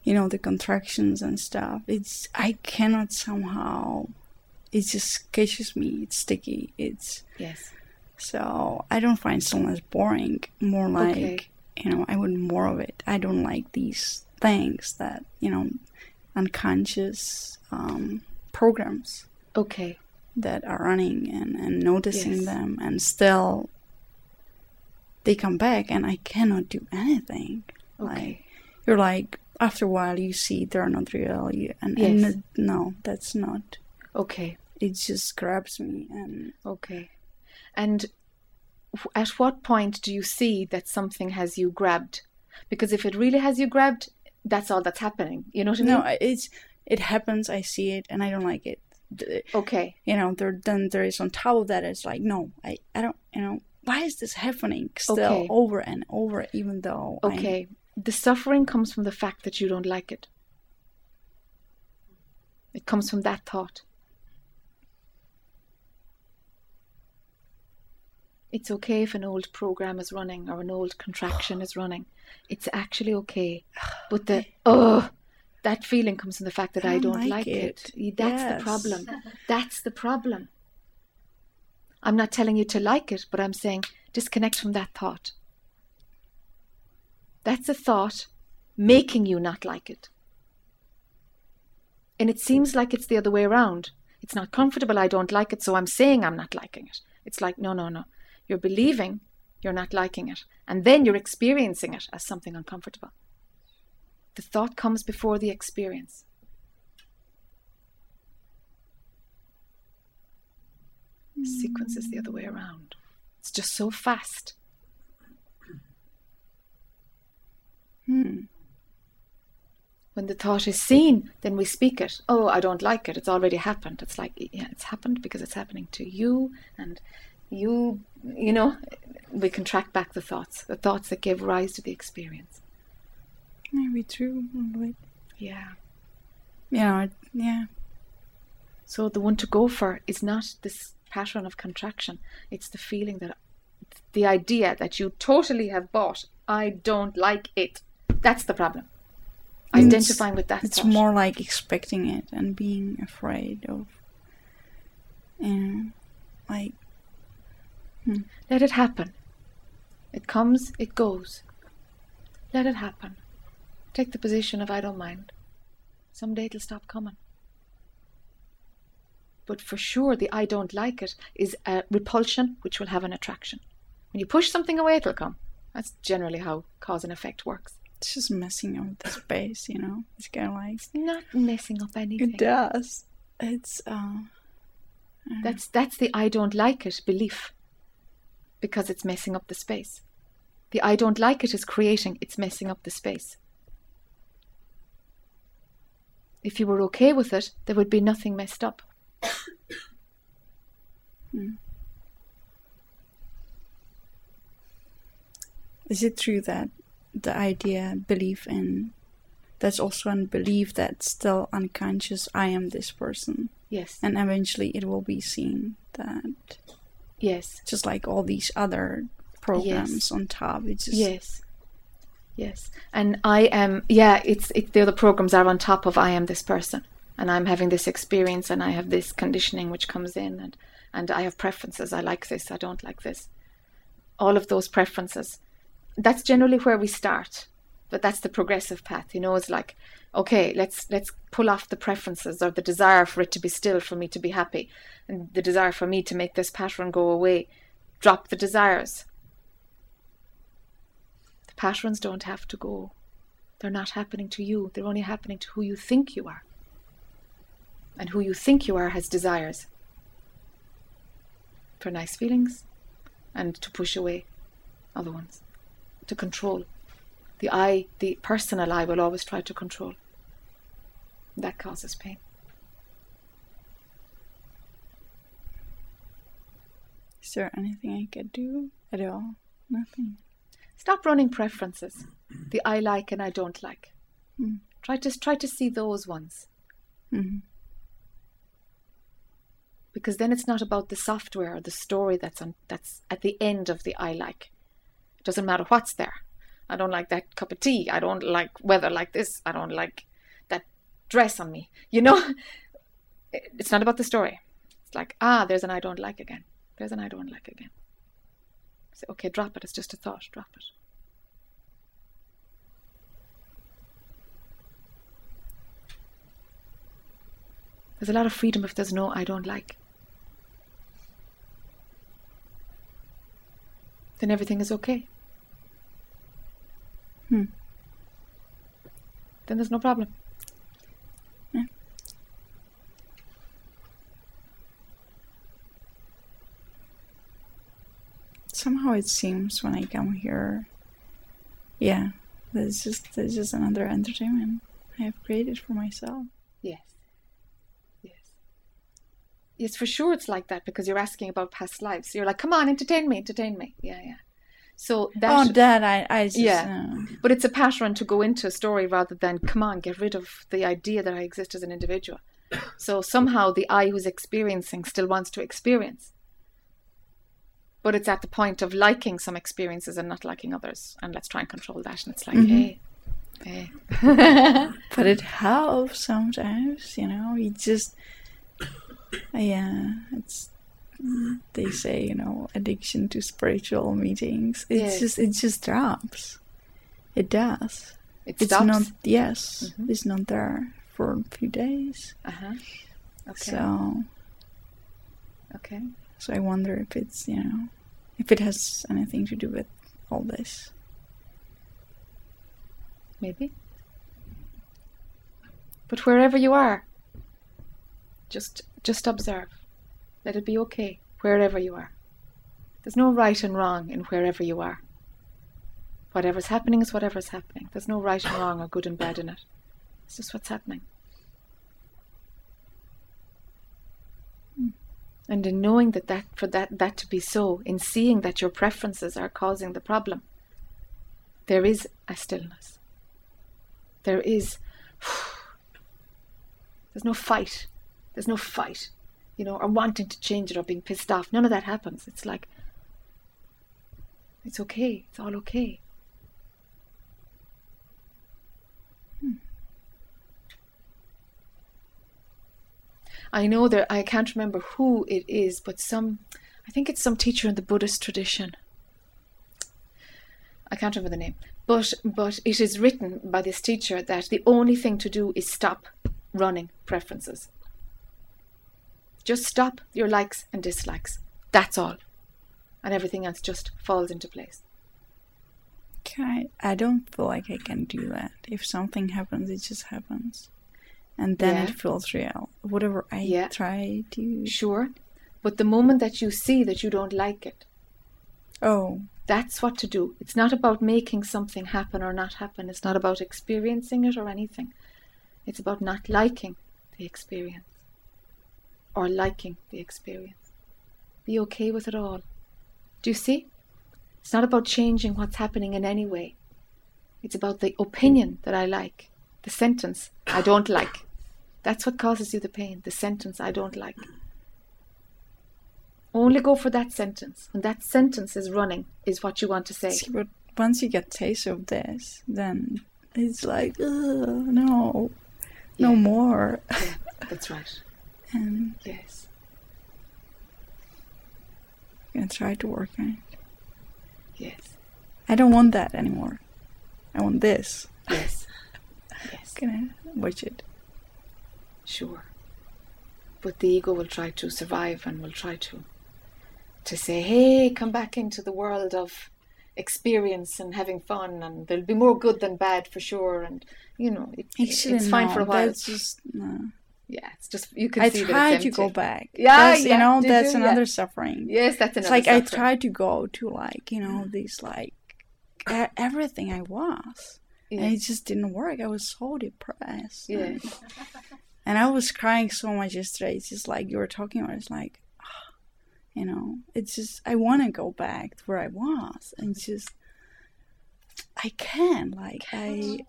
L: you know, the contractions and stuff. It's I cannot somehow. It just catches me. It's sticky. It's
B: Yes.
L: So I don't find stillness boring. More like
B: Okay.
L: you know, I want more of it. I don't like these things that you know, unconscious um, programs
B: Okay.
L: that are running and, and noticing
B: Yes.
L: them and still they come back and I cannot do anything.
B: Okay.
L: Like you're like after a while you see they're not real you, and,
B: Yes.
L: and no, that's not.
B: Okay.
L: It just grabs me and
B: Okay. And at what point do you see that something has you grabbed? Because if it really has you grabbed, that's all that's happening. You know what I mean?
L: no, it's it happens. I see it and I don't like it. Uh,
B: okay.
L: You know, there then there is on top of that. It's like no, I I don't. You know, why is this happening still
B: Okay.
L: over and over? Even though I'm-
B: Okay. The suffering comes from the fact that you don't like it. It comes from that thought. It's okay if an old program is running or an old contraction is running. It's actually okay. *sighs* But the oh, that feeling comes from the fact that I,
L: I don't
B: don't
L: like
B: like,
L: it.
B: it. That's
L: Yes.
B: the problem. That's the problem. I'm not telling you to like it, but I'm saying disconnect from that thought. That's a thought making you not like it. And it seems like it's the other way around. It's not comfortable, I don't like it, so I'm saying I'm not liking it. It's like, no, no, no. You're believing you're not liking it, and then you're experiencing it as something uncomfortable. The thought comes before the experience. The sequence is the other way around. It's just so fast.
L: Hmm.
B: When the thought is seen, then we speak it. Oh, I don't like it. It's already happened. It's like, yeah, it's happened because it's happening to you. And you, you know, we can track back the thoughts, the thoughts that gave rise to the experience.
L: Maybe true.
B: Yeah.
L: it- yeah.
B: So the one to go for is not this pattern of contraction. It's the feeling that the idea that you totally have bought. I don't like it. That's the problem. Identifying with that.
L: It's
B: thought.
L: more like expecting it and being afraid of. And like
B: Let it happen. It comes, it goes. Let it happen. Take the position of I don't mind. Someday it'll stop coming. But for sure, the I don't like it is a repulsion which will have an attraction. When you push something away, it'll come. That's generally how cause and effect works.
L: it's just messing up the space, you know. It's kind of like
B: It's not messing up anything.
L: it does. It's uh.
B: That's that's the I don't like it belief. Because it's messing up the space. The I don't like it is creating, it's messing up the space. If you were okay with it, there would be nothing messed up. Hmm.
L: Is it true that the idea, belief in, that's also a belief that's still unconscious? I am this person,
B: Yes.
L: and eventually it will be seen that
B: yes.
L: just like all these other programs
B: Yes.
L: on top, it's just
B: Yes. Yes. And I am yeah, it's it the other programs are on top of I am this person. And I'm having this experience and I have this conditioning which comes in and and I have preferences. I like this, I don't like this. All of those preferences. That's generally where we start. But that's the progressive path. You know, it's like, okay, let's let's pull off the preferences or the desire for it to be still for me to be happy and the desire for me to make this pattern go away. Drop the desires. The patterns don't have to go. They're not happening to you. They're only happening to who you think you are. And who you think you are has desires for nice feelings and to push away other ones, to control. The I, the personal I, will always try to control. That causes pain.
L: Is there anything I could do at all? Nothing.
B: Stop running preferences. The I like and I don't like.
L: Mm.
B: Try to try to see those ones.
L: hmm
B: because then it's not about the software or the story that's on that's at the end of the I like. It doesn't matter what's there. I don't like that cup of tea. I don't like weather like this. I don't like that dress on me. You know, *laughs* it's not about the story. It's like ah, there's an I don't like again. There's an I don't like again. Say okay, drop it. It's just a thought. Drop it. There's a lot of freedom if there's no I don't like. Then everything is okay.
L: Hmm.
B: Then there's no problem.
L: Somehow it seems when I come here, yeah, there's just there's just another entertainment I have created for myself.
B: Yes. Yes. Yes, for sure it's like that because you're asking about past lives. You're like, come on, entertain me, entertain me. Yeah, yeah. So that
L: oh, that I I just
B: Yeah.
L: uh,
B: But it's a pattern to go into a story rather than, come on, get rid of the idea that I exist as an individual. So somehow the I who's experiencing still wants to experience. But it's at the point of liking some experiences and not liking others. And let's try and control that. And it's like,
L: Mhm.
B: hey, hey. *laughs*
L: but it helps sometimes, you know. You just, yeah, it's. They say, you know, addiction to spiritual meetings. It's
B: Yes.
L: just, it just drops. It does.
B: it
L: It's
B: stops.
L: not. Yes,
B: Mhm.
L: it's not there for a few days.
B: Uh-huh. Okay.
L: So,
B: okay.
L: so I wonder if it's, you know, if it has anything to do with all this.
B: Maybe. But wherever you are, just just observe. Let it be okay wherever you are. There's no right and wrong in wherever you are. Whatever's happening is whatever's happening. There's no right and wrong or good and bad in it. It's just what's happening. Hmm. And in knowing that, that for that, that to be so, in seeing that your preferences are causing the problem, there is a stillness. There is *sighs* there's no fight. There's no fight. You know, or wanting to change it or being pissed off. None of that happens. It's like It's okay. It's all okay. Hmm. I know that I can't remember who it is, but some, I think it's some teacher in the Buddhist tradition. I can't remember the name, but but it is written by this teacher that the only thing to do is stop running preferences. Just stop your likes and dislikes. That's all, and everything else just falls into place.
L: Okay, I? Don't feel like I can do that. If something happens, it just happens and then yeah. it feels real. Whatever I yeah. try to.
B: Sure. But the moment that you see that you don't like it.
L: Oh.
B: That's what to do. It's not about making something happen or not happen. It's not about experiencing it or anything. It's about not liking the experience or liking the experience. Be okay with it all. Do you see? It's not about changing what's happening in any way. It's about the opinion that I like the sentence I don't like. That's what causes you the pain, the sentence I don't like. Only go for that sentence. When that sentence is running, is what you want to say.
L: See, but once you get taste of this, then it's like, no, yeah. no more.
B: yeah, that's right.
L: And
B: yes,
L: I'm gonna try to work on it.
B: Yes.
L: I don't want that anymore. I want this.
B: Yes. *laughs*
L: Yes. Can I watch it?
B: Sure. But the ego will try to survive and will try to to say, hey, come back into the world of experience and having fun and there'll be more good than bad for sure and you know it, Actually, it's fine no, for a while.
L: That's just no.
B: Yeah, it's just you can
L: I
B: see
L: tried to go back. Yeah, that's, yeah, you know that's you? another yeah. suffering.
B: Yes, that's
L: another.
B: It's
L: like suffering. I tried to go to like you know *sighs* these like everything I was, yeah. and it just didn't work. I was so depressed.
B: Yeah.
L: And, and I was crying so much yesterday. It's just like you were talking about. It's like, *sighs* you know, it's just I want to go back to where I was, and just I can't. Like. I.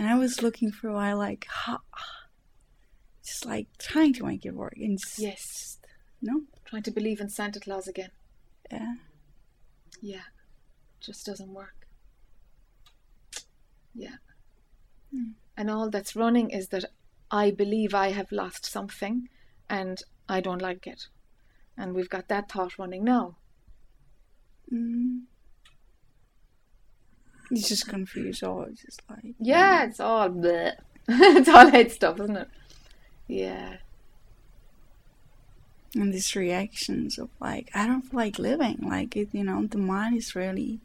L: And I was looking for a while, like, ha, *sighs* just like trying to make it work. And just,
B: yes,
L: no,
B: trying to believe in Santa Claus again.
L: Yeah.
B: Yeah, just doesn't work. Yeah.
L: Mm.
B: And all that's running is that I believe I have lost something and I don't like it. And we've got that thought running now.
L: Mm. It's just confused. All it's just like
B: yeah, it's all bleh. *laughs* it's all head stuff, isn't it? Yeah.
L: And these reactions of like I don't feel like living. Like it, you know, the mind is really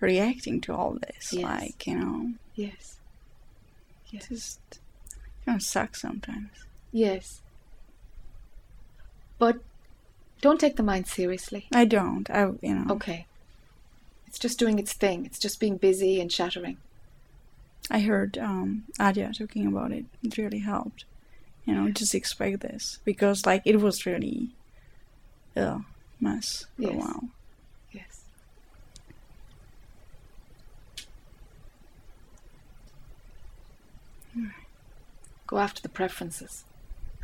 L: reacting to all this. Yes. Like, you know.
B: Yes.
L: Yes. Just kind of sucks sometimes.
B: Yes. But don't take the mind seriously.
L: I don't. I, you know.
B: Okay. It's just doing its thing. It's just being busy and shattering.
L: I heard um, Adya talking about it. It really helped. You know, just expect this because, like, it was really a mess for yes. a while.
B: Go after the preferences.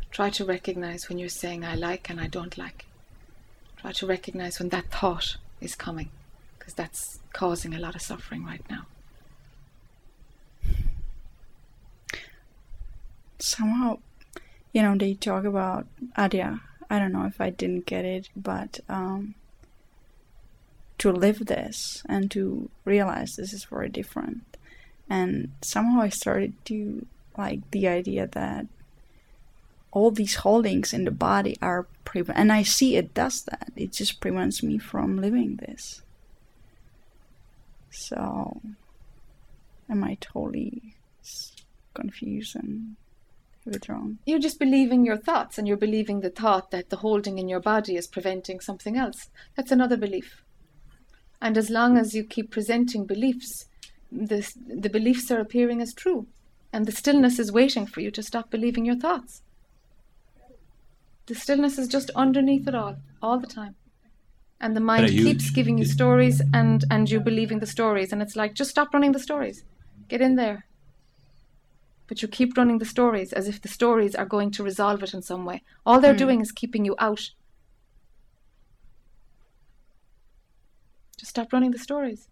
B: Try to recognize when you're saying I like and I don't like. Try to recognize when that thought is coming, because that's causing a lot of suffering right now.
L: Somehow, you know, they talk about Adya. I don't know if I didn't get it, but um, to live this and to realize this is very different. And somehow I started to like the idea that all these holdings in the body are and I see it does that. It just prevents me from living this. So am I totally confused and have it wrong?
B: You're just believing your thoughts and you're believing the thought that the holding in your body is preventing something else. That's another belief. And as long as you keep presenting beliefs, the, the beliefs are appearing as true and the stillness is waiting for you to stop believing your thoughts. The stillness is just underneath it all, all the time. And the mind you, keeps giving you stories and, and you believing the stories. And it's like, just stop running the stories. Get in there. But you keep running the stories as if the stories are going to resolve it in some way. All they're mm. doing is keeping you out. Just stop running the stories.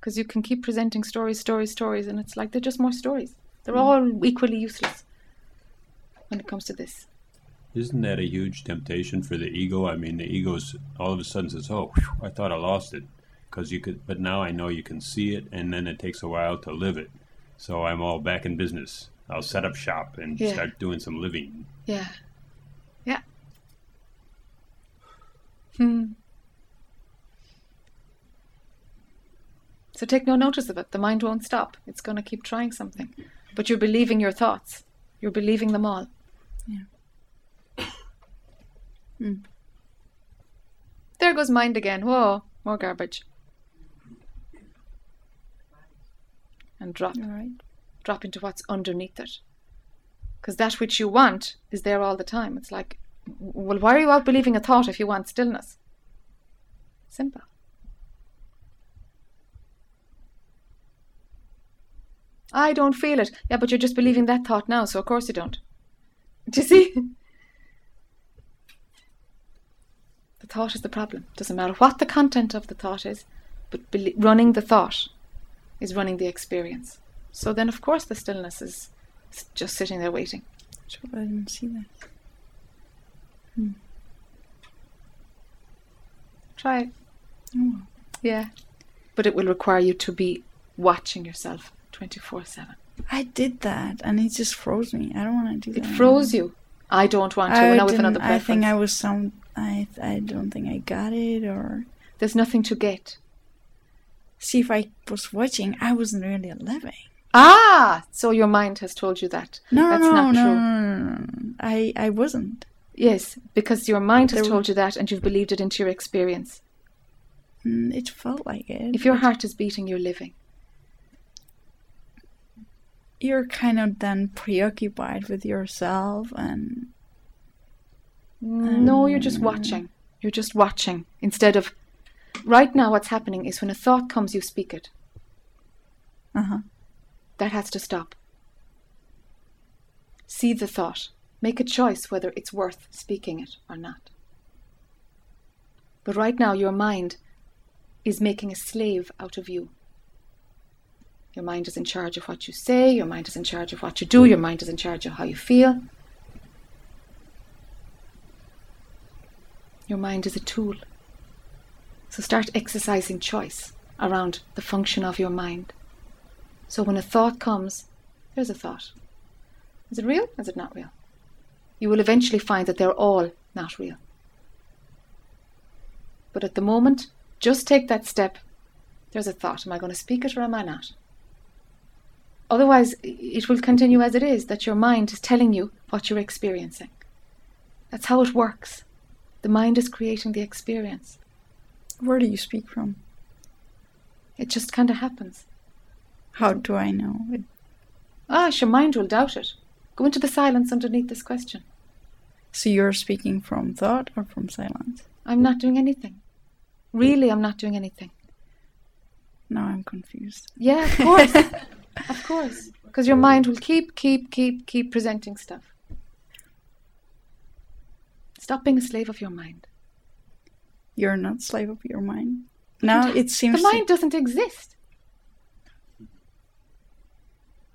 B: Because you can keep presenting stories, stories, stories, and it's like they're just more stories. They're
G: Mm.
B: all equally useless when it comes to this.
G: Isn't that a huge temptation for the ego? I mean, the ego's all of a sudden says, "Oh, whew, I thought I lost it," because you could, but now I know you can see it, and then it takes a while to live it. So I'm all back in business. I'll set up shop and
B: Yeah.
G: start doing some living.
B: Yeah. Yeah. Hmm. So take no notice of it. The mind won't stop. It's going to keep trying something. But you're believing your thoughts. You're believing them all.
L: Yeah. Hmm.
B: There goes mind again. Whoa, more garbage. And drop.
L: Right.
B: Drop into what's underneath it. Because that which you want is there all the time. It's like, well, why are you out believing a thought if you want stillness? Simple. I don't feel it. Yeah, but you're just believing that thought now, so of course you don't. Do you see? *laughs* The thought is the problem. Doesn't matter what the content of the thought is, but belie- running the thought is running the experience. So then, of course, the stillness is just sitting there waiting.
L: Sure, I didn't see that. Hmm.
B: Try it.
L: Oh,
B: Yeah. But it will require you to be watching yourself 24 7.
L: I did that, and it just froze me. I don't want to do
B: It
L: that.
B: It froze you. I don't want to.
L: I,
B: another
L: I think I was some. I I don't think I got it, or
B: There's nothing to get.
L: see if I was watching. I wasn't really living.
B: Ah! So your mind has told you that.
L: No,
B: That's
L: no,
B: not
L: no,
B: true.
L: no, no, no. I I wasn't.
B: Yes, because your mind has
L: There
B: told you that and you've believed it into your experience.
L: Mm, It felt like it.
B: If your heart is beating, you're living.
L: you're kind of then preoccupied with yourself, and
B: No, you're just watching. You're just watching. Instead of. Right now, what's happening is when a thought comes, you speak it.
L: uh huh.
B: That has to stop. See the thought. Make a choice whether it's worth speaking it or not. But right now, your mind is making a slave out of you. Your mind is in charge of what you say, your mind is in charge of what you do, your mind is in charge of how you feel. Your mind is a tool. So start exercising choice around the function of your mind. So when a thought comes, there's a thought. Is it real? Is it not real? You will eventually find that they're all not real. But at the moment, just take that step. There's a thought. Am I going to speak it or am I not? Otherwise, it will continue as it is that your mind is telling you what you're experiencing. That's how it works. The mind is creating the experience.
L: Where do you speak from?
B: It just kind of happens.
L: How do I know? It,
B: Ah, your mind will doubt it. Go into the silence underneath this question.
L: so you're speaking from thought or from silence?
B: I'm not doing anything. Really, I'm not doing anything.
L: Now I'm confused.
B: Yeah, of course. *laughs* of course. Because your mind will keep, keep, keep, keep presenting stuff. Stop being a slave of your mind.
L: You're not slave of your mind. Now it seems.
B: The mind doesn't exist.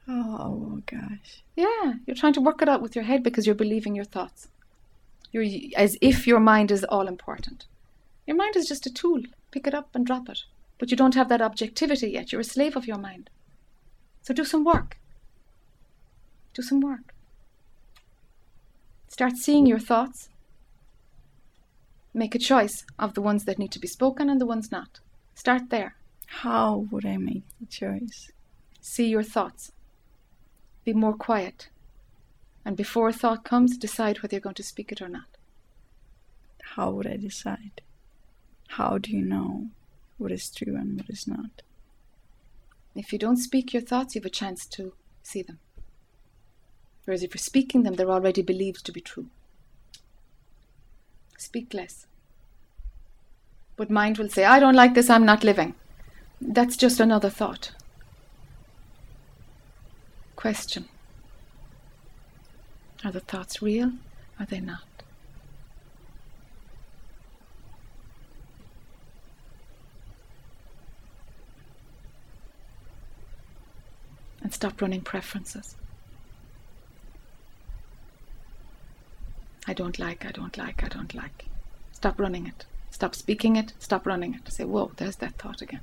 L: Oh gosh.
B: Yeah, you're trying to work it out with your head because you're believing your thoughts. You're as if your mind is all important. Your mind is just a tool. Pick it up and drop it. But you don't have that objectivity yet. You're a slave of your mind. So do some work. Do some work. Start seeing your thoughts. Make a choice of the ones that need to be spoken and the ones not. Start there.
L: How would I make the choice?
B: See your thoughts. Be more quiet. And before a thought comes, decide whether you're going to speak it or not.
L: How would I decide? How do you know what is true and what is not?
B: If you don't speak your thoughts, you have a chance to see them. Whereas if you're speaking them, they're already believed to be true. Speak less. But mind will say, I don't like this, I'm not living. That's just another thought. Question Are the thoughts real? Are they not? And stop running preferences. I don't like, I don't like, I don't like. Stop running it. Stop speaking it, stop running it. Say, whoa, there's that thought again.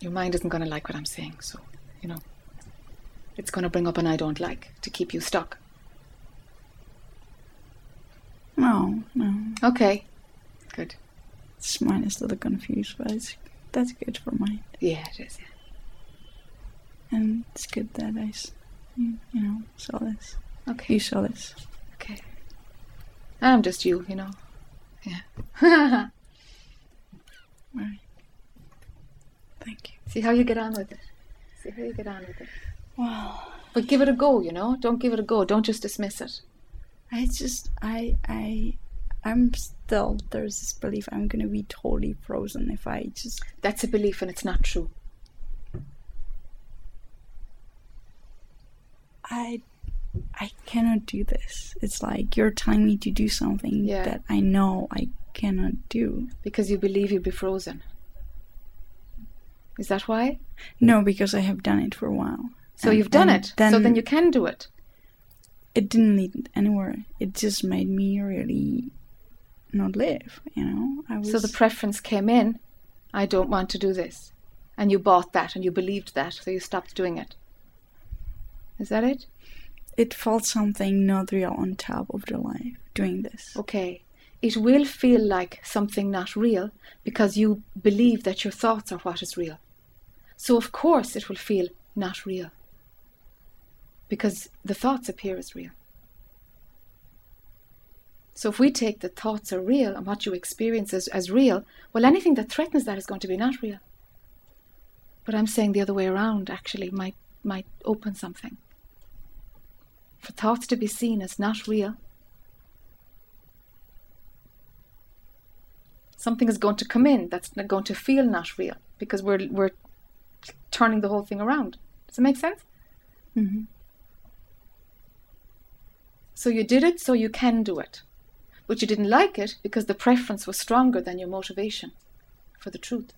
B: Your mind isn't going to like what I'm saying, so, you know, it's going to bring up an I don't like to keep you stuck.
L: No, no.
B: Okay, good.
L: This mine is a little confused, but that's good for mine.
B: Yeah, it is. Yeah.
L: And it's good that I, you know, saw this.
B: Okay.
L: You saw this.
B: Okay. I'm just you, you know. Yeah. *laughs*
L: right. Thank you.
B: See how you get on with it. See how you get on with it.
L: Wow.
B: But give it a go, you know. Don't give it a go. Don't just dismiss it.
L: I just, I, I, I'm still there's this belief I'm gonna be totally frozen if I just.
B: That's a belief, and it's not true.
L: I I cannot do this. It's like you're telling me to do something
B: Yeah.
L: that I know I cannot do.
B: Because you believe you'll be frozen. Is that why?
L: No, because I have done it for a while.
B: So
L: And-
B: you've done it. so then you can do it.
L: It didn't lead anywhere. It just made me really not live. You know, I was.
B: So the preference came in. I don't want to do this, and you bought that, and you believed that, so you stopped doing it. Is that it?
L: it felt something not real on top of the life doing this.
B: Okay. It will feel like something not real because you believe that your thoughts are what is real. So, of course, it will feel not real because the thoughts appear as real. So, if we take the thoughts are real and what you experience as, as real, well, anything that threatens that is going to be not real. But I'm saying the other way around actually might, might open something. For thoughts to be seen as not real, something is going to come in that's going to feel not real because we're we're turning the whole thing around. Does it make sense?
L: hmm
B: So you did it so you can do it. But you didn't like it because the preference was stronger than your motivation for the truth.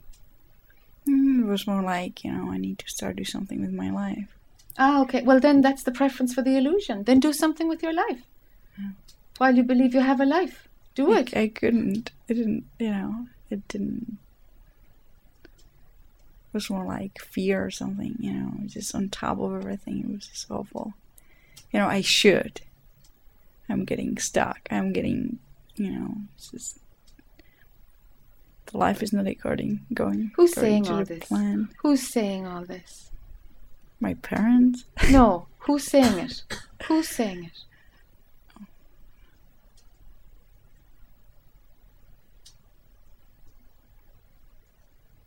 L: It was more like you know I need to start do something with my life.
B: Ah, okay. Well, then that's the preference for the illusion. Then do something with your life. While you believe you have a life, do
L: I,
B: it.
L: I couldn't. It didn't. You know. It didn't. It was more like fear or something. You know, just on top of everything. It was just awful. You know, I should. I'm getting stuck. I'm getting. You know, it's just. The life is not according going.
B: Who's saying
L: to
B: all this?
L: Plan.
B: Who's saying all this?
L: My parents. *laughs*
B: No. Who's saying it? Who's saying it?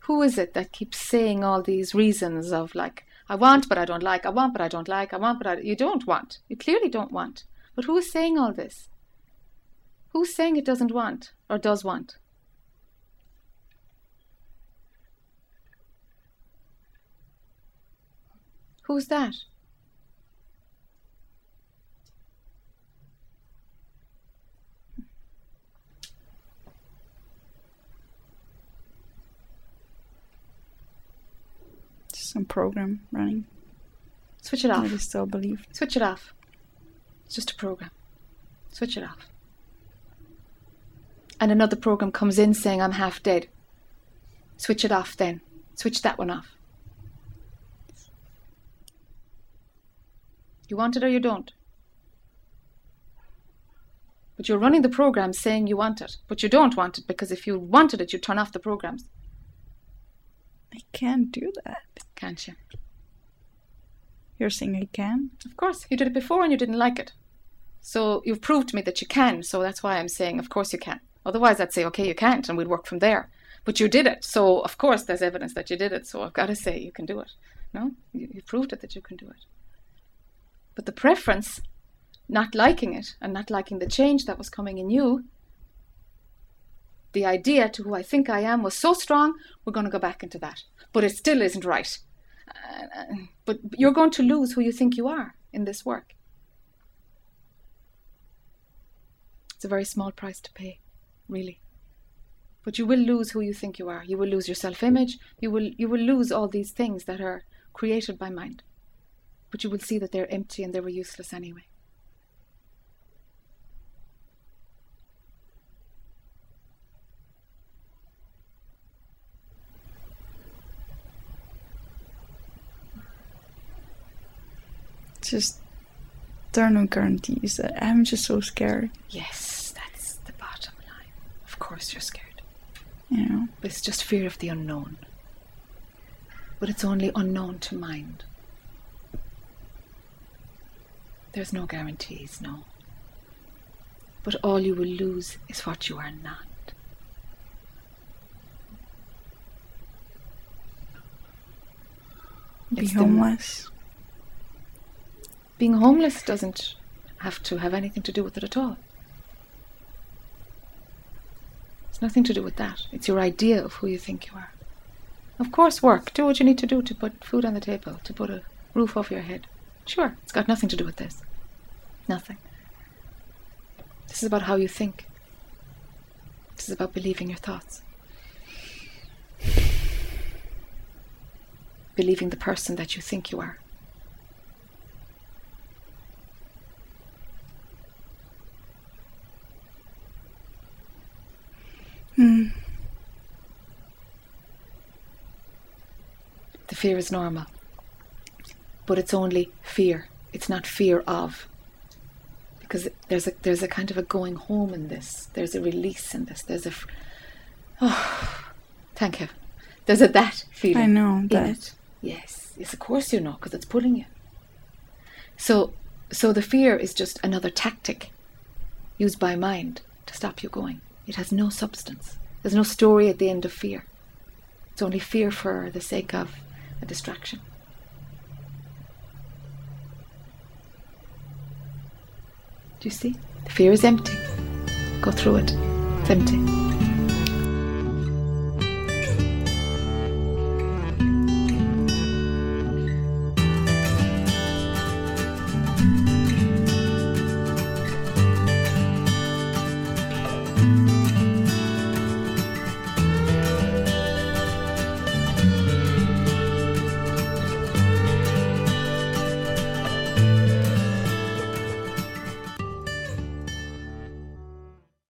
B: Who is it that keeps saying all these reasons of like, I want but I don't like, I want but I don't like, I want but I you don't want. You clearly don't want. But who is saying all this? Who's saying it doesn't want or does want? Who's that?
L: Just some program running.
B: Switch it
L: I
B: off.
L: just still believe.
B: Switch it off. It's just a program. Switch it off. And another program comes in saying, I'm half dead. Switch it off then. Switch that one off. You want it or you don't. But you're running the program saying you want it, but you don't want it because if you wanted it, you'd turn off the programs,
L: I can't do that.
B: can't you?
L: You're saying I can?
B: Of course, you did it before and you didn't like it. So you've proved to me that you can, so that's why I'm saying, of course you can. Otherwise, I'd say, okay, you can't, and we'd work from there. But you did it, so of course there's evidence that you did it, so I've got to say you can do it. No? You, you proved it that you can do it. But the preference, not liking it and not liking the change that was coming in you, the idea to who I think I am was so strong, we're going to go back into that. But it still isn't right. Uh, but you're going to lose who you think you are in this work. It's a very small price to pay, really. But you will lose who you think you are. You will lose your self-image. You will you will lose all these things that are created by mind. But you will see that they're empty and they were useless anyway.
L: Just there are no guarantees. I'm just so scared.
B: Yes, that's the bottom line. Of course you're scared.
L: You know.
B: But it's just fear of the unknown. But it's only unknown to mind. There's no guarantees, no. But all you will lose is what you are not.
L: Be homeless.
B: Being homeless doesn't have to have anything to do with it at all. It's nothing to do with that. It's your idea of who you think you are. Of course, work. Do what you need to do to put food on the table, to put a roof over your head. Sure, it's got nothing to do with this. Nothing. This is about how you think. This is about believing your thoughts. Believing the person that you think you are.
L: Hmm.
B: The fear is normal. But it's only fear. It's not fear of. Because there's a there's a kind of a going home in this. There's a release in this. There's a oh, thank you. There's a that feeling.
L: I know that.
B: it. Yes, yes. Of course you know, because it's pulling you. So, so the fear is just another tactic used by mind to stop you going. It has no substance. There's no story at the end of fear. It's only fear for the sake of a distraction. Do you see? The fear is empty. Go through it. It's empty.